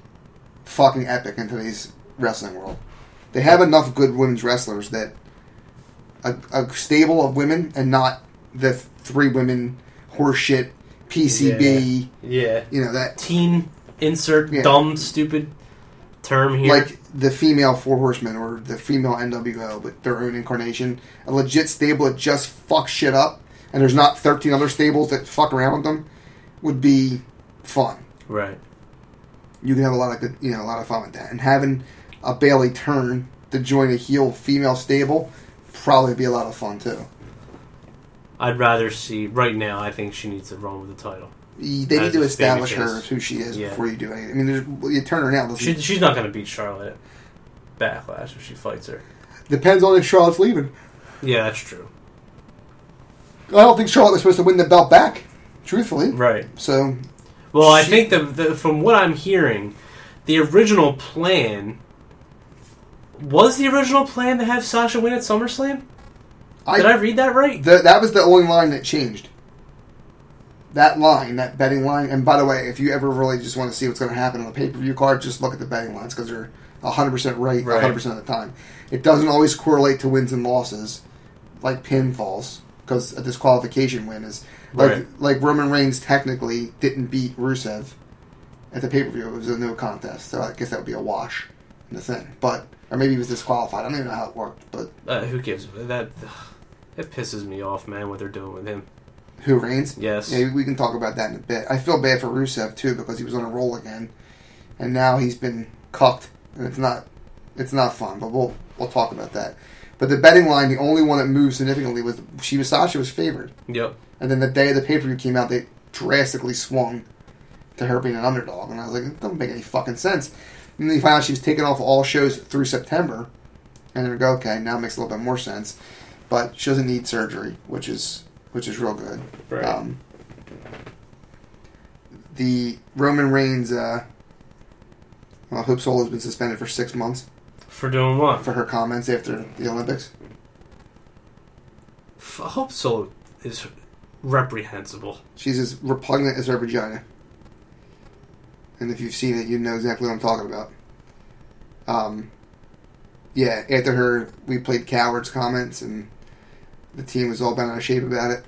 Speaker 1: fucking epic in today's wrestling world. They have enough good women's wrestlers that a, a stable of women and not the three women horseshit PCB.
Speaker 2: Yeah.
Speaker 1: You know that
Speaker 2: Teen insert
Speaker 1: Yeah.
Speaker 2: dumb stupid term here.
Speaker 1: like the female Four Horsemen or the female NWO, but their own incarnation. A legit stable that just fucks shit up, and there's not 13 other stables that fuck around with them, would be fun.
Speaker 2: right.
Speaker 1: You can have a lot of good, you know, a lot of fun with that. And having a Bayley turn to join a heel female stable probably be a lot of fun too.
Speaker 2: I'd rather see right now. I think she needs to run with the title.
Speaker 1: They need to establish her as who she is
Speaker 2: Yeah.
Speaker 1: before you do anything. I mean, there's, you turn her now.
Speaker 2: She, she's not going to beat Charlotte Backlash if she fights her.
Speaker 1: Depends on if Charlotte's leaving.
Speaker 2: Yeah, that's true.
Speaker 1: I don't think Charlotte was supposed to win the belt back, truthfully.
Speaker 2: Right.
Speaker 1: So
Speaker 2: Well, I
Speaker 1: She-
Speaker 2: think that the, from what I'm hearing, the original plan was the original plan to have Sasha win at SummerSlam. Did I read that right?
Speaker 1: The, that was the only line that changed. That line, that betting line. And by the way, if you ever really just want to see what's going to happen on a pay per view card, just look at the betting lines because they're 100% right,
Speaker 2: Right.
Speaker 1: 100% of the time. It doesn't always correlate to wins and losses, like pinfalls, because a disqualification win is. Like,
Speaker 2: Right.
Speaker 1: like Roman Reigns technically didn't beat Rusev at the pay per view. It was a no contest. So I guess that would be a wash in the thing. But, or maybe he was disqualified. I don't even know how it worked. But
Speaker 2: Uh, who gives that? It pisses me off, man. What they're doing with him.
Speaker 1: who Reigns?
Speaker 2: Yes.
Speaker 1: Yeah, we can talk about that in a bit. I feel bad for Rusev too because he was on a roll again, and now he's been cucked, and it's not it's not fun. But we'll we'll talk about that. But the betting line, the only one that moved significantly was Shiva Sasha was favored,
Speaker 2: Yep.
Speaker 1: and then the day the pay per view came out, they drastically swung to her being an underdog, and I was like, it doesn't make any fucking sense. And then you find out she was taken off all shows through September, and you go, okay, now it makes a little bit more sense. But she doesn't need surgery, which is which is real good.
Speaker 2: Right.
Speaker 1: Um, the Roman Reigns, uh, well, Hope Solo has been suspended for six months
Speaker 2: For doing what?
Speaker 1: for her comments after the Olympics.
Speaker 2: F- hope so. Is reprehensible.
Speaker 1: She's as repugnant as her vagina. And if you've seen it, you know exactly what I'm talking about. Um, yeah, after her, we played cowards comments, and the team was all bent out of shape about it.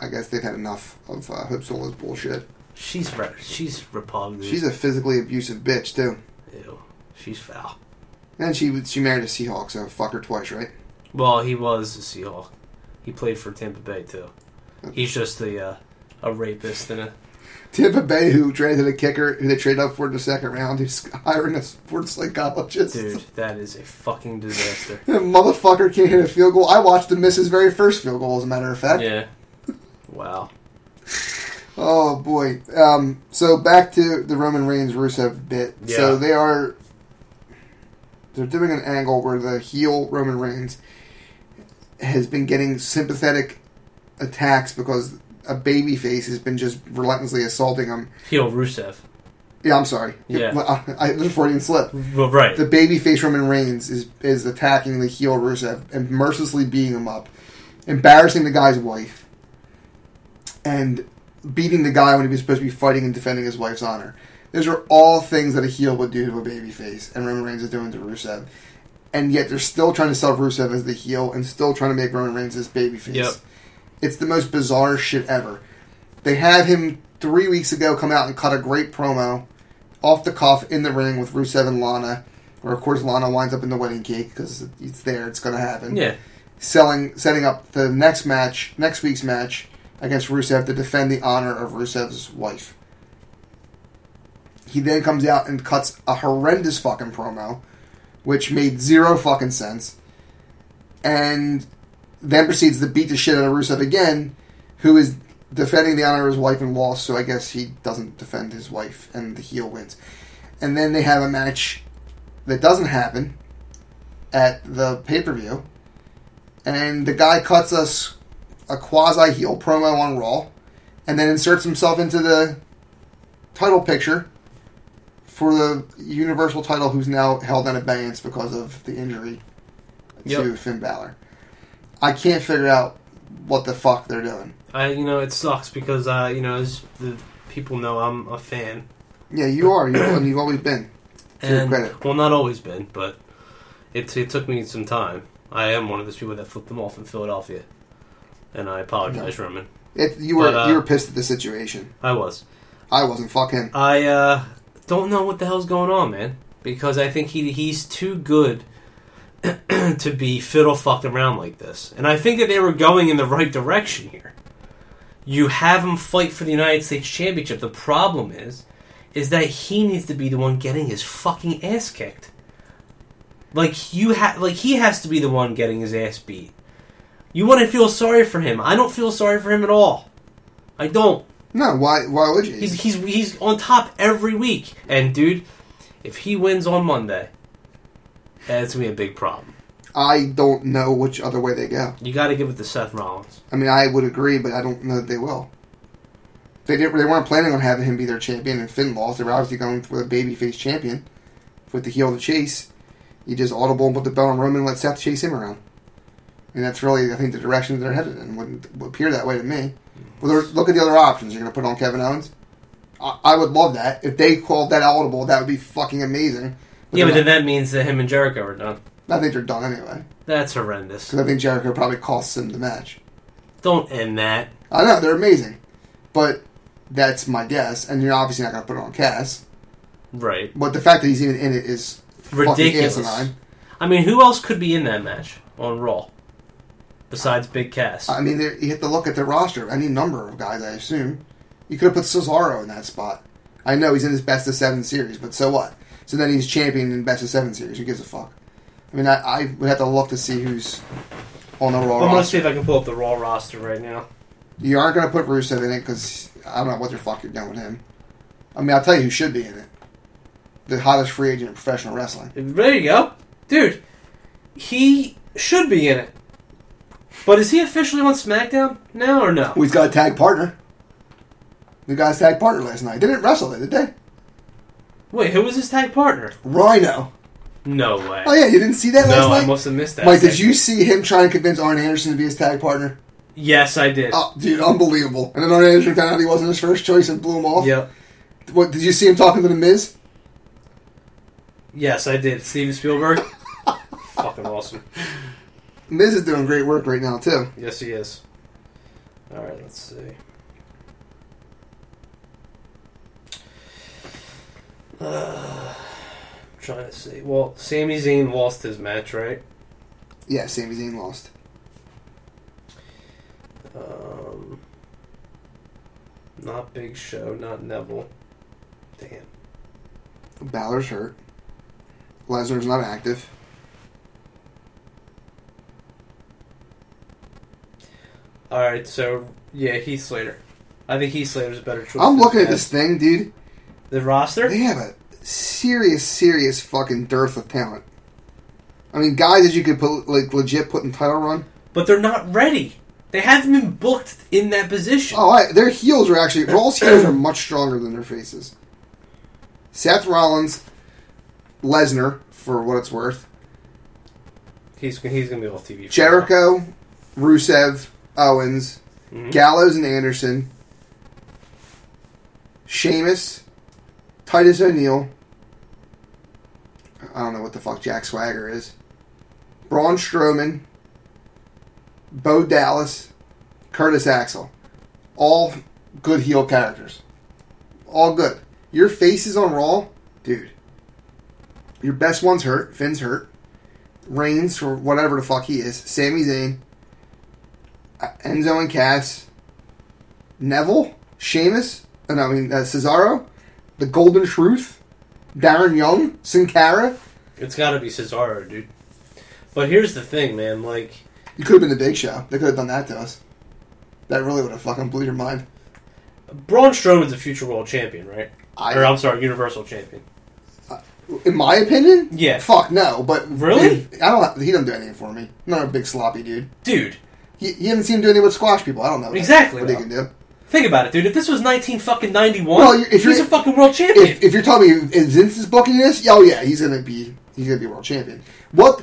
Speaker 1: I guess they've had enough of uh, Hope Solo's bullshit.
Speaker 2: She's re- she's repugnant.
Speaker 1: She's a physically abusive bitch too,
Speaker 2: Ew. She's foul.
Speaker 1: and she she married a Seahawk, so fuck her twice, right?
Speaker 2: Well, he was a Seahawk. He played for Tampa Bay too. He's just a uh, a rapist and a
Speaker 1: Tampa Bay, who traded a kicker, who they traded up for in the second round, who's hiring a sports psychologist.
Speaker 2: Dude, that is a fucking disaster.
Speaker 1: That motherfucker can't hit a field goal. I watched him miss his very first field goal, as a matter of fact.
Speaker 2: yeah. Wow.
Speaker 1: Oh boy. Um, so back to the Roman Reigns Rusev bit.
Speaker 2: Yeah.
Speaker 1: So they are they're doing an angle where the heel Roman Reigns has been getting sympathetic attacks because a baby face has been just relentlessly assaulting him.
Speaker 2: Heel Rusev.
Speaker 1: Yeah, I'm sorry.
Speaker 2: Yeah.
Speaker 1: Uh, I, I, there's a Freudian slip.
Speaker 2: Well, right.
Speaker 1: The baby face Roman Reigns is is attacking the heel Rusev and mercilessly beating him up, embarrassing the guy's wife, and beating the guy when he was supposed to be fighting and defending his wife's honor. Those are all things that a heel would do to a baby face, and Roman Reigns is doing to Rusev. And yet they're still trying to sell Rusev as the heel and still trying to make Roman Reigns this baby face.
Speaker 2: Yep.
Speaker 1: It's the most bizarre shit ever. They had him three weeks ago come out and cut a great promo off the cuff in the ring with Rusev and Lana, where of course Lana winds up in the wedding cake because it's there, it's going to happen.
Speaker 2: yeah.
Speaker 1: Selling, setting up the next match, next week's match against Rusev to defend the honor of Rusev's wife. He then comes out and cuts a horrendous fucking promo, which made zero fucking sense, and then proceeds to beat the shit out of Rusev again, who is defending the honor of his wife and lost, so I guess he doesn't defend his wife, and the heel wins. And then they have a match that doesn't happen at the pay per view, and the guy cuts us a quasi heel promo on Raw, and then inserts himself into the title picture for the Universal title, who's now held in abeyance because of the injury to Finn Balor. I can't figure out what the fuck they're doing.
Speaker 2: I, you know, it sucks because, uh, you know, as the people know, I'm a fan.
Speaker 1: Yeah, you are. You, and you've always been. To your
Speaker 2: And,
Speaker 1: credit.
Speaker 2: well, not always been, but it, it took me some time. I am one of those people that flipped them off in Philadelphia. And I apologize, Roman.
Speaker 1: It, you were
Speaker 2: But, uh,
Speaker 1: you were pissed at the situation.
Speaker 2: I was.
Speaker 1: I wasn't. Fuck him.
Speaker 2: I uh, don't know what the hell's going on, man. Because I think he he's too good to be fiddle fucked around like this. And I think that they were going in the right direction here. You have him fight for the United States Championship. The problem is, is that he needs to be the one getting his fucking ass kicked. Like you have, like he has to be the one getting his ass beat. You want to feel sorry for him? I don't feel sorry for him at all. I don't.
Speaker 1: No, why? Why would you?
Speaker 2: He's he's he's on top every week. And dude, if he wins on Monday, that's gonna be a big problem.
Speaker 1: I don't know which other way they go.
Speaker 2: You got to give it to Seth Rollins.
Speaker 1: I mean, I would agree, but I don't know that they will. They didn't. They weren't planning on having him be their champion, and Finn lost. They were obviously going with a babyface champion with the heel to chase. You just audible and put the belt on Roman and let Seth chase him around. And that's really, I think, the direction they're headed in. Wouldn't would appear that way to me. Well, there's- look at the other options. You're going to put on Kevin Owens. I, I would love that if they called that audible. That would be fucking amazing.
Speaker 2: Yeah, but then that means that him and Jericho are done.
Speaker 1: I think they're done anyway
Speaker 2: That's horrendous.
Speaker 1: because I think Jericho probably costs him the match.
Speaker 2: Don't end that.
Speaker 1: I know they're amazing, but that's my guess. And you're obviously not going to put it on Cass.
Speaker 2: Right.
Speaker 1: But the fact that he's even in it is fucking
Speaker 2: Ridiculous.
Speaker 1: asinine.
Speaker 2: I mean, who else could be in that match on Raw besides Big Cass?
Speaker 1: I mean, you have to look at the roster. Any number of guys, I assume. You could have put Cesaro in that spot. I know he's in his best of seven series, but so what? So then he's champion in best of seven series. Who gives a fuck? I mean, I, I would have to look to see who's on the Raw
Speaker 2: I'm gonna see if I can pull up the Raw roster right now.
Speaker 1: You aren't going to put Rusev in it because I don't know what the fuck you're doing with him. I mean, I'll tell you who should be in it. The hottest free agent in professional wrestling.
Speaker 2: There you go, dude. He should be in it. But is he officially on SmackDown now or no?
Speaker 1: Well, he's got a tag partner. The guy's tag partner last night. They didn't wrestle it, did they?
Speaker 2: Wait, who was his tag partner?
Speaker 1: Rhino.
Speaker 2: No way.
Speaker 1: Oh yeah, you didn't see that last
Speaker 2: no, I must have missed that.
Speaker 1: Mike, did you see him trying to convince Arn Anderson to be his tag partner?
Speaker 2: Yes, I did.
Speaker 1: Oh, dude, unbelievable. And then Arn Anderson found out he wasn't his first choice and blew him off.
Speaker 2: Yep.
Speaker 1: What did you see him talking to the Miz?
Speaker 2: Yes, I did. Steven Spielberg. Fucking awesome.
Speaker 1: Miz is doing great work right now too.
Speaker 2: Yes, he is. All right, let's see. Uh, I'm trying to see. Well, Sami Zayn lost his match, right?
Speaker 1: Yeah, Sami Zayn lost.
Speaker 2: Um, not Not Big Show. Not Neville. Damn.
Speaker 1: Balor's hurt. Lesnar's not active.
Speaker 2: All right, so yeah, Heath Slater. I think Heath Slater's a better choice.
Speaker 1: I'm looking at this thing, dude.
Speaker 2: The roster.
Speaker 1: They have a serious, serious fucking dearth of talent. I mean, guys that you could put like legit put in title run.
Speaker 2: But they're not ready. They haven't been booked in that position.
Speaker 1: Oh, I, their heels are actually Raw's heels are much stronger than their faces. Seth Rollins, Lesnar, for what it's worth,
Speaker 2: He's he's gonna be off TV. for.
Speaker 1: Jericho, Rusev, Owens,
Speaker 2: Mhm.
Speaker 1: Gallows and Anderson, Sheamus, Titus O'Neil. I don't know what the fuck Jack Swagger is. Braun Strowman, Bo Dallas, Curtis Axel. All good heel characters. All good. Your faces on Raw, dude. Your best one's hurt. Finn's hurt. Reigns, or whatever the fuck he is. Sami Zayn. Uh, Enzo and Cass, Neville, Sheamus, uh, no, I mean uh, Cesaro, the Golden Truth, Darren Young, Sin Cara.
Speaker 2: It's got to be Cesaro, dude. But here's the thing, man. Like,
Speaker 1: You could have been the Big Show. They could have done that to us. That really would have fucking blew your mind.
Speaker 2: Braun Strowman's a future world champion, right?
Speaker 1: I,
Speaker 2: or I'm sorry, Universal champion.
Speaker 1: in my opinion,
Speaker 2: Yeah.
Speaker 1: fuck no. But
Speaker 2: Really?
Speaker 1: I don't. He doesn't do anything for me. I'm not a big sloppy dude.
Speaker 2: Dude,
Speaker 1: He, he hasn't seen him do anything with squash people. I don't know
Speaker 2: Exactly,
Speaker 1: what he can do.
Speaker 2: Think about it, dude. If this was 19 fucking 91,
Speaker 1: Well, if
Speaker 2: he's
Speaker 1: you're-
Speaker 2: a fucking world champion.
Speaker 1: If, if you're telling me if Vince is booking this, oh yeah, he's gonna be he's gonna be world champion. What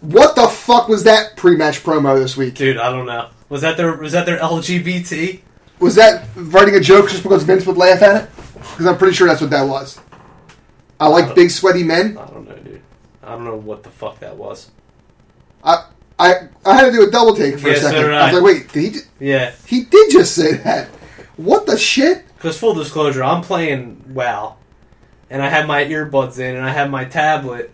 Speaker 1: what the fuck was that pre-match promo this week?
Speaker 2: dude, I don't know. Was that their was that their LGBT?
Speaker 1: Was that writing a joke just because Vince would laugh at it? Because I'm pretty sure that's what that was. I like big sweaty men.
Speaker 2: I don't know, dude. I don't know what the fuck that was.
Speaker 1: I I I had to do a double take for
Speaker 2: Yeah,
Speaker 1: a
Speaker 2: so
Speaker 1: second.
Speaker 2: did
Speaker 1: I was like, wait, did he?
Speaker 2: Yeah,
Speaker 1: He did just say that. What the shit?
Speaker 2: because full disclosure, I'm playing WoW, and I have my earbuds in, and I have my tablet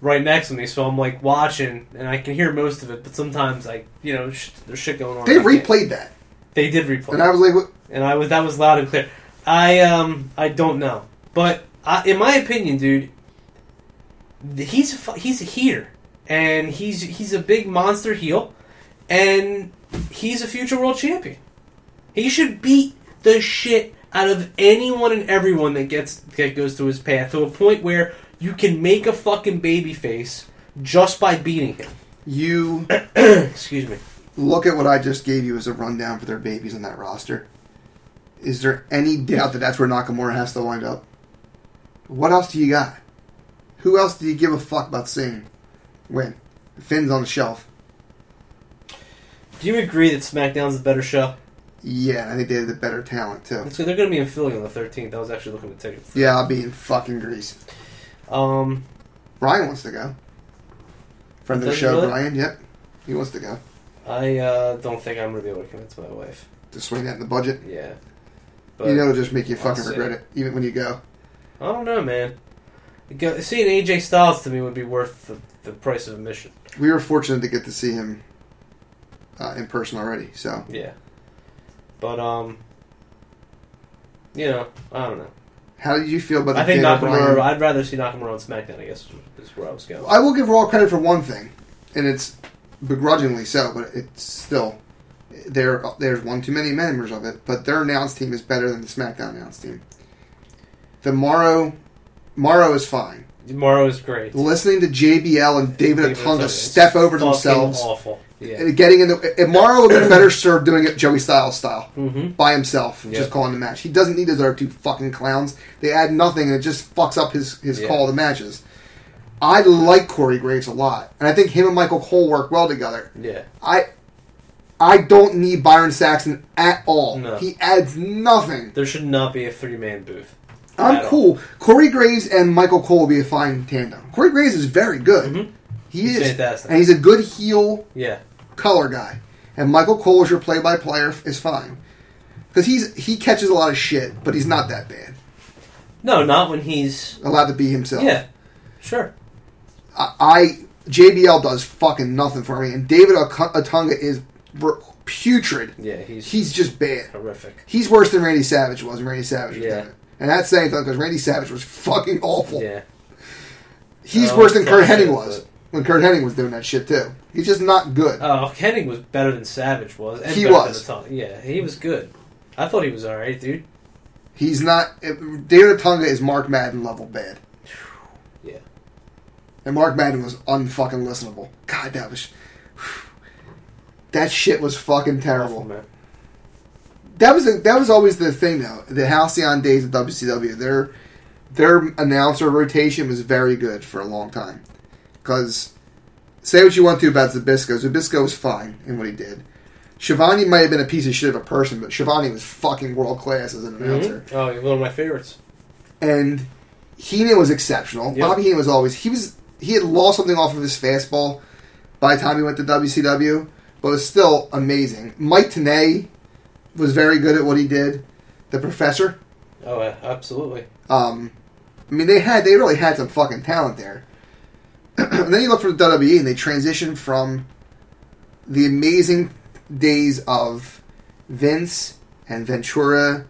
Speaker 2: right next to me, so I'm like watching, and I can hear most of it. But sometimes, I, you know, sh- there's shit going on.
Speaker 1: They replayed that,
Speaker 2: They did replay.
Speaker 1: and I was like, what?
Speaker 2: and I was that was loud and clear. I um I don't know, but I, in my opinion, dude, he's a, he's a heater, and he's he's a big monster heel, and he's a future world champion. He should beat the shit out of anyone and everyone that gets that goes through his path to a point where you can make a fucking baby face just by beating him.
Speaker 1: you
Speaker 2: Excuse me.
Speaker 1: look at what I just gave you as a rundown for their babies on that roster. Is there any doubt that that's where Nakamura has to wind up? What else do you got? Who else do you give a fuck about seeing win? Finn's on the shelf.
Speaker 2: Do you agree that SmackDown's the better show?
Speaker 1: Yeah, I think they have the better talent too.
Speaker 2: So they're going to be in Philly on the 13th. I was actually looking at tickets.
Speaker 1: Yeah, I'll be in fucking Greece.
Speaker 2: Um,
Speaker 1: Brian wants to go. Friend of the show,
Speaker 2: really?
Speaker 1: Brian. Yep, he wants to go
Speaker 2: I uh, don't think I'm going to be able to convince my wife.
Speaker 1: to swing that in the budget.
Speaker 2: Yeah, but
Speaker 1: you know, it'll just make you fucking regret it, even when you go.
Speaker 2: I don't know, man. Go, seeing AJ Styles to me would be worth the, the price of admission.
Speaker 1: We were fortunate to get to see him uh, in person already, so
Speaker 2: Yeah, but um, you know, I don't know.
Speaker 1: How did you feel about the
Speaker 2: I think
Speaker 1: Daniel
Speaker 2: Nakamura.
Speaker 1: Bryan?
Speaker 2: I'd rather see Nakamura on SmackDown. I guess is where I was going.
Speaker 1: I will give Raw credit for one thing, and it's begrudgingly so, but it's still there. There's one too many members of it, but their announce team is better than the SmackDown announce team. The Mauro, Mauro is fine.
Speaker 2: Tomorrow is great.
Speaker 1: Listening to JBL and David
Speaker 2: David
Speaker 1: Otunga step over themselves,
Speaker 2: Awful. Yeah.
Speaker 1: and getting in the. If Mauro would have better served doing it Joey Styles style
Speaker 2: Mm-hmm.
Speaker 1: by himself,
Speaker 2: Yep.
Speaker 1: just calling the match. He doesn't need those other two fucking clowns. They add nothing, and it just fucks up his his
Speaker 2: Yeah.
Speaker 1: call of the matches. I like Corey Graves a lot, and I think him and Michael Cole work well together.
Speaker 2: Yeah.
Speaker 1: I I don't need Byron Saxton at all.
Speaker 2: No.
Speaker 1: He adds nothing.
Speaker 2: There should not be a three man booth.
Speaker 1: I'm
Speaker 2: all.
Speaker 1: cool. Corey Graves and Michael Cole will be a fine tandem. Corey Graves is very good.
Speaker 2: Mhm.
Speaker 1: He
Speaker 2: He's
Speaker 1: is,
Speaker 2: fantastic.
Speaker 1: and he's a good heel
Speaker 2: Yeah.
Speaker 1: color guy. And Michael Cole as your play-by-player is fine because he's he catches a lot of shit, but he's not that bad.
Speaker 2: No, not when he's.
Speaker 1: Allowed to be himself.
Speaker 2: Yeah. Sure.
Speaker 1: I, I JBL does fucking nothing for me, and David Otunga is putrid.
Speaker 2: Yeah, he's
Speaker 1: He's just bad.
Speaker 2: horrific.
Speaker 1: He's worse than Randy Savage was, and Randy Savage was
Speaker 2: Yeah.
Speaker 1: And that's saying something because Randy Savage was fucking awful.
Speaker 2: Yeah,
Speaker 1: He's
Speaker 2: Oh,
Speaker 1: worse than
Speaker 2: Curt
Speaker 1: Hennig
Speaker 2: but-
Speaker 1: was when Curt Hennig was doing that shit too. He's just not good.
Speaker 2: Oh, Hennig was better than Savage was. And
Speaker 1: He was.
Speaker 2: Yeah, he was good. I thought he was all right, dude.
Speaker 1: He's not. David Tonga is Mark Madden level bad.
Speaker 2: Yeah.
Speaker 1: And Mark Madden was unfucking listenable. God, that was. That shit was fucking terrible.
Speaker 2: Awful, man.
Speaker 1: That was the, that was always the thing though. The halcyon days of WCW, their their announcer rotation was very good for a long time. Because say what you want to about Zbyszko, Zbyszko was fine in what he did. Schiavone might have been a piece of shit of a person, but Schiavone was fucking world class as an announcer.
Speaker 2: Mhm. Oh, one of my favorites.
Speaker 1: And Heenan was exceptional.
Speaker 2: Yep.
Speaker 1: Bobby Heenan was always he was he had lost something off of his fastball by the time he went to WCW, but was still amazing. Mike Tenay was very good at what he did. The professor.
Speaker 2: Oh, absolutely.
Speaker 1: Um, I mean, they had they really had some fucking talent there. and then you look for the WWE, and they transitioned from the amazing days of Vince and Ventura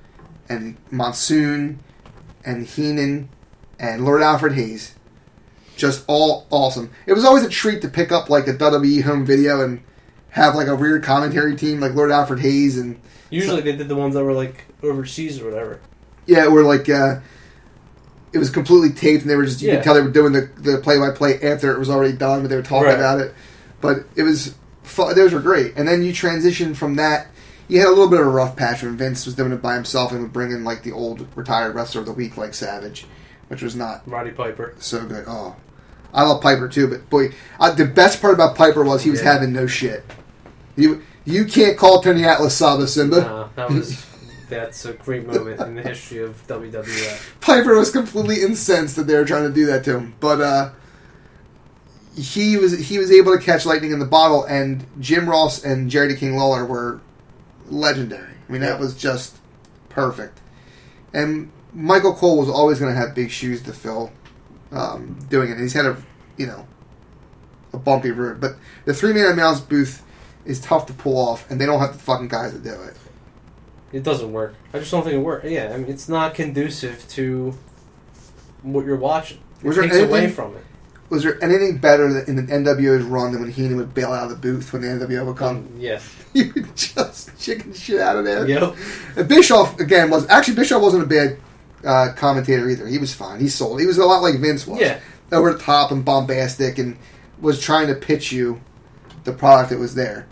Speaker 1: and Monsoon and Heenan and Lord Alfred Hayes. Just all awesome. It was always a treat to pick up like a WWE home video and have like a weird commentary team like Lord Alfred Hayes and
Speaker 2: Usually they did the ones that were like overseas or whatever.
Speaker 1: Yeah, where like uh, it was completely taped, and they were just you
Speaker 2: Yeah.
Speaker 1: could tell they were doing the the play by play after it was already done, but they were talking
Speaker 2: Right.
Speaker 1: about it. But it was fu- those were great, and then you transitioned from that. You had a little bit of a rough patch when Vince was doing it by himself and would bring in like the old retired wrestler of the week like Savage, which was not
Speaker 2: Roddy Piper.
Speaker 1: so good. Oh, I love Piper too, but boy, uh, the best part about Piper was he was
Speaker 2: Yeah.
Speaker 1: having no shit. You you can't call Tony Atlas Saba Simba.
Speaker 2: Uh, that was that's a great moment in the history of WWF.
Speaker 1: Piper was completely incensed that they were trying to do that to him, but uh, he was he was able to catch lightning in the bottle, and Jim Ross and Jerry King Lawler were legendary. I mean, that was just perfect. And Michael Cole was always going to have big shoes to fill um, doing it. He's had a you know a bumpy road, but the three man announce booth is tough to pull off, and they don't have the fucking guys to do it.
Speaker 2: It doesn't work. I just don't think it works. Yeah, I mean, it's not conducive to what you're watching. It
Speaker 1: Was there
Speaker 2: takes away
Speaker 1: anything-
Speaker 2: from it.
Speaker 1: Was there anything better than in the NWO's run than when Heenan would bail out of the booth when the NWO would come?
Speaker 2: Um, yeah.
Speaker 1: he would just chicken shit out of there.
Speaker 2: Yep.
Speaker 1: And Bischoff again was actually Bischoff wasn't a bad uh, commentator either. He was fine. He sold. He was a lot like Vince was.
Speaker 2: Yeah.
Speaker 1: over the top and bombastic, and was trying to pitch you the product that was there.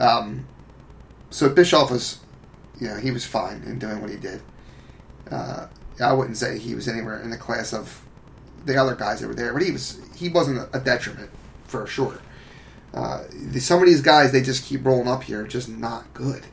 Speaker 1: Um, so Bischoff was, yeah, he was fine in doing what he did. Uh, I wouldn't say he was anywhere in the class of the other guys that were there, but he was he wasn't a detriment for sure. Uh, some of these guys they just keep rolling up here, just not good.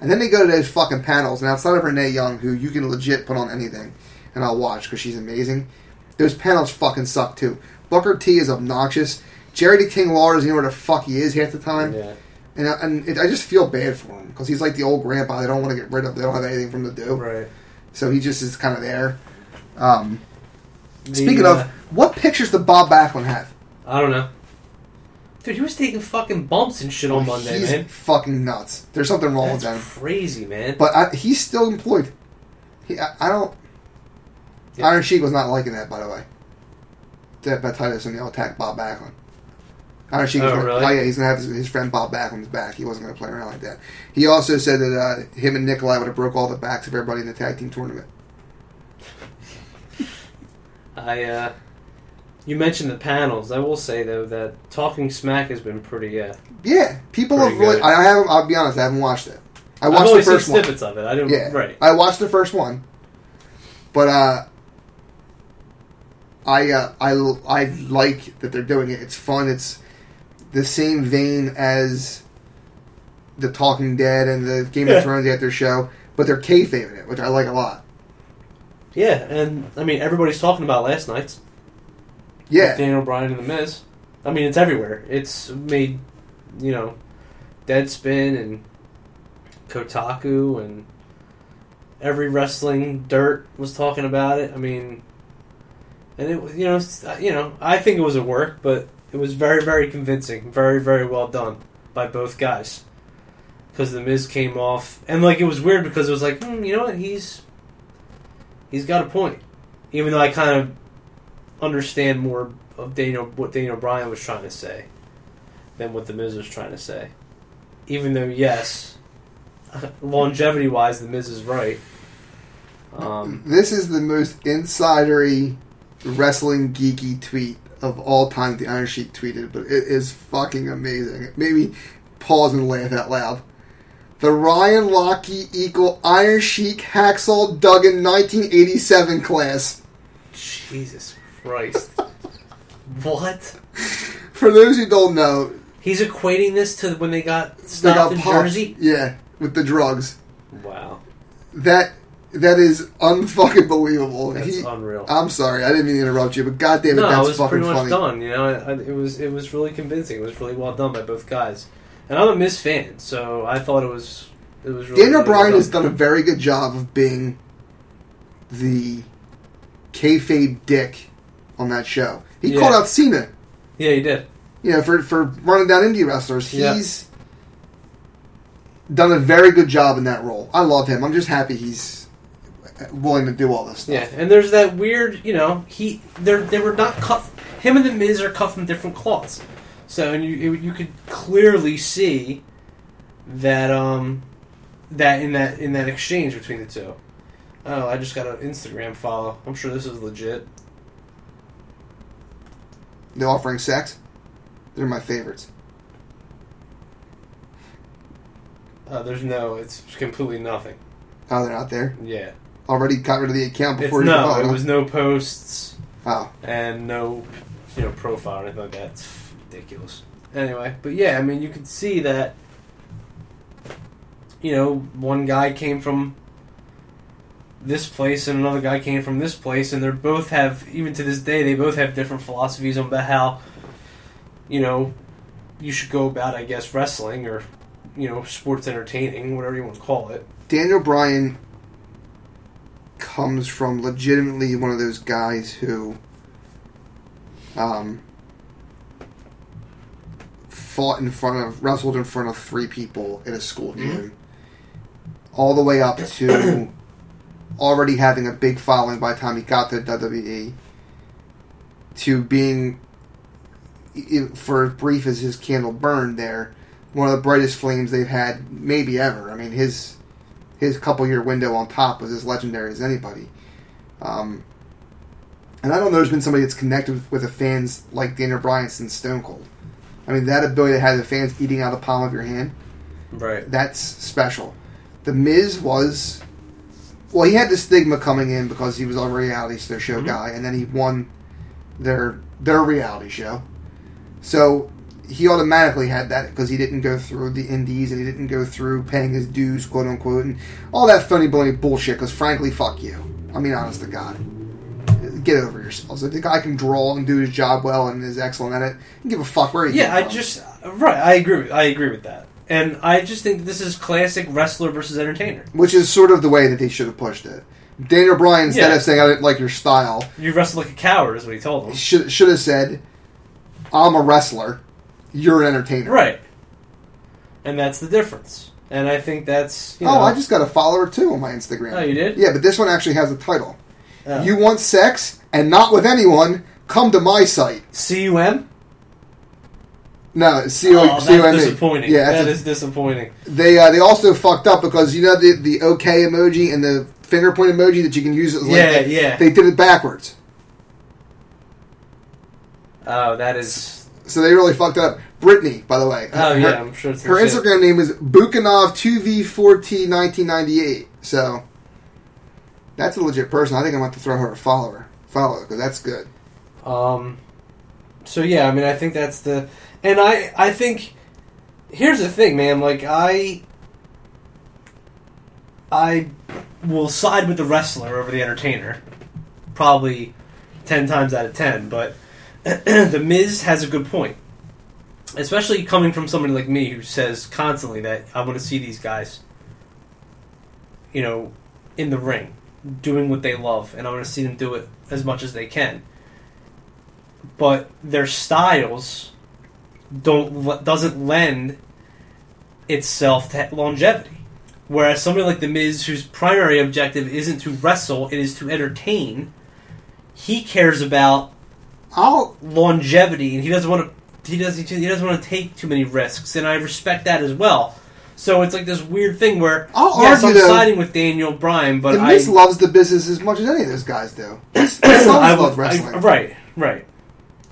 Speaker 1: And then they go to those fucking panels, and outside of Renee Young, who you can legit put on anything, and I'll watch because she's amazing. Those panels fucking suck too. Booker T is obnoxious. Jerry the King Lawler doesn't know where the fuck he is half the time,
Speaker 2: Yeah.
Speaker 1: And I, and it, I just feel bad for him because he's like the old grandpa. They don't want to get rid of. They don't have anything for him to do,
Speaker 2: Right.
Speaker 1: so he just is kind of there. Um,
Speaker 2: The,
Speaker 1: speaking
Speaker 2: uh,
Speaker 1: of, what pictures did Bob Backlund have?
Speaker 2: I don't know. Dude, he was taking fucking bumps and shit on Monday,
Speaker 1: he's
Speaker 2: man.
Speaker 1: fucking nuts. There's something wrong
Speaker 2: That's
Speaker 1: with him.
Speaker 2: crazy, man.
Speaker 1: But I, he's still employed. He, I, I don't.
Speaker 2: Yeah.
Speaker 1: Iron Sheik was not liking that, by the way. That Titus and they'll attack Bob Backlund. Was
Speaker 2: Oh,
Speaker 1: gonna,
Speaker 2: really?
Speaker 1: oh yeah, he's gonna have his, his friend Bob Backlund's back. He wasn't gonna play around like that. He also said that uh, him and Nikolai would have broke all the backs of everybody in the tag team tournament.
Speaker 2: I, uh, you mentioned the panels. I will say though that Talking Smack has been pretty. Uh,
Speaker 1: Yeah, people have really.
Speaker 2: good.
Speaker 1: I haven't. I'll be honest. I haven't watched it. I watched the first one.
Speaker 2: snippets of it. I didn't.
Speaker 1: Yeah,
Speaker 2: Right.
Speaker 1: I watched the first one, but uh, I uh, I I like that they're doing it. It's fun. It's the same vein as the Talking Dead and the Game
Speaker 2: Yeah.
Speaker 1: of Thrones after show, but they're kayfabing it, which I like a lot.
Speaker 2: Yeah, and I mean everybody's talking about last night's.
Speaker 1: Yeah,
Speaker 2: Daniel Bryan and The Miz. I mean, it's everywhere. It's made, you know, Deadspin and Kotaku and every wrestling dirt was talking about it. I mean, and it you know you know I think it was a work, but it was very very convincing, very very well done by both guys. because the Miz came off, and like it was weird because it was like, hmm, you know what, he's he's got a point, even though I kind of understand more of Daniel what Daniel Bryan was trying to say than what the Miz was trying to say. Even though, yes, longevity wise, the Miz is right. Um,
Speaker 1: This is the most insidery wrestling geeky tweet of all time the Iron Sheik tweeted, but it is fucking amazing. It made me pause and laugh out loud. The Ryan Lochte equal Iron Sheik Hacksaw Duggan 1987 class.
Speaker 2: Jesus Christ. what?
Speaker 1: For those who don't know,
Speaker 2: He's equating this to when they got
Speaker 1: they
Speaker 2: stopped
Speaker 1: got
Speaker 2: in
Speaker 1: popped.
Speaker 2: Jersey?
Speaker 1: Yeah, with the drugs.
Speaker 2: Wow.
Speaker 1: That that is unfucking believable.
Speaker 2: That's
Speaker 1: He-
Speaker 2: unreal.
Speaker 1: I'm sorry, I didn't mean to interrupt you, but goddamn it,
Speaker 2: no, it
Speaker 1: that's
Speaker 2: was
Speaker 1: fucking
Speaker 2: pretty much
Speaker 1: funny.
Speaker 2: done. You know, I, I, it was it was really convincing. It was really well done by both guys, and I'm a Miz fan, so I thought it was it was really.
Speaker 1: Daniel
Speaker 2: really
Speaker 1: Bryan
Speaker 2: well
Speaker 1: has done a very good job of being the kayfabe dick on that show. He
Speaker 2: Yeah.
Speaker 1: called out Cena,
Speaker 2: Yeah, he did.
Speaker 1: you know, for for running down indie wrestlers.
Speaker 2: Yeah.
Speaker 1: He's done a very good job in that role. I love him. I'm just happy he's willing to do all this stuff.
Speaker 2: Yeah, and there's that weird, you know, he they they were not cut. Him and the Miz are cut from different cloths, so and you you could clearly see that um that in that in that exchange between the two. Oh, I just got an Instagram follow. I'm sure this is legit.
Speaker 1: They're offering sex. They're my favorites.
Speaker 2: Uh, there's no, it's completely nothing.
Speaker 1: Oh, they're not there.
Speaker 2: Yeah,
Speaker 1: Already got rid of the account
Speaker 2: it's
Speaker 1: before you
Speaker 2: no, it
Speaker 1: huh?
Speaker 2: was no posts
Speaker 1: Oh,
Speaker 2: and no, you know, profile or anything like that. It's ridiculous. Anyway, but yeah, I mean, you could see that. You know, one guy came from this place and another guy came from this place, and they both have, even to this day, they both have different philosophies on how, you know, you should go about, I guess, wrestling or, you know, sports entertaining, whatever you want to call it.
Speaker 1: Daniel Bryan comes from legitimately one of those guys who um, fought in front of, wrestled in front of three people in a school gym, all the way up to already having a big following by the time he got to WWE, to being, for as brief as his candle burned there, one of the brightest flames they've had maybe ever. I mean, his his couple year window on top was as legendary as anybody. Um, and I don't know there's been somebody that's connected with, with the fans like Daniel Bryan since Stone Cold. I mean, that ability to have the fans eating out of the palm of your hand,
Speaker 2: Right.
Speaker 1: that's special. The Miz was, well, he had the stigma coming in because he was a reality show
Speaker 2: Mhm.
Speaker 1: guy, and then he won their their reality show. So he automatically had that because he didn't go through the indies and he didn't go through paying his dues, quote unquote, and all that funny baloney bullshit. Because frankly, fuck you. I mean, honest to God, get over yourselves. If the guy can draw and do his job well and is excellent at it, give a fuck where he
Speaker 2: Yeah, I
Speaker 1: from.
Speaker 2: just right. I agree. With, I agree with that, and I just think this is classic wrestler versus entertainer.
Speaker 1: which is sort of the way that they should have pushed it. Daniel Bryan, instead
Speaker 2: Yeah.
Speaker 1: of saying I didn't like your style,
Speaker 2: You wrestle like a coward, is what he told them.
Speaker 1: should should have said, "I'm a wrestler, you're an entertainer."
Speaker 2: Right, and that's the difference. And I think that's you know,
Speaker 1: Oh, I just got a follower too on my Instagram.
Speaker 2: Oh, you did?
Speaker 1: Yeah, but this one actually has a title.
Speaker 2: Oh.
Speaker 1: You want sex and not with anyone? Come to my site.
Speaker 2: cum.
Speaker 1: No, it's C O
Speaker 2: Oh,
Speaker 1: C O M
Speaker 2: that's
Speaker 1: E.
Speaker 2: disappointing.
Speaker 1: Yeah,
Speaker 2: that
Speaker 1: that's
Speaker 2: is disappointing.
Speaker 1: they uh, they also fucked up because you know the the OK emoji and the finger point emoji that you can use. As
Speaker 2: Yeah, yeah.
Speaker 1: They did it backwards,
Speaker 2: Oh, that is.
Speaker 1: So they really fucked up. Brittany, by the way.
Speaker 2: Oh
Speaker 1: her-
Speaker 2: yeah, I'm sure it's
Speaker 1: Her. Instagram name is Bukanov2V4T1998. So that's a legit person. I think I'm going to throw her a follower. Follow because that's good.
Speaker 2: Um, so yeah, I mean, I think that's the, and I, I think, here's the thing, man. Like I, I will side with the wrestler over the entertainer, probably ten times out of ten. But the Miz has a good point, especially coming from somebody like me who says constantly that I want to see these guys, you know, in the ring, doing what they love, and I want to see them do it as much as they can but their styles don't doesn't lend itself to longevity. Whereas somebody like The Miz, whose primary objective isn't to wrestle, it is to entertain, he cares about
Speaker 1: I'll
Speaker 2: longevity, and he doesn't want to. He doesn't. He doesn't want to take too many risks, and I respect that as well. So it's like this weird thing where
Speaker 1: I'll
Speaker 2: yes,
Speaker 1: argue,
Speaker 2: I'm
Speaker 1: though,
Speaker 2: siding with Daniel Bryan, but
Speaker 1: the
Speaker 2: I,
Speaker 1: Miz loves the business as much as any of those guys do. Miz
Speaker 2: I
Speaker 1: always
Speaker 2: would-
Speaker 1: loved wrestling,
Speaker 2: I- right, right.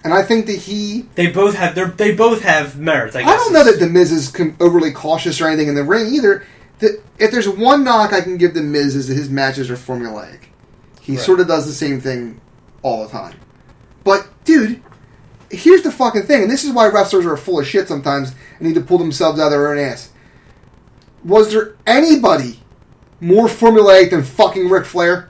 Speaker 1: and I think that he.
Speaker 2: They both have their. They both have merits. I,
Speaker 1: I don't know that the Miz is com- overly cautious or anything in the ring either. The, if there's one knock I can give the Miz is that his matches are formulaic. He
Speaker 2: Right.
Speaker 1: sort of does the same thing all the time. But dude, here's the fucking thing, and this is why wrestlers are full of shit sometimes and need to pull themselves out of their own ass. Was there anybody more formulaic than fucking Ric Flair?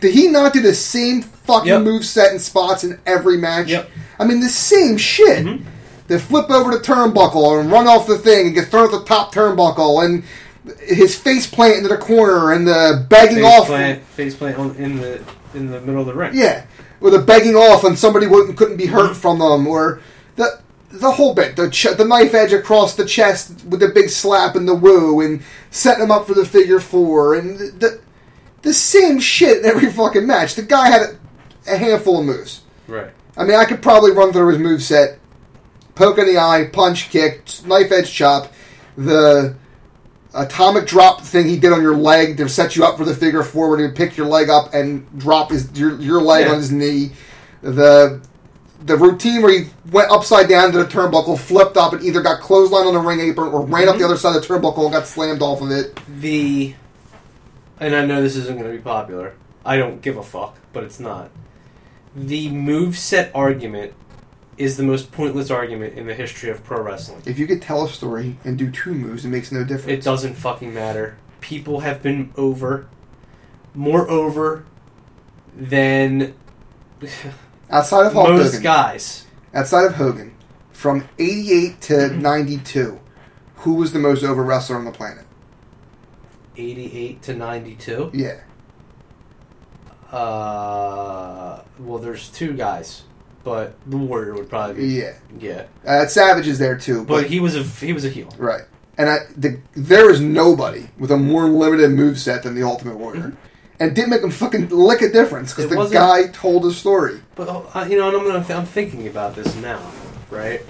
Speaker 1: Did he not do the same fucking
Speaker 2: Yep.
Speaker 1: move set and spots in every match?
Speaker 2: Yep.
Speaker 1: I mean, the same shit.
Speaker 2: Mhm.
Speaker 1: They flip over the turnbuckle and run off the thing and get thrown at the top turnbuckle and his face plant into the corner and the begging
Speaker 2: face
Speaker 1: off.
Speaker 2: plant, face plant in the in the middle of the ring.
Speaker 1: Yeah, or the begging off and somebody wouldn't couldn't be hurt from them, or the the whole bit, the ch- the knife edge across the chest with the big slap and the woo, and setting him up for the figure four, and the the, the same shit in every fucking match. The guy had a, a handful of moves.
Speaker 2: Right.
Speaker 1: I mean, I could probably run through his move set: poke in the eye, punch, kick, knife edge chop, the atomic drop thing he did on your leg to set you up for the figure four, where he pick your leg up and drop his your, your leg
Speaker 2: Yeah.
Speaker 1: on his knee. The the routine where he went upside down to the turnbuckle, flipped up, and either got clothesline on the ring apron or ran up the mm-hmm. other side of the turnbuckle and got slammed off of it.
Speaker 2: The and I know this isn't going to be popular. I don't give a fuck, but it's not. The move set argument is the most pointless argument in the history of pro wrestling.
Speaker 1: If you could tell a story and do two moves, it makes no difference.
Speaker 2: It doesn't fucking matter. People have been over, more over than
Speaker 1: Outside of Hulk
Speaker 2: most
Speaker 1: Hogan,
Speaker 2: guys.
Speaker 1: outside of Hogan, from '88 to
Speaker 2: Mm-hmm.
Speaker 1: '92, who was the most over wrestler on the planet?
Speaker 2: 88 to 92.
Speaker 1: Yeah,
Speaker 2: Uh, well, there's two guys, but the Warrior would probably be.
Speaker 1: yeah.
Speaker 2: Yeah,
Speaker 1: Uh, Savage is there too,
Speaker 2: but
Speaker 1: but
Speaker 2: he was a he was a heel.
Speaker 1: right. And I, the, there is nobody with a more limited move set than the Ultimate Warrior, and didn't make him fucking lick a difference because
Speaker 2: It
Speaker 1: the
Speaker 2: wasn't-
Speaker 1: guy told a story.
Speaker 2: But uh, you know, and I'm gonna th- I'm thinking about this now, right?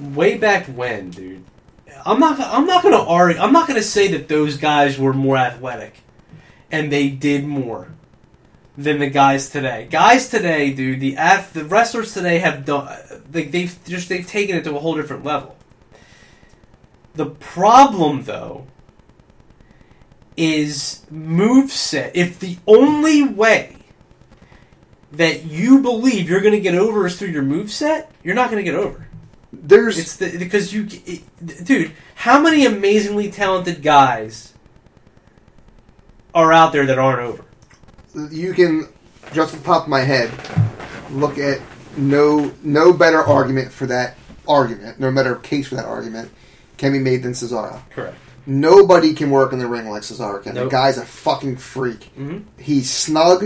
Speaker 2: Way back when, dude. I'm not. I'm not gonna argue. I'm not gonna say that those guys were more athletic, and they did more than the guys today. Guys today, dude. The ath- the wrestlers today have done. They, they've just they've taken it to a whole different level. The problem, though, is move set. If the only way that you believe you're going to get over is through your move set, you're not going to get over.
Speaker 1: There's
Speaker 2: It's the, because you, it, dude. How many amazingly talented guys are out there that aren't over?
Speaker 1: You can just off the top of my head look at no no better argument for that argument, no better case for that argument can be made than Cesaro.
Speaker 2: Correct.
Speaker 1: Nobody can work in the ring like Cesaro can. The guy's a fucking freak.
Speaker 2: hmm
Speaker 1: He's snug.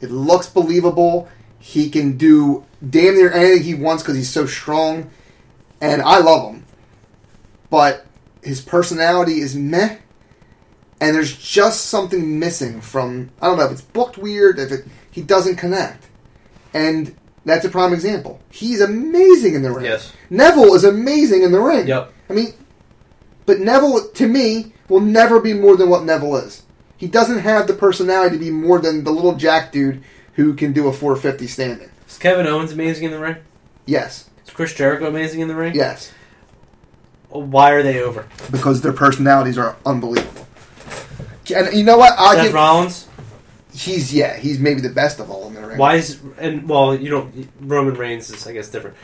Speaker 1: It looks believable. He can do damn near anything he wants because he's so strong, and I love him. But his personality is meh, and there's just something missing from I don't know if it's booked weird, if it he doesn't connect, and that's a prime example. He's amazing in the ring.
Speaker 2: Yes.
Speaker 1: Neville is amazing in the ring.
Speaker 2: Yep.
Speaker 1: I mean, but Neville, to me, will never be more than what Neville is. He doesn't have the personality to be more than the little jack dude who can do a 450 standing.
Speaker 2: Is Kevin Owens amazing in the ring?
Speaker 1: Yes,
Speaker 2: Is Chris Jericho amazing in the ring?
Speaker 1: yes,
Speaker 2: Why are they over?
Speaker 1: because their personalities are unbelievable. And you know what? I
Speaker 2: Seth
Speaker 1: give
Speaker 2: Rollins.
Speaker 1: he's yeah he's maybe the best of all in the ring.
Speaker 2: Why is and well, you don't. Roman Reigns is, I guess, different.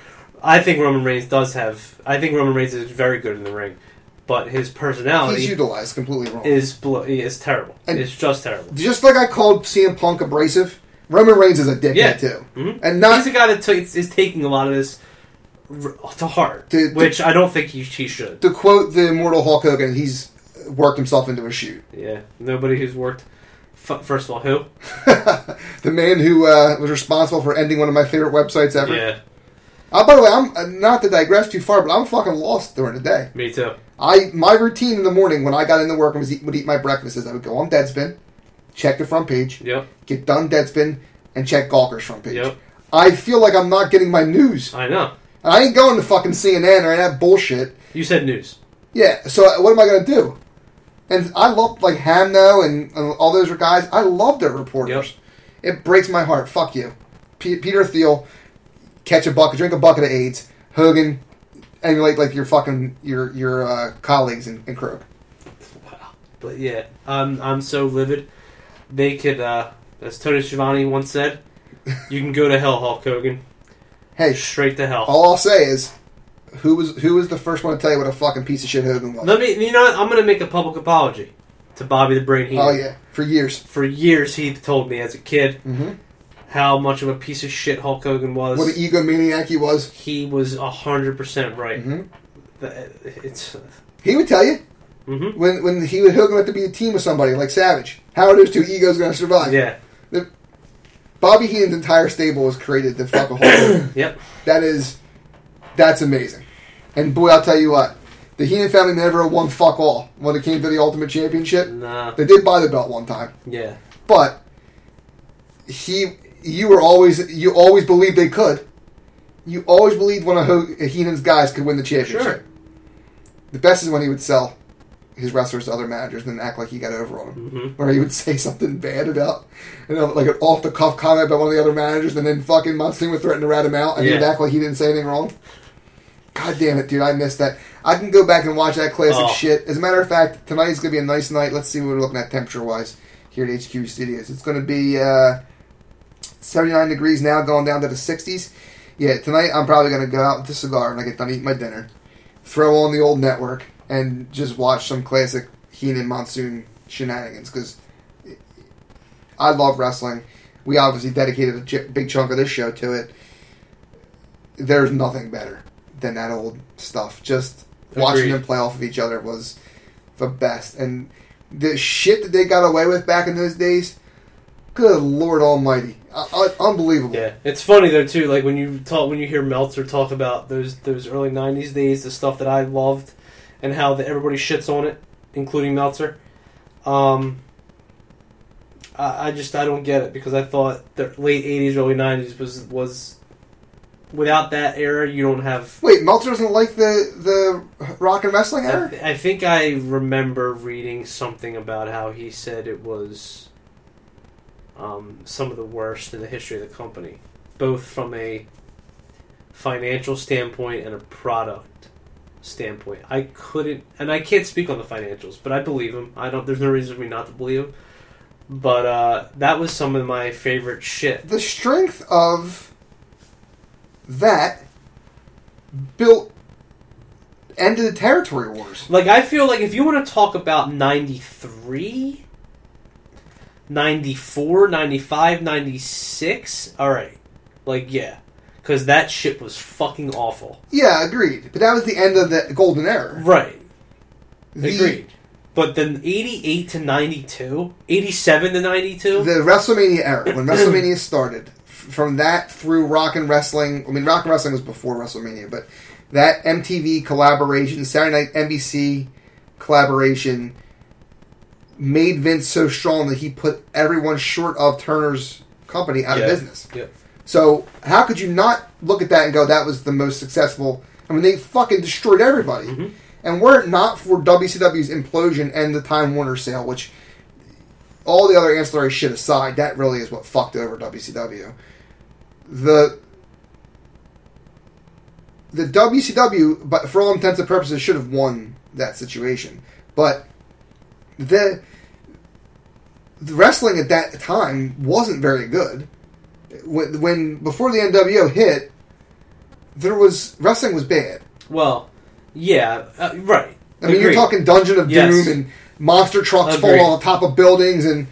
Speaker 2: I think Roman Reigns does have. I think Roman Reigns is very good in the ring, but his personality
Speaker 1: He's utilized completely wrong.
Speaker 2: is is terrible.
Speaker 1: And-
Speaker 2: it's just terrible.
Speaker 1: Just like I called CM Punk abrasive, Roman Reigns is a dickhead
Speaker 2: Yeah.
Speaker 1: too,
Speaker 2: Mhm.
Speaker 1: and not
Speaker 2: He's a guy that t- is taking a lot of this r- to heart,
Speaker 1: To- to-
Speaker 2: which I don't think he, he should.
Speaker 1: to quote the immortal Hulk Hogan. He's worked himself into a shoot.
Speaker 2: Yeah, nobody who's worked. F- first of all, who?
Speaker 1: the man who uh, was responsible for ending one of my favorite websites ever.
Speaker 2: Yeah,
Speaker 1: Uh, by the way, I'm uh, not to digress too far, but I'm fucking lost during the day.
Speaker 2: Me too.
Speaker 1: I my routine in the morning when I got into work and was eat, would eat my breakfast is I would go on Deadspin, check the front page,
Speaker 2: Yep.
Speaker 1: get done Deadspin, and check Gawker's front page.
Speaker 2: Yep.
Speaker 1: I feel like I'm not getting my news.
Speaker 2: I know.
Speaker 1: And I ain't going to fucking CNN or any of that bullshit.
Speaker 2: You said news.
Speaker 1: Yeah, so what am I going to do? And I love, like, Hamno and, and all those guys. I love their reporters. It breaks my heart. Fuck you. P- Peter Thiel, catch a bucket, drink a bucket of AIDS. Hogan, emulate, like, your fucking, your your uh, colleagues in, in.
Speaker 2: Wow. But yeah, I'm I'm so livid. They could, uh, as Tony Schiavone once said, you can go to hell, Hulk Hogan.
Speaker 1: Hey,
Speaker 2: Straight to hell.
Speaker 1: all I'll say is, who was who was the first one to tell you what a fucking piece of shit Hogan was?
Speaker 2: Let me. You know what? I'm gonna make a public apology to Bobby the Brain Heenan.
Speaker 1: Oh, yeah, for years.
Speaker 2: For years, he told me as a kid
Speaker 1: hmm
Speaker 2: how much of a piece of shit Hulk Hogan was.
Speaker 1: What an egomaniac he was.
Speaker 2: he was hundred percent right.
Speaker 1: hmm
Speaker 2: That- It's.
Speaker 1: He would tell you.
Speaker 2: hmm
Speaker 1: when when he would Hogan have to be a team with somebody like Savage. How are those two egos going to survive?
Speaker 2: Yeah.
Speaker 1: Bobby Heenan's entire stable was created to fuck a Hulk.
Speaker 2: Yep.
Speaker 1: that is, that's amazing. And boy, I'll tell you what, the Heenan family never won fuck all when it came to the Ultimate Championship.
Speaker 2: Nah.
Speaker 1: They did buy the belt one time,
Speaker 2: Yeah.
Speaker 1: but he, you were always, you always believed they could. You always believed one of Ho- Heenan's guys could win the championship.
Speaker 2: Sure.
Speaker 1: The best is when he would sell his wrestlers to other managers and then act like he got over on them.
Speaker 2: hmm
Speaker 1: where he would say something bad about, you know, like an off the cuff comment about one of the other managers, and then fucking Monsoon would threaten to rat him out, and he'd act like he didn't say anything wrong. God damn it, dude! I missed that. I can go back and watch that classic
Speaker 2: Oh.
Speaker 1: shit. As a matter of fact, tonight's gonna be a nice night. Let's see what we're looking at temperature wise here at HQ Studios. It's gonna be uh, 79 degrees now, going down to the 60s. Yeah, tonight I'm probably gonna go out with a cigar when I get done eating my dinner, throw on the old network, and just watch some classic Heenan Monsoon shenanigans because I love wrestling. We obviously dedicated a big chunk of this show to it. There's nothing better than that old stuff. Just watching them play off of each other was the best. And the shit that they got away with back in those days, good Lord Almighty, uh, uh, unbelievable.
Speaker 2: Yeah, it's funny though too. Like when you talk, when you hear Meltzer talk about those those early '90s days, the stuff that I loved, and how the, everybody shits on it, including Meltzer. Um, I, I just I don't get it because I thought the late '80s, early '90s was was without that era, you don't have.
Speaker 1: Wait, Meltzer doesn't like the the rock and wrestling
Speaker 2: I,
Speaker 1: era.
Speaker 2: th- I think I remember reading something about how he said it was um, some of the worst in the history of the company, both from a financial standpoint and a product standpoint. I couldn't, and I can't speak on the financials, but I believe him. I don't. There's no reason for me not to believe him. But uh, that was some of my favorite shit.
Speaker 1: the strength of that built end of the territory wars.
Speaker 2: Like, I feel like if you want to talk about 93, 94, 95, 96, alright. Like, yeah. Because that shit was fucking awful.
Speaker 1: Yeah, agreed. But that was the end of the golden era.
Speaker 2: Right.
Speaker 1: The,
Speaker 2: Agreed. But then 88 to 92, 87 to 92,
Speaker 1: The WrestleMania era, when WrestleMania started, from that through Rock and Wrestling. I mean, Rock and Wrestling was before WrestleMania, but that MTV collaboration, Saturday Night NBC collaboration, made Vince so strong that he put everyone short of Turner's company out
Speaker 2: Yeah.
Speaker 1: of business.
Speaker 2: Yeah.
Speaker 1: So how could you not look at that and go, that was the most successful? I mean, they fucking destroyed everybody.
Speaker 2: Mhm.
Speaker 1: And were it not for WCW's implosion and the Time Warner sale, which all the other ancillary shit aside, that really is what fucked over WCW. The the WCW, but for all intents and purposes, should have won that situation. But the the wrestling at that time wasn't very good. When, when before the NWO hit, there was wrestling was bad.
Speaker 2: well, yeah, uh, right.
Speaker 1: I mean, you're talking Dungeon of
Speaker 2: Yes.
Speaker 1: Doom and monster trucks
Speaker 2: Agreed.
Speaker 1: falling on top of buildings and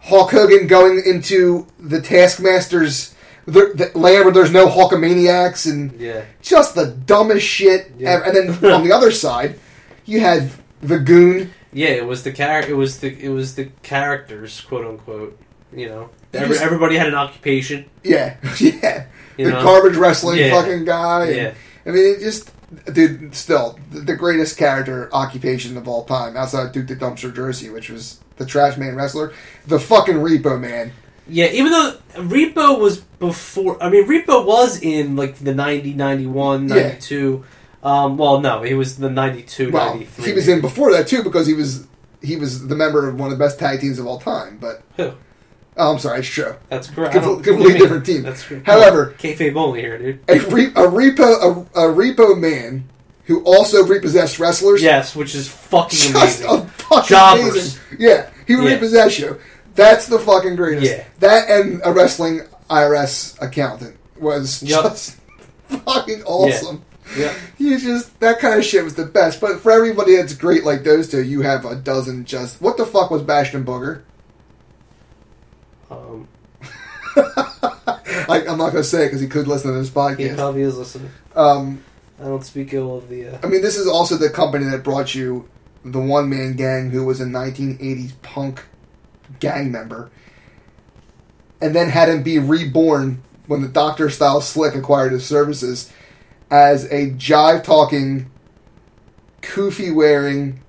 Speaker 1: Hulk Hogan going into the Taskmasters. The, the land where there's no Hulkamaniacs and
Speaker 2: Yeah.
Speaker 1: just the dumbest shit.
Speaker 2: Yeah.
Speaker 1: ever. And then on the other side, you had the Goon.
Speaker 2: Yeah, it was the char- it was the it was the characters, quote unquote. You know, Every,
Speaker 1: just-
Speaker 2: everybody had an occupation.
Speaker 1: Yeah, yeah.
Speaker 2: You
Speaker 1: the
Speaker 2: know?
Speaker 1: garbage wrestling
Speaker 2: Yeah.
Speaker 1: fucking guy. and-
Speaker 2: Yeah.
Speaker 1: I mean, it just, dude, still the, the greatest character occupation of all time, outside of Duke the Dumpster Droese, which was the Trash Man wrestler, the fucking Repo Man.
Speaker 2: Yeah, even though Repo was before. I mean, Repo was in like the 90, 91,
Speaker 1: Yeah.
Speaker 2: 92. Um, well, no, he was the 92,
Speaker 1: Well,
Speaker 2: 93.
Speaker 1: he was in before that too because he was he was the member of one of the best tag teams of all time. But
Speaker 2: Who?
Speaker 1: oh, I'm sorry, it's true.
Speaker 2: That's correct.
Speaker 1: Compl- completely
Speaker 2: mean?
Speaker 1: different team.
Speaker 2: That's true.
Speaker 1: However-
Speaker 2: kayfabe only here, dude.
Speaker 1: A, re- a repo a, a repo man who also repossessed wrestlers.
Speaker 2: Yes, which is fucking
Speaker 1: just
Speaker 2: amazing.
Speaker 1: a fucking
Speaker 2: Jobbers.
Speaker 1: amazing. Yeah, he would
Speaker 2: Yeah.
Speaker 1: repossess you. That's the fucking greatest.
Speaker 2: Yeah.
Speaker 1: That and a wrestling IRS accountant was
Speaker 2: Yup.
Speaker 1: just fucking awesome.
Speaker 2: Yeah.
Speaker 1: You just that kind of shit was the best. But for everybody that's great like those two, you have a dozen. Just what the fuck was Bastion Booger?
Speaker 2: Um,
Speaker 1: I, I'm not gonna say it because he could listen to this podcast.
Speaker 2: he probably is listening.
Speaker 1: Um,
Speaker 2: I don't speak ill of the. Uh,
Speaker 1: I mean, this is also the company that brought you the one man gang who was a 1980s punk gang member and then had him be reborn when the Doctor Style Slick acquired his services as a jive talking, kufi wearing,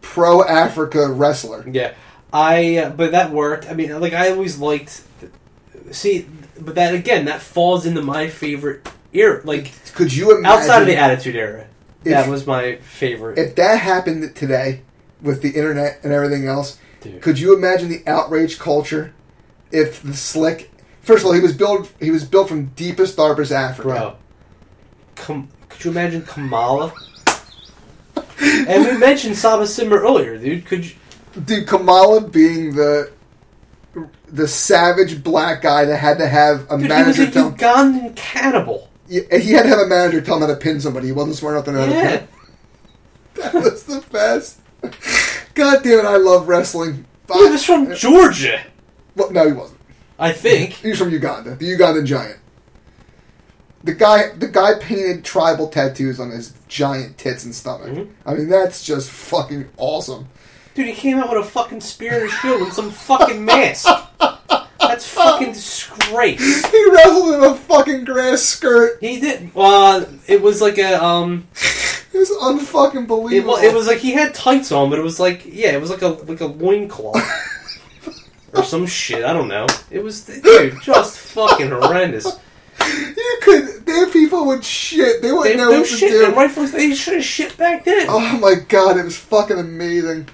Speaker 1: pro Africa wrestler.
Speaker 2: yeah, I. Uh, but that worked. I mean, like I always liked. See, but that again, that falls into my favorite era. Like
Speaker 1: Could you imagine
Speaker 2: outside of the Attitude Era,
Speaker 1: if,
Speaker 2: that was my favorite.
Speaker 1: if that happened today with the internet and everything else?
Speaker 2: dude.
Speaker 1: Could you imagine the outrage culture if the slick? First of all, he was built. He was built from deepest, darkest Africa.
Speaker 2: Bro, Kam- could you imagine Kamala? and we mentioned Saba Simba earlier, dude. Could you?
Speaker 1: Dude, Kamala being the the savage black guy that had to have a
Speaker 2: Dude, he was
Speaker 1: manager
Speaker 2: a
Speaker 1: tell.
Speaker 2: Ugandan cannibal.
Speaker 1: Yeah, he had to have a manager tell him how to pin somebody. He wasn't smart enough to know how to pin. That was the best. God damn it! I love wrestling.
Speaker 2: He was from Georgia,
Speaker 1: Well, no, he wasn't.
Speaker 2: I think.
Speaker 1: He was from Uganda, the Ugandan giant. The guy, the guy painted tribal tattoos on his giant tits and stomach.
Speaker 2: Mhm.
Speaker 1: I mean, that's just fucking awesome.
Speaker 2: Dude, he came out with a fucking spear and a shield and some fucking mask. That's fucking disgrace.
Speaker 1: He wrestled in a fucking grass skirt.
Speaker 2: He did. Uh, it was like a um.
Speaker 1: It was unfucking
Speaker 2: It,
Speaker 1: believable.
Speaker 2: wa- it was like he had tights on, but it was like yeah, it was like a like a loincloth or some shit. I don't know. It was dude, just fucking horrendous.
Speaker 1: You could. There, people would shit. They
Speaker 2: They,
Speaker 1: wouldn't know
Speaker 2: no
Speaker 1: what to
Speaker 2: shit.
Speaker 1: do.
Speaker 2: And rightfully, they should have shit back then.
Speaker 1: Oh my god, it was fucking amazing.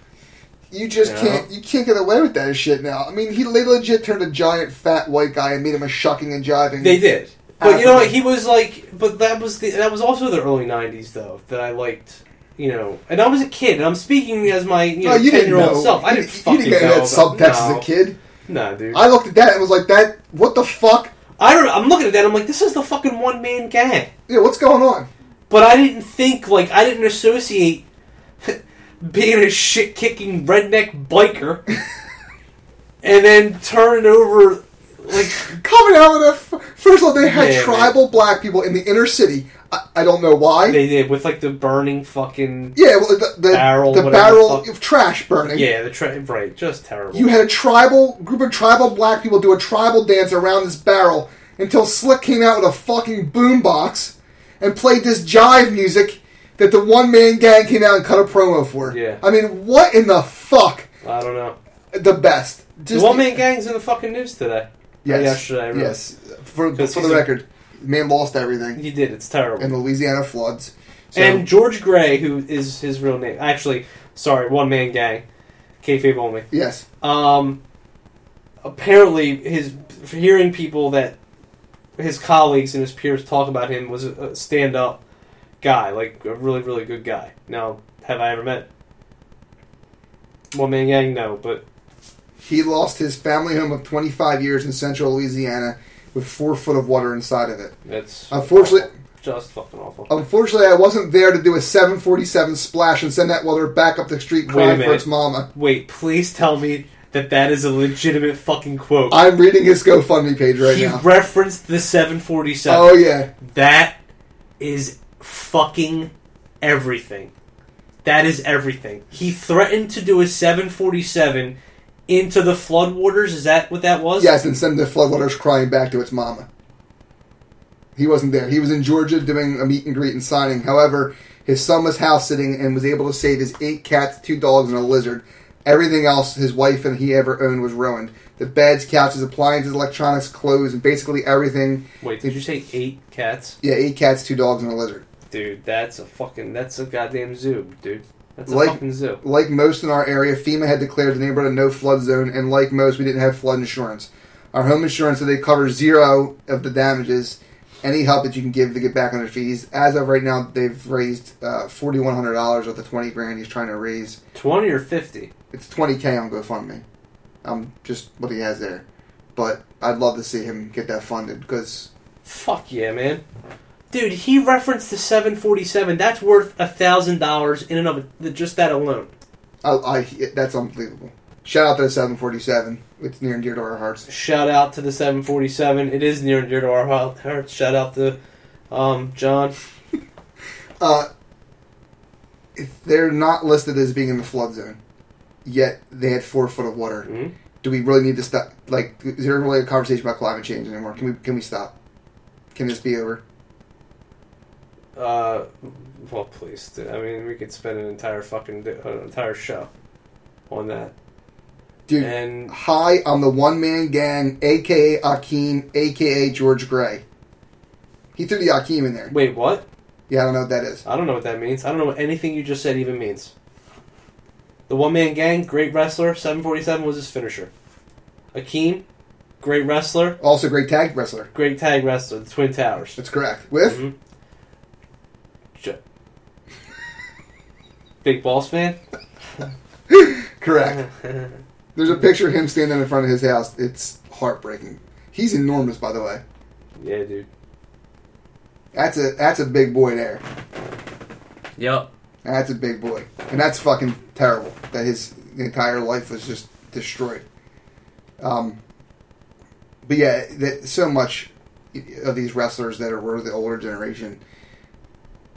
Speaker 1: You just
Speaker 2: Yeah.
Speaker 1: can't. You can't get away with that shit now. I mean, he they legit turned a giant fat white guy and made him a shucking and jiving.
Speaker 2: They did, but you know what? He was like, but that was the that was also the early '90s though that I liked. You know, and I was a kid, and I'm speaking as my you know
Speaker 1: No, you
Speaker 2: ten year old self. I
Speaker 1: You-
Speaker 2: didn't
Speaker 1: you
Speaker 2: fucking
Speaker 1: didn't get
Speaker 2: know
Speaker 1: that subtext
Speaker 2: about,
Speaker 1: as a kid.
Speaker 2: No, nah, dude.
Speaker 1: I looked at that and was like, "That what the fuck?
Speaker 2: I don't. I'm looking at that. I'm like, this is the fucking one man gang.
Speaker 1: Yeah, what's going on?"
Speaker 2: But I didn't think like I didn't associate being a shit kicking redneck biker and then turning over like
Speaker 1: Coming out with a first of all, they had
Speaker 2: Yeah,
Speaker 1: tribal black people in the inner city. I, I don't know why.
Speaker 2: they did with like the burning fucking
Speaker 1: yeah, well, the, the
Speaker 2: Barrel,
Speaker 1: the barrel
Speaker 2: the
Speaker 1: of trash burning.
Speaker 2: yeah the tra- right just terrible.
Speaker 1: You had a tribal group of tribal black people do a tribal dance around this barrel until Slick came out with a fucking boombox and played this jive music that the one man gang came out and cut a promo for.
Speaker 2: Yeah.
Speaker 1: I mean, what in the fuck?
Speaker 2: I don't know.
Speaker 1: The best.
Speaker 2: The one man gang's in the fucking news today.
Speaker 1: Yes.
Speaker 2: yesterday, really.
Speaker 1: Yes. For, for the record, man lost everything
Speaker 2: He did. It's terrible.
Speaker 1: And the Louisiana floods. So,
Speaker 2: and George Gray, who is his real name, actually, sorry, one man gang, kayfabe only.
Speaker 1: yes,
Speaker 2: Um, apparently, his hearing people that his colleagues and his peers talk about him was a, a stand-up guy, like a really, really good guy. Now, have I ever met one man gang? No, but
Speaker 1: he lost his family home of 25 years in central Louisiana with four foot of water inside of it.
Speaker 2: it's
Speaker 1: Unfortunately,
Speaker 2: awful. just fucking awful.
Speaker 1: Unfortunately, I wasn't there to do a 747 splash and send that water back up the street crying for its mama.
Speaker 2: Wait, please tell me that that is a legitimate fucking quote.
Speaker 1: I'm reading his GoFundMe page right
Speaker 2: he
Speaker 1: now.
Speaker 2: He referenced the 747.
Speaker 1: Oh yeah,
Speaker 2: That is fucking everything. That is everything. He threatened to do a 747 into the floodwaters. Is that what that was?
Speaker 1: Yes, and send the floodwaters crying back to its mama. He wasn't there. He was in Georgia doing a meet and greet and signing. However, his son was house sitting and was able to save his eight cats, two dogs, and a lizard. Everything else his wife and he ever owned was ruined. The beds, couches, appliances, electronics, clothes, and basically everything.
Speaker 2: Wait, did you say eight cats?
Speaker 1: Yeah, eight cats, two dogs, and a lizard.
Speaker 2: Dude, that's a fucking that's a goddamn zoo, dude. That's a
Speaker 1: Like-
Speaker 2: fucking zoo.
Speaker 1: Like most in our area, FEMA had declared the neighborhood a no flood zone, and like most, we didn't have flood insurance. Our home insurance said they cover zero of the damages. Any help that you can give to get back on their fees. As of right now, they've raised uh, forty one hundred dollars of the twenty grand he's trying to raise.
Speaker 2: Twenty or fifty?
Speaker 1: It's twenty k on GoFundMe. Um, just what he has there, but I'd love to see him get that funded because
Speaker 2: Fuck yeah, man. Dude, he referenced the 747. That's worth a thousand dollars in and of it, just that alone.
Speaker 1: I, I that's unbelievable. Shout out to the seven forty seven. It's near and dear to our hearts.
Speaker 2: Shout out to the 747. It is near and dear to our hearts. Shout out to um, John.
Speaker 1: Uh, if they're not listed as being in the flood zone, yet they had four foot of water.
Speaker 2: Mhm.
Speaker 1: Do we really need to stop? Like, is there really a conversation about climate change anymore? Can we can we stop? Can this be over?
Speaker 2: Uh, well, please. dude. I mean, we could spend an entire fucking an entire show on that.
Speaker 1: Dude,
Speaker 2: And
Speaker 1: hi, I'm the one man gang, aka Akeem, aka George Gray. He threw the Akeem in there.
Speaker 2: wait, what?
Speaker 1: Yeah, I don't know what that is.
Speaker 2: I don't know what that means. I don't know what anything you just said even means. The one man gang, great wrestler. 747 was his finisher. Akeem, great wrestler,
Speaker 1: Also, great tag wrestler.
Speaker 2: great tag wrestler. The Twin Towers.
Speaker 1: That's correct. With
Speaker 2: Mhm. J- Big Balls fan.
Speaker 1: correct. There's a picture of him standing in front of his house. It's heartbreaking. He's enormous, by the way.
Speaker 2: yeah, dude.
Speaker 1: That's a that's a big boy there.
Speaker 2: Yep.
Speaker 1: That's a big boy, and that's fucking terrible. That his entire life was just destroyed. Um, but yeah, that, so much of these wrestlers that are were the older generation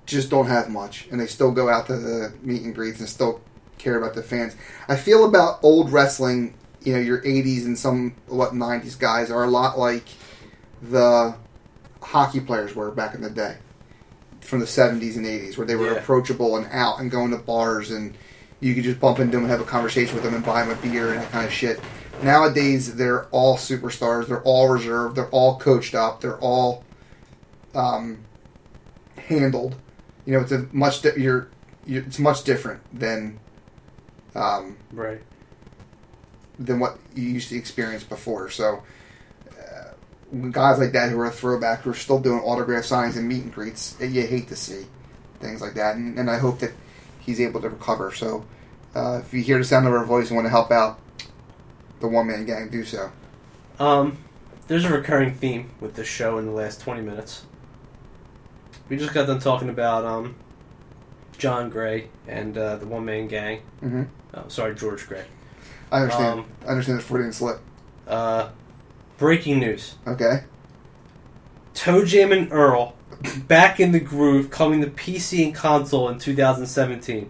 Speaker 1: just don't have much, and they still go out to the meet and greets and still care about the fans. I feel about old wrestling, you know, your '80s and some what '90s guys are a lot like the hockey players were back in the day from the 70s and 80s where they were
Speaker 2: Yeah.
Speaker 1: approachable and out and going to bars and you could just bump into them and have a conversation with them and buy them a beer and that kind of shit. Nowadays, they're all superstars. They're all reserved. They're all coached up. They're all um, handled. You know, it's a much di- you're, you it's much different than um,
Speaker 2: Right.
Speaker 1: than what you used to experience before. So, uh, guys like that who are a throwback, who are still doing autograph signings and meet and greets, eh, you hate to see things like that. And, and I hope that he's able to recover. So, uh, if you hear the sound of our voice and want to help out the one man gang, do so.
Speaker 2: Um, there's a recurring theme with this show in the last 20 minutes. We just got done talking about um, John Gray and uh, the one man gang.
Speaker 1: hmm
Speaker 2: Oh, sorry, George Gray.
Speaker 1: I understand.
Speaker 2: Um,
Speaker 1: I understand the Freudian slip.
Speaker 2: Uh, breaking news:
Speaker 1: Okay.
Speaker 2: ToeJam and Earl back in the groove, coming to PC and console in 2017.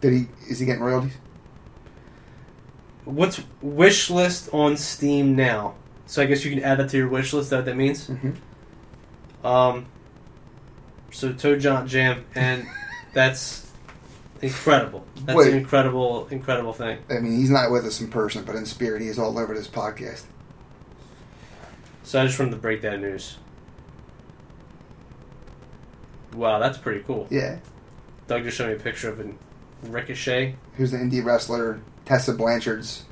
Speaker 1: Did he? Is he getting royalties?
Speaker 2: What's wish list on Steam now? So I guess you can add that to your wish list. That what that means?
Speaker 1: Mm-hmm.
Speaker 2: Um, so Toe Jam Jam, and that's incredible. That's
Speaker 1: Wait.
Speaker 2: an incredible, incredible thing.
Speaker 1: I mean, he's not with us in person, but in spirit, he is all over this podcast.
Speaker 2: So I just wanted to break that news. Wow, that's pretty cool.
Speaker 1: Yeah.
Speaker 2: Doug just showed me a picture of an Ricochet.
Speaker 1: Who's the indie wrestler? Tessa Blanchard's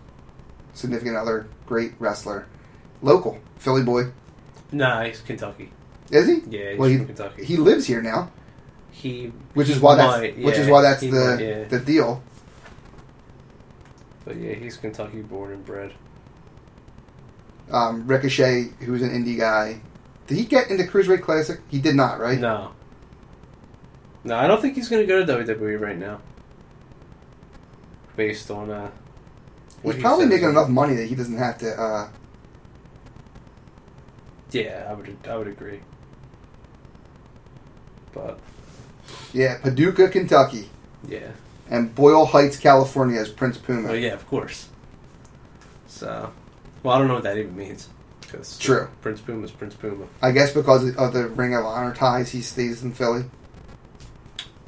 Speaker 1: significant other, great wrestler, local Philly boy.
Speaker 2: Nah, he's Kentucky.
Speaker 1: Is he?
Speaker 2: Yeah, he's
Speaker 1: Well, he-
Speaker 2: from Kentucky.
Speaker 1: He lives here now,
Speaker 2: He,
Speaker 1: which is why that's
Speaker 2: might,
Speaker 1: which is why that's the
Speaker 2: might, yeah.
Speaker 1: the deal.
Speaker 2: But yeah, he's Kentucky born and bred.
Speaker 1: Um, Ricochet, who's an indie guy, did he get into Cruiserweight Classic? He did not, right?
Speaker 2: No. No, I don't think he's going to go to WWE right now. Based on uh,
Speaker 1: He's
Speaker 2: he
Speaker 1: probably making enough money that he doesn't have to. Uh,
Speaker 2: Yeah, I would. I would agree. But
Speaker 1: yeah, Paducah, Kentucky,
Speaker 2: yeah,
Speaker 1: and Boyle Heights, California, as Prince Puma.
Speaker 2: Oh yeah, of course. So, well, I don't know what that even means. 'cause
Speaker 1: True.
Speaker 2: Prince Puma is Prince Puma.
Speaker 1: I guess because of the Ring of Honor ties, he stays in Philly.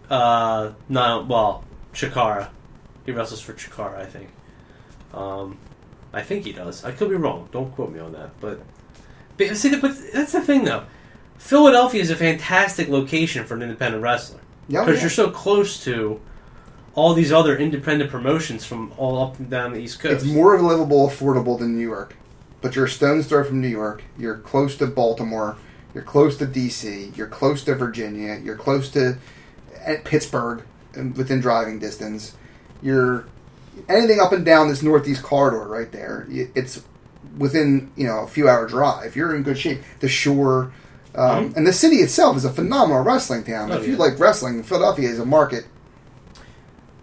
Speaker 2: Uh, no, well, Chikara. He wrestles for Chikara, I think. Um, I think he does. I could be wrong. Don't quote me on that. But, but see, but that's the thing, though. Philadelphia is a fantastic location for an independent wrestler because
Speaker 1: yeah.
Speaker 2: you're so close to all these other independent promotions from all up and down the East Coast.
Speaker 1: It's more livable, affordable than New York. But you're a stone's throw from New York. You're close to Baltimore. You're close to D.C. You're close to Virginia. You're close to uh, Pittsburgh, within driving distance. You're anything up and down this northeast corridor right there. It's within you know a few hour drive. You're in good shape. The shore. Um, And the city itself is a phenomenal wrestling town.
Speaker 2: Oh,
Speaker 1: if you
Speaker 2: yeah.
Speaker 1: like wrestling, Philadelphia is a market.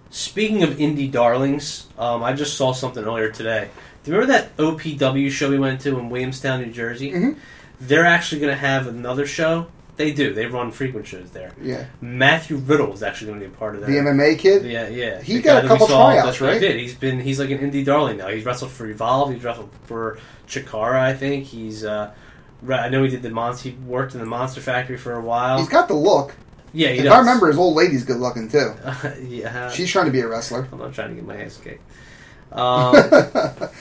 Speaker 2: Speaking of indie darlings, um, I just saw something earlier today. Do you remember that OPW show we went to in Williamstown, New Jersey?
Speaker 1: Mhm.
Speaker 2: They're actually going to have another show. They do. They run frequent shows there.
Speaker 1: Yeah,
Speaker 2: Matthew Riddle is actually going to be a part of that.
Speaker 1: the MMA kid.
Speaker 2: Yeah, yeah.
Speaker 1: He
Speaker 2: The
Speaker 1: got a couple
Speaker 2: saw,
Speaker 1: tryouts,
Speaker 2: that's
Speaker 1: right?
Speaker 2: He did. He's been. He's like an indie darling now. He's wrestled for Evolve. He's wrestled for Chikara, I think. He's. Uh, re- I know he did the monster. He worked in the Monster Factory for a while.
Speaker 1: He's got the look.
Speaker 2: yeah, he
Speaker 1: if
Speaker 2: does.
Speaker 1: I remember, his old lady's good looking too.
Speaker 2: yeah.
Speaker 1: She's trying to be a wrestler.
Speaker 2: I'm not trying to get my ass kicked. Um,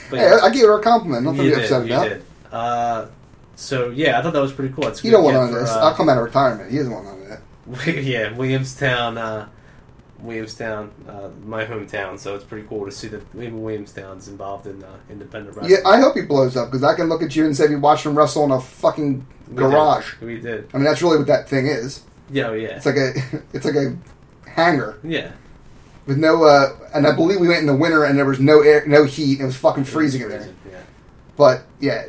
Speaker 1: hey, I gave her a compliment. Nothing to
Speaker 2: you
Speaker 1: be
Speaker 2: did,
Speaker 1: upset
Speaker 2: you
Speaker 1: about.
Speaker 2: did. Uh, so yeah, I thought that was pretty cool. It's
Speaker 1: He don't want none of this.
Speaker 2: for,
Speaker 1: I'll
Speaker 2: uh,
Speaker 1: come out of retirement. He doesn't want none of that.
Speaker 2: yeah, Williamstown, uh, Williamstown, uh, my hometown. So it's pretty cool to see that even Williamstown's involved in uh, independent wrestling.
Speaker 1: Yeah, I hope he blows up because I can look at you and say we watched him wrestle in a fucking
Speaker 2: We
Speaker 1: garage.
Speaker 2: Did. We did.
Speaker 1: I mean, that's really what that thing is.
Speaker 2: Yeah, oh, yeah,
Speaker 1: It's like a, it's like a hangar
Speaker 2: yeah.
Speaker 1: with no. uh And I believe we went in the winter and there was no air, no heat. And it was fucking freezing in there.
Speaker 2: Yeah.
Speaker 1: But yeah,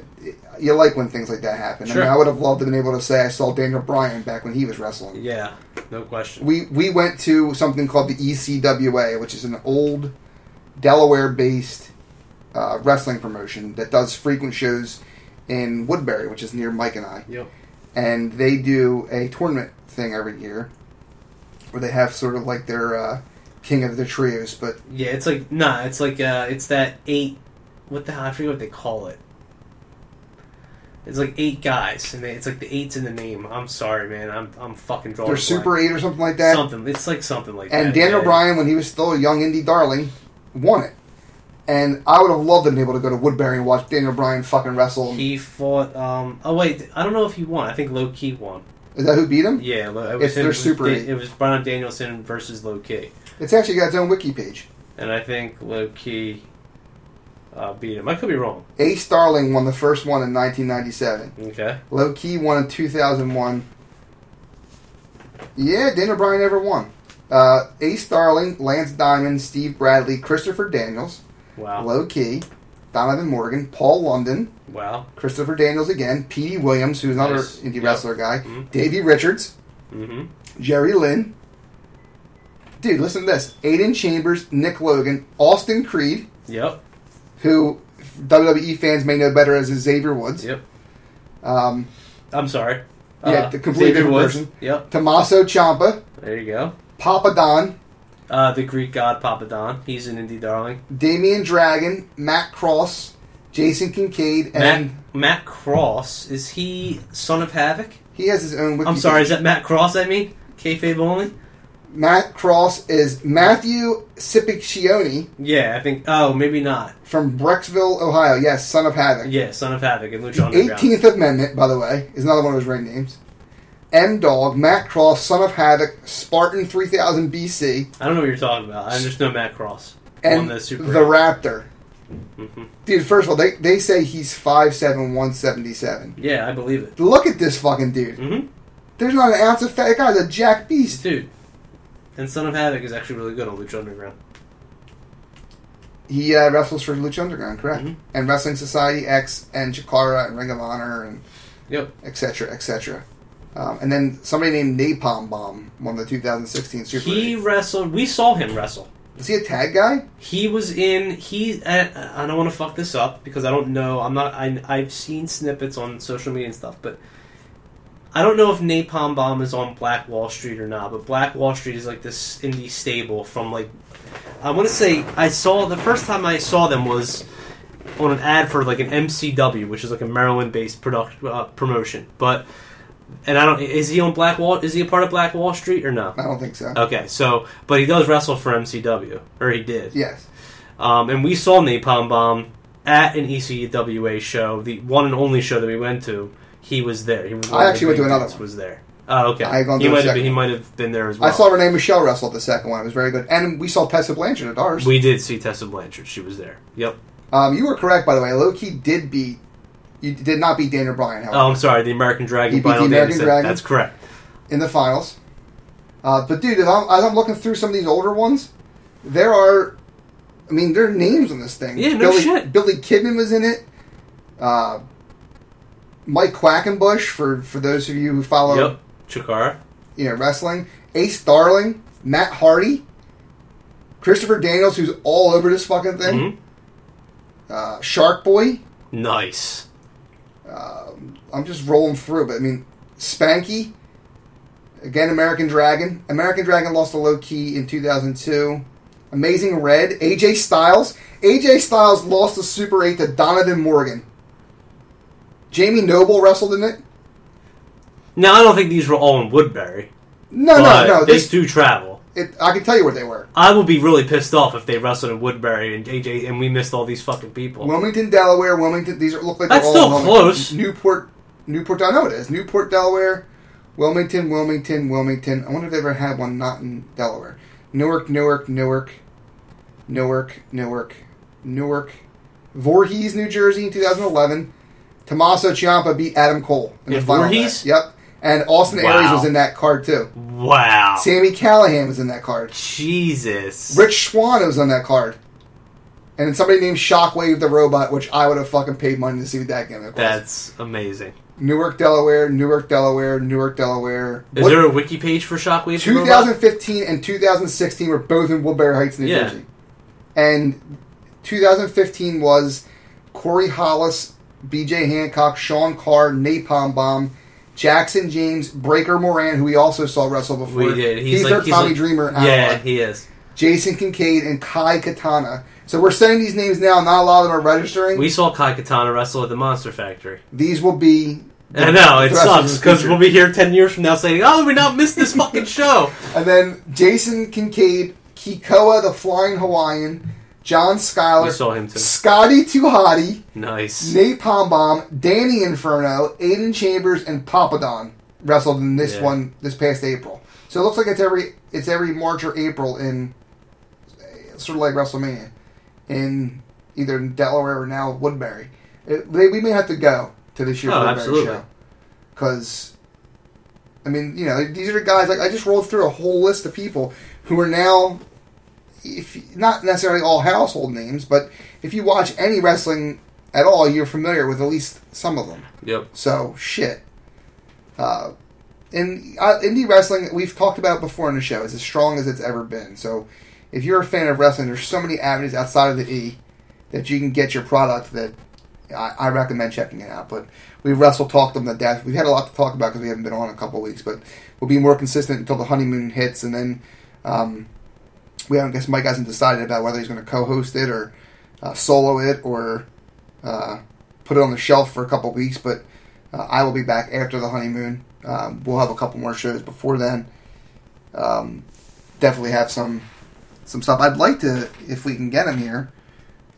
Speaker 1: you like when things like that happen. I
Speaker 2: Sure.
Speaker 1: mean, I would have loved to have been able to say I saw Daniel Bryan back when he was wrestling.
Speaker 2: Yeah, no question.
Speaker 1: we we went to something called the ECWA, which is an old Delaware-based uh, wrestling promotion that does frequent shows in Woodbury, which is near Mike and I.
Speaker 2: Yep.
Speaker 1: And they do a tournament thing every year where they have sort of like their uh, king of the trios, but
Speaker 2: Yeah, it's like nah, it's like uh, it's that eight. What the hell? I forget what they call it. It's like eight guys, and they, it's like the eights in the name. I'm sorry, man. I'm I'm fucking drawing.
Speaker 1: they're Super. Eight or something like that.
Speaker 2: Something. It's like something like
Speaker 1: and
Speaker 2: that.
Speaker 1: And Daniel
Speaker 2: yeah.
Speaker 1: Bryan, when he was still a young indie darling, won it. And I would have loved to have been able to go to Woodbury and watch Daniel Bryan fucking wrestle.
Speaker 2: He fought. Um. Oh wait, I don't know if he won. I think Low Ki won.
Speaker 1: Is that who beat him?
Speaker 2: Yeah, it was him- it was
Speaker 1: Super
Speaker 2: Da-
Speaker 1: Eight.
Speaker 2: It was Bryan Danielson versus Low Ki,
Speaker 1: It's actually got its own wiki page.
Speaker 2: and I think Low Ki uh, beat him. I could be wrong.
Speaker 1: Ace Darling won the first one in 1997.
Speaker 2: Okay.
Speaker 1: Low Ki won in 2001. Yeah, Daniel Bryan never won. Uh, Ace Darling, Lance Diamond, Steve Bradley, Christopher Daniels,
Speaker 2: Wow.
Speaker 1: Low Ki, Donovan Morgan, Paul London,
Speaker 2: Wow.
Speaker 1: Christopher Daniels again, Petey Williams, who's another
Speaker 2: Nice.
Speaker 1: indie
Speaker 2: Yep.
Speaker 1: wrestler guy,
Speaker 2: Mhm.
Speaker 1: Davey Richards,
Speaker 2: Mm-hmm.
Speaker 1: Jerry Lynn. Dude, listen to this. Aiden Chambers, Nick Logan, Austin Creed,
Speaker 2: Yep.
Speaker 1: Who WWE fans may know better as Xavier Woods.
Speaker 2: Yep.
Speaker 1: Um,
Speaker 2: I'm sorry.
Speaker 1: Yeah, the completely
Speaker 2: Xavier
Speaker 1: different
Speaker 2: Woods.
Speaker 1: person.
Speaker 2: Yep.
Speaker 1: Tommaso Ciampa,
Speaker 2: There you go.
Speaker 1: Papadon,
Speaker 2: Uh, the Greek god Papadon. He's an indie darling.
Speaker 1: Damian Dragon, Matt Cross, Jason Kincaid,
Speaker 2: Matt
Speaker 1: and
Speaker 2: Matt Cross is he son of Havoc?
Speaker 1: he has his own wiki
Speaker 2: I'm sorry. Is that Matt Cross? I mean, kayfabe only.
Speaker 1: Matt Cross is Matthew Capiccioni
Speaker 2: Yeah, I think. Oh, maybe not.
Speaker 1: from Brecksville, Ohio. Yes, son of Havoc.
Speaker 2: Yeah, son of Havoc and Lucha
Speaker 1: The
Speaker 2: Underground.
Speaker 1: 18th Amendment, by the way, is another one of his ring names. M Dog, Matt Cross, Son of Havoc, Spartan 3000 BC,
Speaker 2: I don't know what you're talking about. I just know Matt Cross.
Speaker 1: and the
Speaker 2: Super.
Speaker 1: Raptor.
Speaker 2: hmm
Speaker 1: Dude, first of all, they, they say he's 5'7", 177.
Speaker 2: Yeah, I believe it.
Speaker 1: Look at this fucking dude.
Speaker 2: hmm
Speaker 1: There's not an ounce of fat. That guy's a jack beast.
Speaker 2: Dude. And Son of Havoc is actually really good on Lucha Underground.
Speaker 1: He uh, wrestles for Lucha Underground, correct?
Speaker 2: Mhm.
Speaker 1: And Wrestling Society X and Chikara and Ring of Honor and
Speaker 2: Yep.
Speaker 1: etc. etc. Um, and then somebody named Napalm Bomb won the 2016 Super.
Speaker 2: He wrestled. We saw him wrestle.
Speaker 1: Is he a tag guy?
Speaker 2: He was in. He. I, I don't want to fuck this up because I don't know. I'm not. I, I've seen snippets on social media and stuff, but I don't know if Napalm Bomb is on Black Wall Street or not. But Black Wall Street is like this indie stable from like. I want to say I saw the first time I saw them was on an ad for like an MCW, which is like a Maryland-based production uh, promotion. But and I don't is he on Black Wall? Is he a part of Black Wall Street or no?
Speaker 1: I don't think so.
Speaker 2: Okay, so but he does wrestle for MCW, or he did.
Speaker 1: Yes.
Speaker 2: Um, and we saw Napalm Bomb at an ECWA show, the one and only show that we went to. He was there. He was
Speaker 1: I
Speaker 2: the
Speaker 1: actually went to another one.
Speaker 2: Was there? Oh, okay.
Speaker 1: I gone
Speaker 2: he
Speaker 1: to the
Speaker 2: might have
Speaker 1: second
Speaker 2: been, he might have been there as well.
Speaker 1: I saw Renee Michelle wrestle at the second one. It was very good. And we saw Tessa Blanchard at ours.
Speaker 2: We did see Tessa Blanchard. She was there. Yep.
Speaker 1: um, you were correct, by the way. Low Ki did beat. You did not beat Daniel Bryan, however,
Speaker 2: Oh, I'm sorry. The American Dragon.
Speaker 1: He beat the American. Dragon.
Speaker 2: That's correct.
Speaker 1: in the finals. Uh, but dude, as I'm, as I'm looking through some of these older ones, there are, I mean, there are names on this thing.
Speaker 2: Yeah, no
Speaker 1: Billy,
Speaker 2: shit.
Speaker 1: Billy Kidman was in it. Uh, Mike Quackenbush, for for those of you who follow,
Speaker 2: Yep. Chikara.
Speaker 1: you know, wrestling. Ace Darling, Matt Hardy, Christopher Daniels, who's all over this fucking thing.
Speaker 2: hmm
Speaker 1: Uh, Shark Boy.
Speaker 2: Nice.
Speaker 1: I'm just rolling through, but I mean, Spanky. Again, American Dragon. American Dragon lost to Low Ki in 2002. Amazing Red. AJ Styles. AJ Styles lost the Super 8 to Donovan Morgan. Jamie Noble wrestled in it.
Speaker 2: Now I don't think these were all in Woodbury.
Speaker 1: No, no, no.
Speaker 2: They
Speaker 1: This,
Speaker 2: do travel.
Speaker 1: it, I can tell you where they were.
Speaker 2: I would be really pissed off if they wrestled in Woodbury and AJ and we missed all these fucking people.
Speaker 1: Wilmington, Delaware. Wilmington. These are, look like
Speaker 2: That's
Speaker 1: they're
Speaker 2: still
Speaker 1: all in Wilmington.
Speaker 2: close.
Speaker 1: Newport. Newport. I know it is. Newport, Delaware. Wilmington, Wilmington, Wilmington. I wonder if they ever had one not in Delaware. Newark, Newark, Newark, Newark, Newark, Newark. Voorhees, New Jersey, in 2011. Tommaso Ciampa beat Adam Cole in the final.
Speaker 2: Voorhees?
Speaker 1: match. Yep. And Austin
Speaker 2: Wow.
Speaker 1: Aries was in that card too.
Speaker 2: wow.
Speaker 1: Sammy Callahan was in that card.
Speaker 2: Jesus.
Speaker 1: Rich Swann was on that card. And then somebody named Shockwave the Robot, which I would have fucking paid money to see what that gimmick was.
Speaker 2: That's amazing.
Speaker 1: Newark, Delaware, Newark, Delaware, Newark, Delaware.
Speaker 2: Is
Speaker 1: What-
Speaker 2: there a wiki page for Shockwave? the Robot?
Speaker 1: 2015 and 2016 were both in Woodbury Heights, New
Speaker 2: Yeah.
Speaker 1: Jersey. And 2015 was Corey Hollis, BJ Hancock, Sean Carr, Napalm Bomb, Jackson James, Breaker Moran, who we also saw wrestle before.
Speaker 2: We did. He's, like
Speaker 1: their
Speaker 2: he's
Speaker 1: Tommy
Speaker 2: like-
Speaker 1: Dreamer.
Speaker 2: Yeah,
Speaker 1: analog.
Speaker 2: he is.
Speaker 1: Jason Kincaid and Kai Katana. So we're saying these names now. Not a lot of them are registering.
Speaker 2: We saw Kai Katana wrestle at the Monster Factory.
Speaker 1: these will be.
Speaker 2: I know it
Speaker 1: the rest of
Speaker 2: sucks because we'll be here ten years from now saying, "Oh, we not missed this fucking show."
Speaker 1: And then Jason Kincaid, Kikoa the Flying Hawaiian, John
Speaker 2: We
Speaker 1: Schuyler,
Speaker 2: saw him too.
Speaker 1: Scotty Tuhati,
Speaker 2: Nice.
Speaker 1: Napalm Bomb, Danny Inferno, Aiden Chambers, and Papadon wrestled in this
Speaker 2: Yeah.
Speaker 1: one this past April. So it looks like it's every it's every March or April in uh, sort of like WrestleMania in either in Delaware or now Woodbury. It, they, we may have to go to this year's
Speaker 2: Oh,
Speaker 1: Woodbury
Speaker 2: absolutely.
Speaker 1: show because I mean you know these are guys like I just rolled through a whole list of people who are now if not necessarily all household names, but if you watch any wrestling at all, you're familiar with at least some of them.
Speaker 2: Yep.
Speaker 1: So shit. Uh, in uh, indie wrestling, we've talked about before in the show, is as strong as it's ever been. So if you're a fan of wrestling, there's so many avenues outside of the E that you can get your product that I, I recommend checking it out. But we've wrestle talked them to death. We've had a lot to talk about because we haven't been on in a couple of weeks, but we'll be more consistent until the honeymoon hits, and then um, we haven't. Guess Mike hasn't decided about whether he's going to co-host it or uh, solo it or uh, put it on the shelf for a couple weeks. But uh, I will be back after the honeymoon. Um, we'll have a couple more shows before then. Um, definitely have some some stuff. I'd like to, if we can get him here,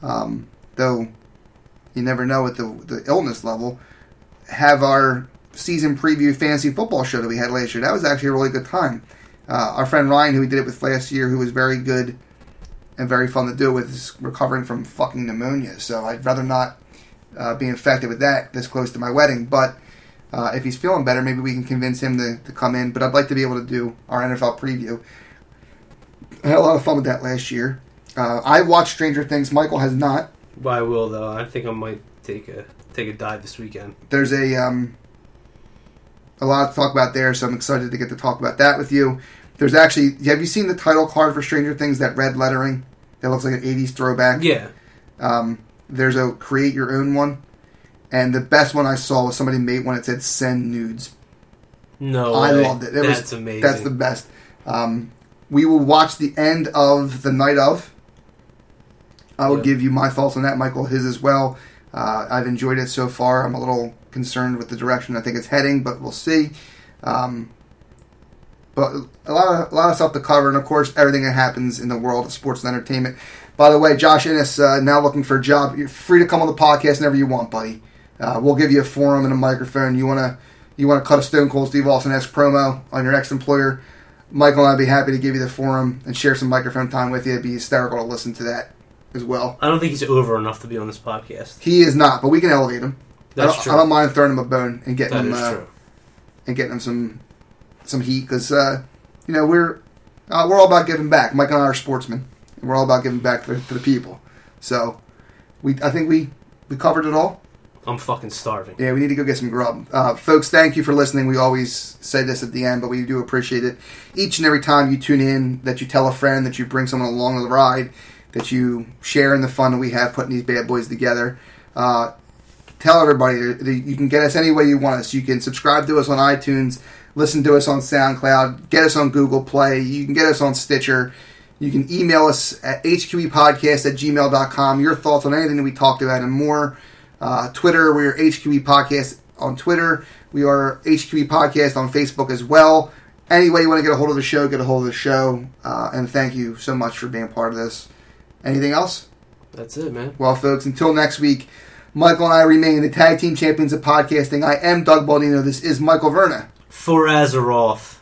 Speaker 1: um, though you never know at the the illness level. Have our season preview fantasy football show that we had last year. That was actually a really good time. Uh, our friend Ryan, who we did it with last year, who was very good and very fun to do it with, is recovering from fucking pneumonia. So I'd rather not uh, be infected with that this close to my wedding. But uh, if he's feeling better, maybe we can convince him to, to come in. But I'd like to be able to do our NFL preview. I had a lot of fun with that last year. Uh, I watched Stranger Things. Michael has not.
Speaker 2: But I will though. I think I might take a take a dive this weekend.
Speaker 1: There's a um, a lot to talk about there, so I'm excited to get to talk about that with you. There's actually, have you seen the title card for Stranger Things? That red lettering that looks like an '80s throwback.
Speaker 2: Yeah.
Speaker 1: Um, there's a create your own one, and the best one I saw was somebody made one that said "send nudes."
Speaker 2: No.
Speaker 1: I
Speaker 2: way.
Speaker 1: loved it. It was-
Speaker 2: That's amazing.
Speaker 1: That's the best. Um, we will watch the end of the night of I will
Speaker 4: Yeah.
Speaker 1: give you my thoughts on that. Michael his as well. Uh, I've enjoyed it so far. I'm a little concerned with the direction I think it's heading, but we'll see. Um, but a lot of a lot of stuff to cover, and of course, everything that happens in the world of sports and entertainment. By the way, Josh Innes uh, now looking for a job. You're free to come on the podcast whenever you want, buddy. Uh, we'll give you a forum and a microphone. You wanna you wanna cut a Stone Cold Steve Austin esque promo on your ex employer. Michael and I'd be happy to give you the forum and share some microphone time with you. It'd be hysterical to listen to that as well.
Speaker 4: I don't think he's over enough to be on this podcast.
Speaker 1: He is not, but we can elevate him. I
Speaker 4: That's
Speaker 1: don't,
Speaker 4: true.
Speaker 1: I don't mind throwing him a bone and getting
Speaker 4: That
Speaker 1: him uh, and getting him some some heat because uh, you know we're uh, we're all about giving back. Mike and I are sportsmen, and we're all about giving back to, to the people. So we I think we we covered it all.
Speaker 4: I'm fucking starving.
Speaker 1: Yeah, we need to go get some grub. Uh, folks, thank you for listening. We always say this at the end, but we do appreciate it. Each and every time you tune in, that you tell a friend, that you bring someone along on the ride, that you share in the fun that we have putting these bad boys together. Uh, tell everybody that you can get us any way you want us. You can subscribe to us on iTunes, listen to us on SoundCloud, get us on Google Play. You can get us on Stitcher. You can email us at hqepodcast at gmail.com. Your thoughts on anything that we talked about and more. Uh, Twitter, we're HQE Podcast on Twitter. We are HQE Podcast on Facebook as well. Any way you want to get a hold of the show, get a hold of the show. Uh, and thank you so much for being a part of this. Anything else?
Speaker 4: That's it, man.
Speaker 1: Well, folks, until next week, Michael and I remain the tag team champions of podcasting. I am Doug Baldino. This is Michael Verna.
Speaker 4: For Azeroth.